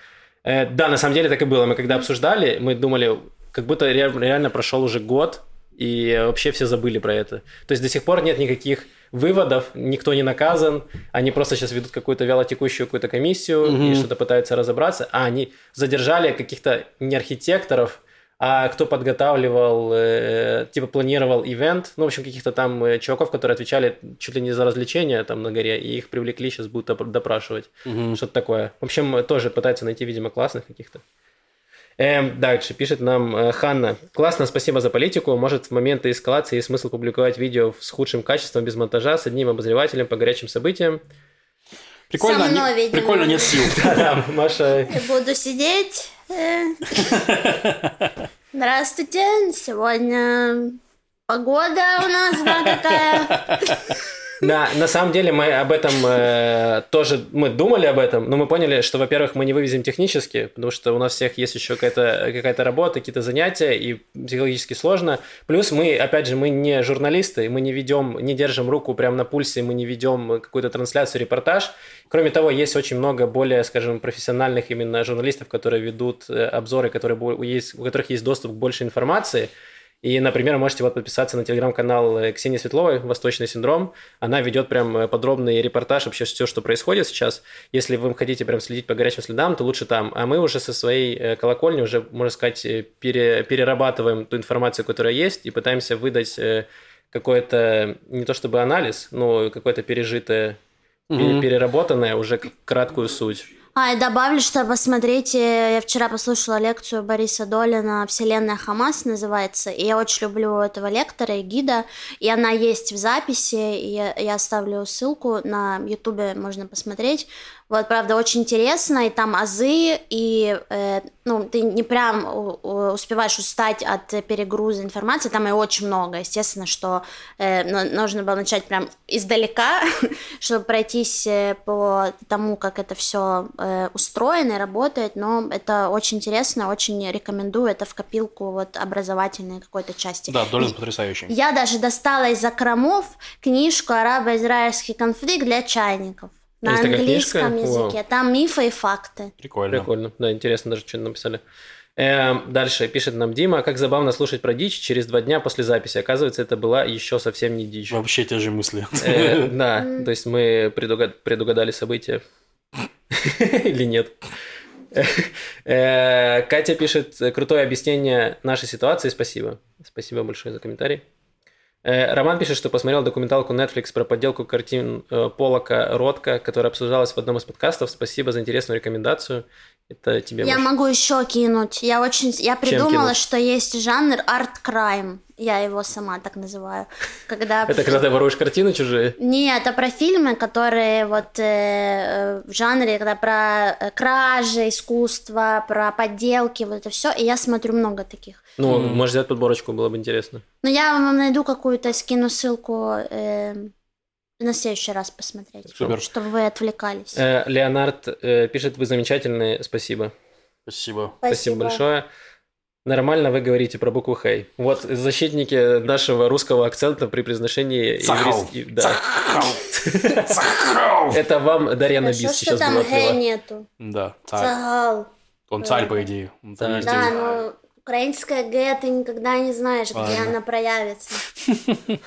[SPEAKER 1] Э, да, на самом деле так и было. Мы когда обсуждали, мы думали, как будто ре- реально прошел уже год, и вообще все забыли про это. То есть до сих пор нет никаких выводов, никто не наказан, они просто сейчас ведут какую-то вялотекущую какую-то комиссию и что-то пытаются разобраться, а они задержали каких-то не архитекторов, а кто подготавливал, э, типа планировал ивент, ну, в общем, каких-то там э, чуваков, которые отвечали чуть ли не за развлечения там на горе, и их привлекли, сейчас будут доп- допрашивать. Что-то такое. В общем, тоже пытаются найти, видимо, классных каких-то. Эм, дальше пишет нам э, Ханна. Классно, спасибо за политику. Может, в моменты эскалации есть смысл публиковать видео с худшим качеством, без монтажа, с одним обозревателем по горячим событиям.
[SPEAKER 2] Прикольно,
[SPEAKER 3] Со мной,
[SPEAKER 2] не-
[SPEAKER 3] видимо.
[SPEAKER 2] прикольно нет сил.
[SPEAKER 1] Да, Маша,
[SPEAKER 3] Я буду сидеть. э, Здравствуйте, сегодня погода у нас да, такая.
[SPEAKER 1] Да, на самом деле мы об этом э, тоже мы думали об этом, но мы поняли, что, во-первых, мы не вывезем технически, потому что у нас всех есть еще какая-то какая работа, какие-то занятия, и психологически сложно. Плюс мы, опять же, мы не журналисты, мы не ведем, не держим руку прямо на пульсе, мы не ведем какую-то трансляцию, репортаж. Кроме того, есть очень много более, скажем, профессиональных именно журналистов, которые ведут э, обзоры, которые есть, у которых есть доступ к больше информации. И, например, можете вот подписаться на телеграм-канал э, Ксении Светловой «Восточный синдром». Она ведет прям э, подробный репортаж вообще все, что происходит сейчас. Если вы хотите прям следить по горячим следам, то лучше там. А мы уже со своей э, колокольни уже, можно сказать, пере, перерабатываем ту информацию, которая есть, и пытаемся выдать какой-то, не то чтобы анализ, но какое-то пережитое, mm-hmm. переработанное уже краткую суть.
[SPEAKER 3] А, и добавлю, что посмотрите, я вчера послушала лекцию Бориса Долина «Вселенная Хамас» называется, и я очень люблю этого лектора и гида, и она есть в записи, и я, я оставлю ссылку на ютубе, можно посмотреть. Вот, правда, очень интересно, и там азы, и э, ну, ты не прям успеваешь устать от перегруза информации, там и очень много. Естественно, что э, нужно было начать прям издалека, чтобы пройтись э, по тому, как это все э, устроено и работает, но это очень интересно, очень рекомендую это в копилку вот образовательной какой-то части.
[SPEAKER 2] Да, Долин потрясающий.
[SPEAKER 3] Я даже достала из закромов книжку «Арабо-израильский конфликт для чайников». На Есть английском языке. Вау. Там мифы и факты.
[SPEAKER 2] Прикольно.
[SPEAKER 1] Прикольно. Да, интересно даже, что написали. Эм, дальше пишет нам Дима, как забавно слушать про дичь через два дня после записи. Оказывается, это была еще совсем не дичь.
[SPEAKER 2] Вообще те же мысли.
[SPEAKER 1] Э, да, то есть мы предугадали события. Или нет. Э, Катя пишет крутое объяснение нашей ситуации. Спасибо. Спасибо большое за комментарий. Э, Роман пишет, что посмотрел документалку Netflix про подделку картин э, Полока Ротко, которая обсуждалась в одном из подкастов. Спасибо за интересную рекомендацию. Это тебе.
[SPEAKER 3] Я может... могу еще кинуть. Я очень, я придумала, что есть жанр арт-крайм. Я его сама так называю. Когда...
[SPEAKER 1] Это когда ты воруешь картины чужие?
[SPEAKER 3] Нет, это про фильмы, которые вот э, в жанре, когда про э, кражи, искусство, про подделки, вот это все. И я смотрю много таких.
[SPEAKER 1] Ну, mm. может, взять подборочку, было бы интересно.
[SPEAKER 3] Ну, я вам найду какую-то, скину ссылку э, на следующий раз посмотреть, Супер. чтобы вы отвлекались.
[SPEAKER 1] Э, Леонард э, пишет, вы замечательные, спасибо.
[SPEAKER 2] Спасибо.
[SPEAKER 1] Спасибо. Спасибо большое. Нормально вы говорите про букву «хэй». Вот защитники нашего русского акцента при произношении
[SPEAKER 2] еврейских... Да.
[SPEAKER 1] Это вам Дарья Набис
[SPEAKER 3] сейчас там «хэй» нету.
[SPEAKER 2] Да, царь. Он царь, по идее.
[SPEAKER 3] Да, но Украинская Г, ты никогда не знаешь, где она проявится.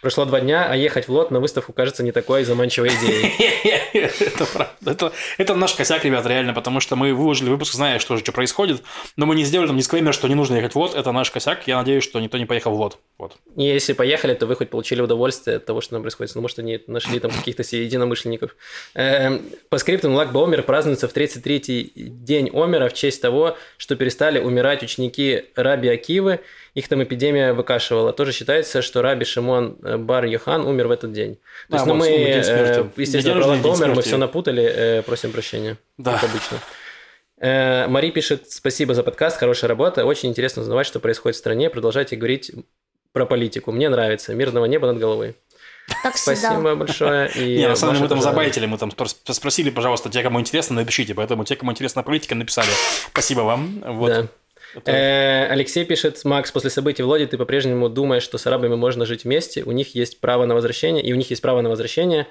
[SPEAKER 1] Прошло два дня, а ехать в лот на выставку кажется не такой заманчивой идеей.
[SPEAKER 2] Это правда. Это, наш косяк, ребят, реально, потому что мы выложили выпуск, зная, что же что происходит, но мы не сделали там дисклеймер, что не нужно ехать в лот. Это наш косяк. Я надеюсь, что никто не поехал в лот. Вот.
[SPEAKER 1] И если поехали, то вы хоть получили удовольствие от того, что там происходит. Ну, может, они нашли там каких-то единомышленников. Эм, по скриптам Лак Омер празднуется в 33-й день Омера в честь того, что перестали умирать ученики Раби Акивы – их там эпидемия выкашивала. Тоже считается, что Раби Шимон э, Бар Йохан умер в этот день. То есть, ну, мы, э, естественно, про умер, мы все напутали, э, просим прощения.
[SPEAKER 2] Да.
[SPEAKER 1] Как обычно. Э, Мари пишет, спасибо за подкаст, хорошая работа. Очень интересно узнавать, что происходит в стране. Продолжайте говорить про политику. Мне нравится. Мирного неба над головой.
[SPEAKER 3] Так
[SPEAKER 1] Спасибо
[SPEAKER 3] всегда.
[SPEAKER 1] большое.
[SPEAKER 2] И Не, на самом деле мы там забайтили, мы там спросили, пожалуйста, те, кому интересно, напишите. Поэтому те, кому интересна политика, написали. Спасибо вам. Вот. Да.
[SPEAKER 1] Э, Алексей пишет, Макс, после событий в Лоде ты по-прежнему думаешь, что с арабами можно жить вместе, у них есть право на возвращение, и у них есть право на возвращение.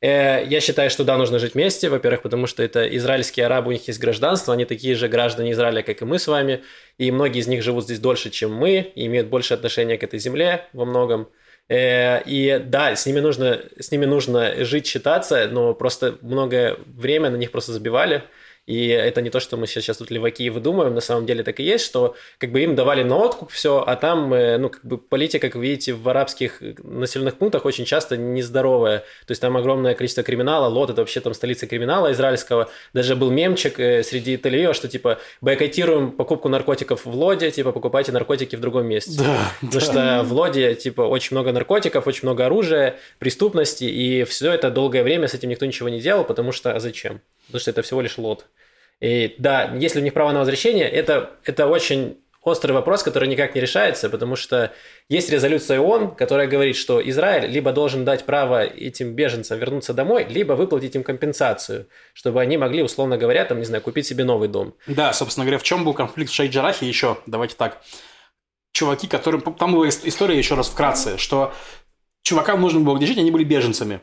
[SPEAKER 1] Э, я считаю, что да, нужно жить вместе, во-первых, потому что это израильские арабы, у них есть гражданство, они такие же граждане Израиля, как и мы с вами, и многие из них живут здесь дольше, чем мы, и имеют больше отношения к этой земле во многом. Э, и да, с ними нужно, с ними нужно жить, считаться, но просто многое время на них просто забивали. И это не то, что мы сейчас тут леваки выдумываем, на самом деле так и есть, что как бы им давали на откуп все, а там, э, ну, как бы политика, как вы видите, в арабских населенных пунктах очень часто нездоровая. То есть там огромное количество криминала, Лот это вообще там столица криминала израильского. Даже был мемчик э, среди тель что типа бойкотируем покупку наркотиков в Лоде, типа покупайте наркотики в другом месте.
[SPEAKER 2] Да,
[SPEAKER 1] Потому да. что в Лоде типа очень много наркотиков, очень много оружия, преступности, и все это долгое время с этим никто ничего не делал, потому что а зачем? Потому что это всего лишь Лот. И да, если у них право на возвращение, это, это очень острый вопрос, который никак не решается, потому что есть резолюция ООН, которая говорит, что Израиль либо должен дать право этим беженцам вернуться домой, либо выплатить им компенсацию, чтобы они могли, условно говоря, там, не знаю, купить себе новый дом.
[SPEAKER 2] Да, собственно говоря, в чем был конфликт в Шейджарахе еще, давайте так. Чуваки, которые... Там была история еще раз вкратце, что чувакам нужно было где жить, они были беженцами.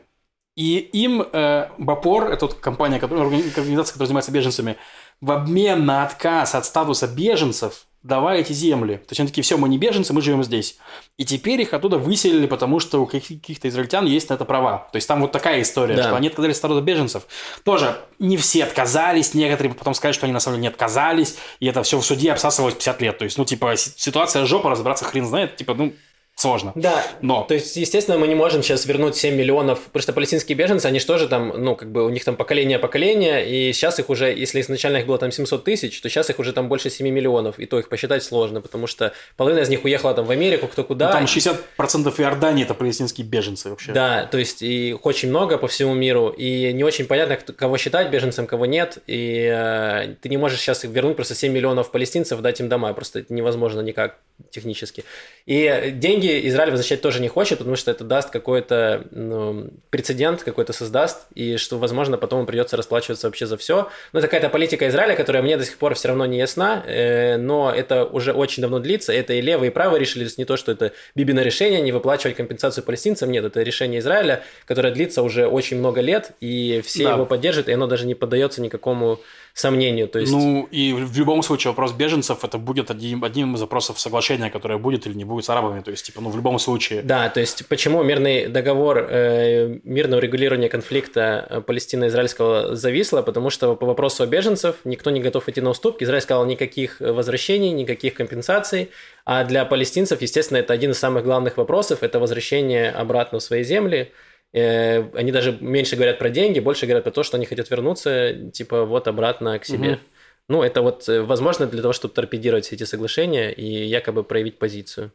[SPEAKER 2] И им э, Бапор, это вот компания, которая, организация, которая занимается беженцами, в обмен на отказ от статуса беженцев давай эти земли. То есть они такие, все, мы не беженцы, мы живем здесь. И теперь их оттуда выселили, потому что у каких-то израильтян есть на это права. То есть там вот такая история, да. что они отказались от статуса беженцев. Тоже не все отказались, некоторые потом сказали, что они на самом деле не отказались, и это все в суде обсасывалось 50 лет. То есть, ну, типа, ситуация жопа, разобраться хрен знает, типа, ну, сложно.
[SPEAKER 1] Да. Но. То есть, естественно, мы не можем сейчас вернуть 7 миллионов, потому что палестинские беженцы, они же тоже там, ну, как бы у них там поколение-поколение, и сейчас их уже, если изначально их было там 700 тысяч, то сейчас их уже там больше 7 миллионов, и то их посчитать сложно, потому что половина из них уехала там в Америку, кто куда. Ну,
[SPEAKER 2] там 60% Иордании это палестинские беженцы вообще.
[SPEAKER 1] Да, то есть и их очень много по всему миру, и не очень понятно, кого считать беженцем, кого нет, и э, ты не можешь сейчас вернуть просто 7 миллионов палестинцев, дать им дома, просто это невозможно никак технически. И деньги Израиль возвращать тоже не хочет, потому что это даст какой-то ну, прецедент, какой-то создаст, и что, возможно, потом придется расплачиваться вообще за все. Но это какая-то политика Израиля, которая мне до сих пор все равно не ясна, э, но это уже очень давно длится. Это и левые, и правые решили, не то, что это Бибино решение, не выплачивать компенсацию палестинцам, нет, это решение Израиля, которое длится уже очень много лет, и все да. его поддерживают, и оно даже не поддается никакому сомнению. То есть...
[SPEAKER 2] Ну, и в любом случае вопрос беженцев это будет одним, одним из запросов соглашения, которое будет или не будет с арабами. То есть, типа, ну, в любом случае.
[SPEAKER 1] Да, то есть, почему мирный договор э, мирного регулирования конфликта э, Палестино-Израильского зависло? Потому что по вопросу о беженцев никто не готов идти на уступки. Израиль сказал никаких возвращений, никаких компенсаций. А для палестинцев, естественно, это один из самых главных вопросов – это возвращение обратно в свои земли. Э, они даже меньше говорят про деньги, больше говорят про то, что они хотят вернуться, типа, вот обратно к себе. Угу. Ну, это вот э, возможно для того, чтобы торпедировать все эти соглашения и якобы проявить позицию.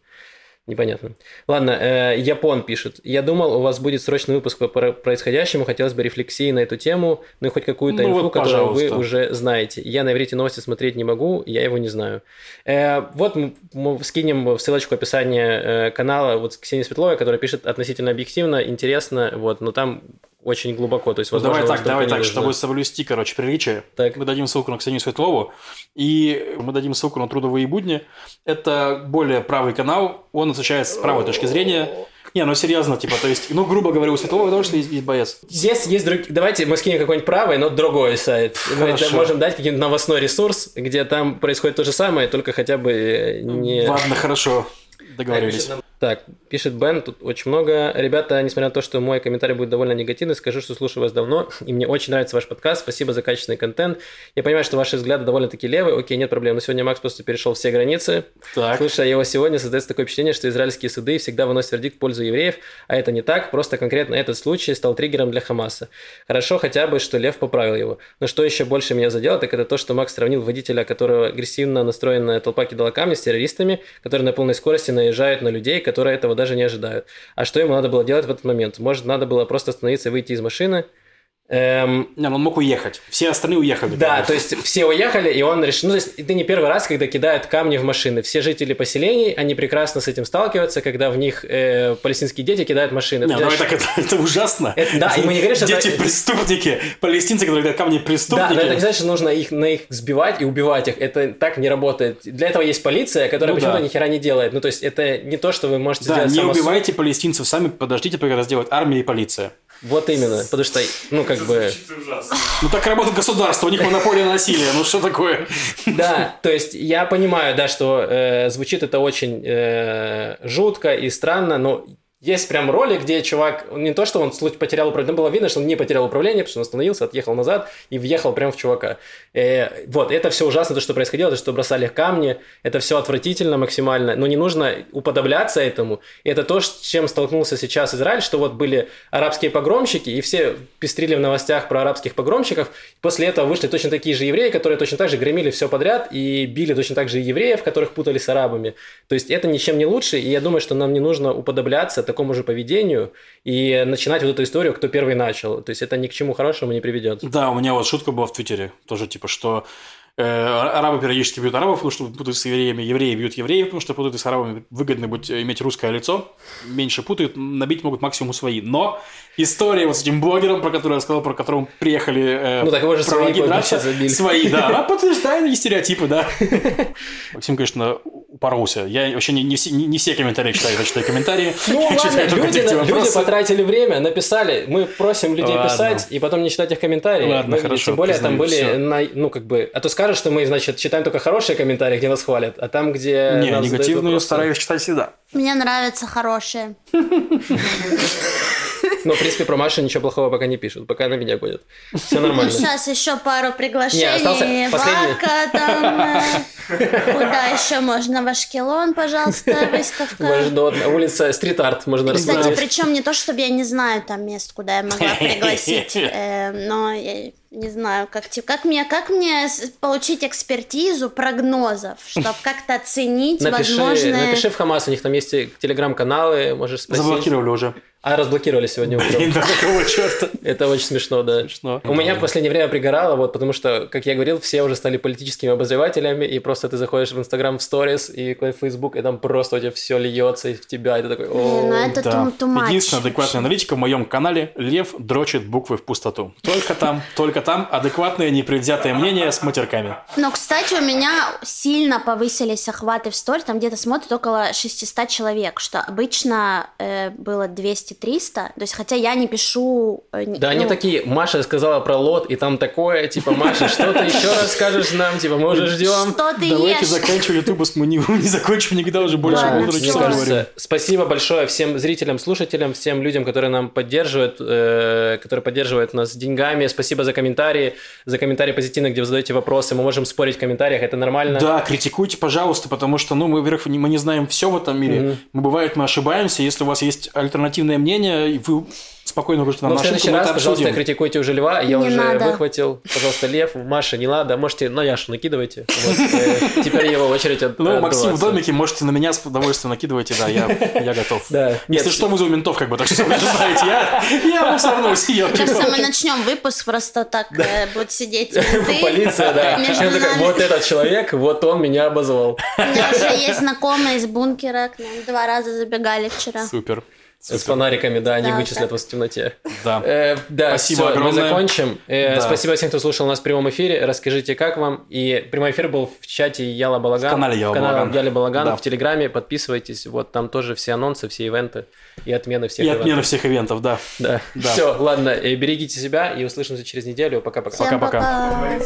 [SPEAKER 1] Непонятно. Ладно, э, Япон пишет. Я думал, у вас будет срочный выпуск по происходящему. Хотелось бы рефлексии на эту тему, ну и хоть какую-то ну, инфу, вот, которую вы уже знаете. Я на иврите новости смотреть не могу, я его не знаю. Э, вот мы, мы скинем ссылочку в описании э, канала вот Ксении Светловой, которая пишет относительно объективно, интересно, вот, но там очень глубоко. То есть,
[SPEAKER 2] ну, возможно, давай так, давай так, чтобы соблюсти, короче, приличие. Так. Мы дадим ссылку на Ксению Светлову, и мы дадим ссылку на «Трудовые будни». Это более правый канал, он изучает с правой точки зрения. Не, ну серьезно, типа, то есть, ну, грубо говоря, у Светлова тоже есть, есть боец.
[SPEAKER 1] Здесь есть друг... Давайте мы скинем какой-нибудь правый, но другой сайт. Хорошо. Мы можем дать какой-нибудь новостной ресурс, где там происходит то же самое, только хотя бы не...
[SPEAKER 2] Ладно, хорошо. Договорились.
[SPEAKER 1] Так, пишет Бен, тут очень много. Ребята, несмотря на то, что мой комментарий будет довольно негативный, скажу, что слушаю вас давно, и мне очень нравится ваш подкаст. Спасибо за качественный контент. Я понимаю, что ваши взгляды довольно-таки левые. Окей, нет проблем. Но сегодня Макс просто перешел все границы. Так. Слушая его сегодня, создается такое впечатление, что израильские суды всегда выносят вердикт в пользу евреев, а это не так. Просто конкретно этот случай стал триггером для Хамаса. Хорошо хотя бы, что Лев поправил его. Но что еще больше меня задело, так это то, что Макс сравнил водителя, которого агрессивно настроенная толпа кидала камни с террористами, которые на полной скорости наезжают на людей, которые этого даже не ожидают. А что ему надо было делать в этот момент? Может, надо было просто остановиться и выйти из машины,
[SPEAKER 2] Эм... Не, ну он мог уехать. Все остальные уехали.
[SPEAKER 1] Да, то есть все уехали, и он решил... Ну, то есть это не первый раз, когда кидают камни в машины. Все жители поселений, они прекрасно с этим сталкиваются, когда в них э, палестинские дети кидают машины.
[SPEAKER 2] Не, давай так, это, это ужасно.
[SPEAKER 1] Это, да, и мы не говорим, что...
[SPEAKER 2] Дети это... преступники, палестинцы, которые кидают камни преступники. Да,
[SPEAKER 1] но это не значит, что нужно их, на их сбивать и убивать их. Это так не работает. Для этого есть полиция, которая ну, почему-то да. ни хера не делает. Ну, то есть это не то, что вы можете
[SPEAKER 2] да,
[SPEAKER 1] сделать
[SPEAKER 2] не убивайте палестинцев сами, подождите, пока это сделает армия и полиция.
[SPEAKER 1] Вот именно, потому что, ну, как бы...
[SPEAKER 2] Ну, так работает государство, у них монополия насилия, ну, что такое?
[SPEAKER 1] Да, то есть, я понимаю, да, что э, звучит это очень э, жутко и странно, но есть прям роли, где чувак, не то, что он потерял управление, было видно, что он не потерял управление, потому что он остановился, отъехал назад и въехал прямо в чувака. Э, вот, это все ужасно, то, что происходило, то, что бросали камни, это все отвратительно максимально, но не нужно уподобляться этому. И это то, с чем столкнулся сейчас Израиль, что вот были арабские погромщики, и все пестрили в новостях про арабских погромщиков, после этого вышли точно такие же евреи, которые точно так же громили все подряд и били точно так же евреев, которых путали с арабами. То есть это ничем не лучше, и я думаю, что нам не нужно уподобляться такому же поведению и начинать вот эту историю, кто первый начал. То есть это ни к чему хорошему не приведет.
[SPEAKER 2] Да, у меня вот шутка была в Твиттере, тоже типа, что Э, арабы периодически бьют арабов, потому что путают с евреями, евреи бьют евреев, потому что путают с арабами. Выгодно быть, иметь русское лицо, меньше путают, набить могут максимум свои. Но история вот с этим блогером, про который я сказал, про которого приехали э,
[SPEAKER 1] ну, так его же свои драться,
[SPEAKER 2] свои, да, она подтверждает стереотипы, да. Максим, конечно, упоролся. Я вообще не, не, все, не, не все комментарии читаю, я читаю комментарии.
[SPEAKER 1] Ну ладно, люди, люди потратили время, написали, мы просим людей ладно. писать, и потом не читать их комментарии.
[SPEAKER 2] Ладно, хорошо.
[SPEAKER 1] Тем более там были, на, ну как бы, а то скажут, скажут, что мы, значит, читаем только хорошие комментарии, где нас хвалят, а там, где
[SPEAKER 2] Не, негативную стараюсь читать всегда.
[SPEAKER 3] Мне нравятся хорошие.
[SPEAKER 1] Но, в принципе, про Машу ничего плохого пока не пишут, пока на меня гонят. Все нормально.
[SPEAKER 3] Сейчас еще пару приглашений. Не, остался. Вака, там, э, куда еще можно? В Ашкелон, пожалуйста, выставка.
[SPEAKER 1] улица стрит-арт можно
[SPEAKER 3] Кстати, причем не то, чтобы я не знаю там мест, куда я могла пригласить, э, но я не знаю, как, как, мне, как мне получить экспертизу прогнозов, чтобы как-то оценить
[SPEAKER 1] напиши,
[SPEAKER 3] возможные...
[SPEAKER 1] Напиши в Хамас, у них там есть телеграм-каналы, можешь спросить.
[SPEAKER 2] Заблокировали уже.
[SPEAKER 1] А, разблокировали сегодня утром.
[SPEAKER 2] Блин, да какого черта?
[SPEAKER 1] Это очень смешно, да.
[SPEAKER 2] Смешно.
[SPEAKER 1] У меня в последнее время пригорало, вот, потому что, как я говорил, все уже стали политическими обозревателями, и просто ты заходишь в Инстаграм в сторис и в Фейсбук, и там просто у тебя все льется в тебя, и ты такой, о
[SPEAKER 3] Ну это да.
[SPEAKER 2] Единственная адекватная аналитика в моем канале Лев дрочит буквы в пустоту. Только там, только там адекватное непредвзятое мнение с матерками.
[SPEAKER 3] Но, кстати, у меня сильно повысились охваты в сторис, там где-то смотрят около 600 человек, что обычно э, было 200 200-300, то есть хотя я не пишу...
[SPEAKER 1] Э, да, ну... они такие, Маша сказала про лот, и там такое, типа, Маша, что ты еще расскажешь нам, типа, мы уже ждем.
[SPEAKER 3] Что ты
[SPEAKER 2] Давайте
[SPEAKER 3] ешь?
[SPEAKER 2] заканчиваем YouTube, мы не, не закончим никогда уже больше полутора часов говорим.
[SPEAKER 1] Спасибо большое всем зрителям, слушателям, всем людям, которые нам поддерживают, э, которые поддерживают нас деньгами. Спасибо за комментарии, за комментарии позитивные, где вы задаете вопросы. Мы можем спорить в комментариях, это нормально.
[SPEAKER 2] Да, критикуйте, пожалуйста, потому что, ну, мы, во-первых, мы не знаем все в этом мире. Mm-hmm. Мы, бывает, мы ошибаемся. Если у вас есть альтернативное мнение, и вы спокойно можете нам
[SPEAKER 1] ну, в следующий раз, пожалуйста, критикуйте уже Льва. Я
[SPEAKER 3] не
[SPEAKER 1] уже
[SPEAKER 3] надо.
[SPEAKER 1] выхватил. Пожалуйста, Лев, Маша, не надо. Можете на Яшу накидывайте. Вот, э, теперь его очередь от,
[SPEAKER 2] Ну, Максим в домике, можете на меня с удовольствием накидывайте, да, я, я готов.
[SPEAKER 1] Да.
[SPEAKER 2] Если что, вызову ментов, как бы, так что вы же знаете, я, я усорнусь.
[SPEAKER 3] Кажется, мы начнем выпуск просто так, э, будет сидеть
[SPEAKER 1] Полиция, да. Вот этот человек, вот он меня обозвал.
[SPEAKER 3] У меня уже есть знакомые из бункера, к нам два раза забегали вчера.
[SPEAKER 2] Супер.
[SPEAKER 1] С фонариками, да, они да, вычислят вас в темноте.
[SPEAKER 2] Да.
[SPEAKER 1] Э, да,
[SPEAKER 2] спасибо
[SPEAKER 1] все,
[SPEAKER 2] огромное.
[SPEAKER 1] мы закончим. Э, да. Спасибо всем, кто слушал нас в прямом эфире. Расскажите, как вам. И прямой эфир был в чате Яла Балаган.
[SPEAKER 2] В канале Яла Балаган.
[SPEAKER 1] Яла Балаган, да. в Телеграме. Подписывайтесь. Вот там тоже все анонсы, все ивенты и отмены всех
[SPEAKER 2] И ивентов. отмены всех ивентов, да.
[SPEAKER 1] Да. да. Все, ладно, э, берегите себя и услышимся через неделю. Пока-пока.
[SPEAKER 3] Пока-пока.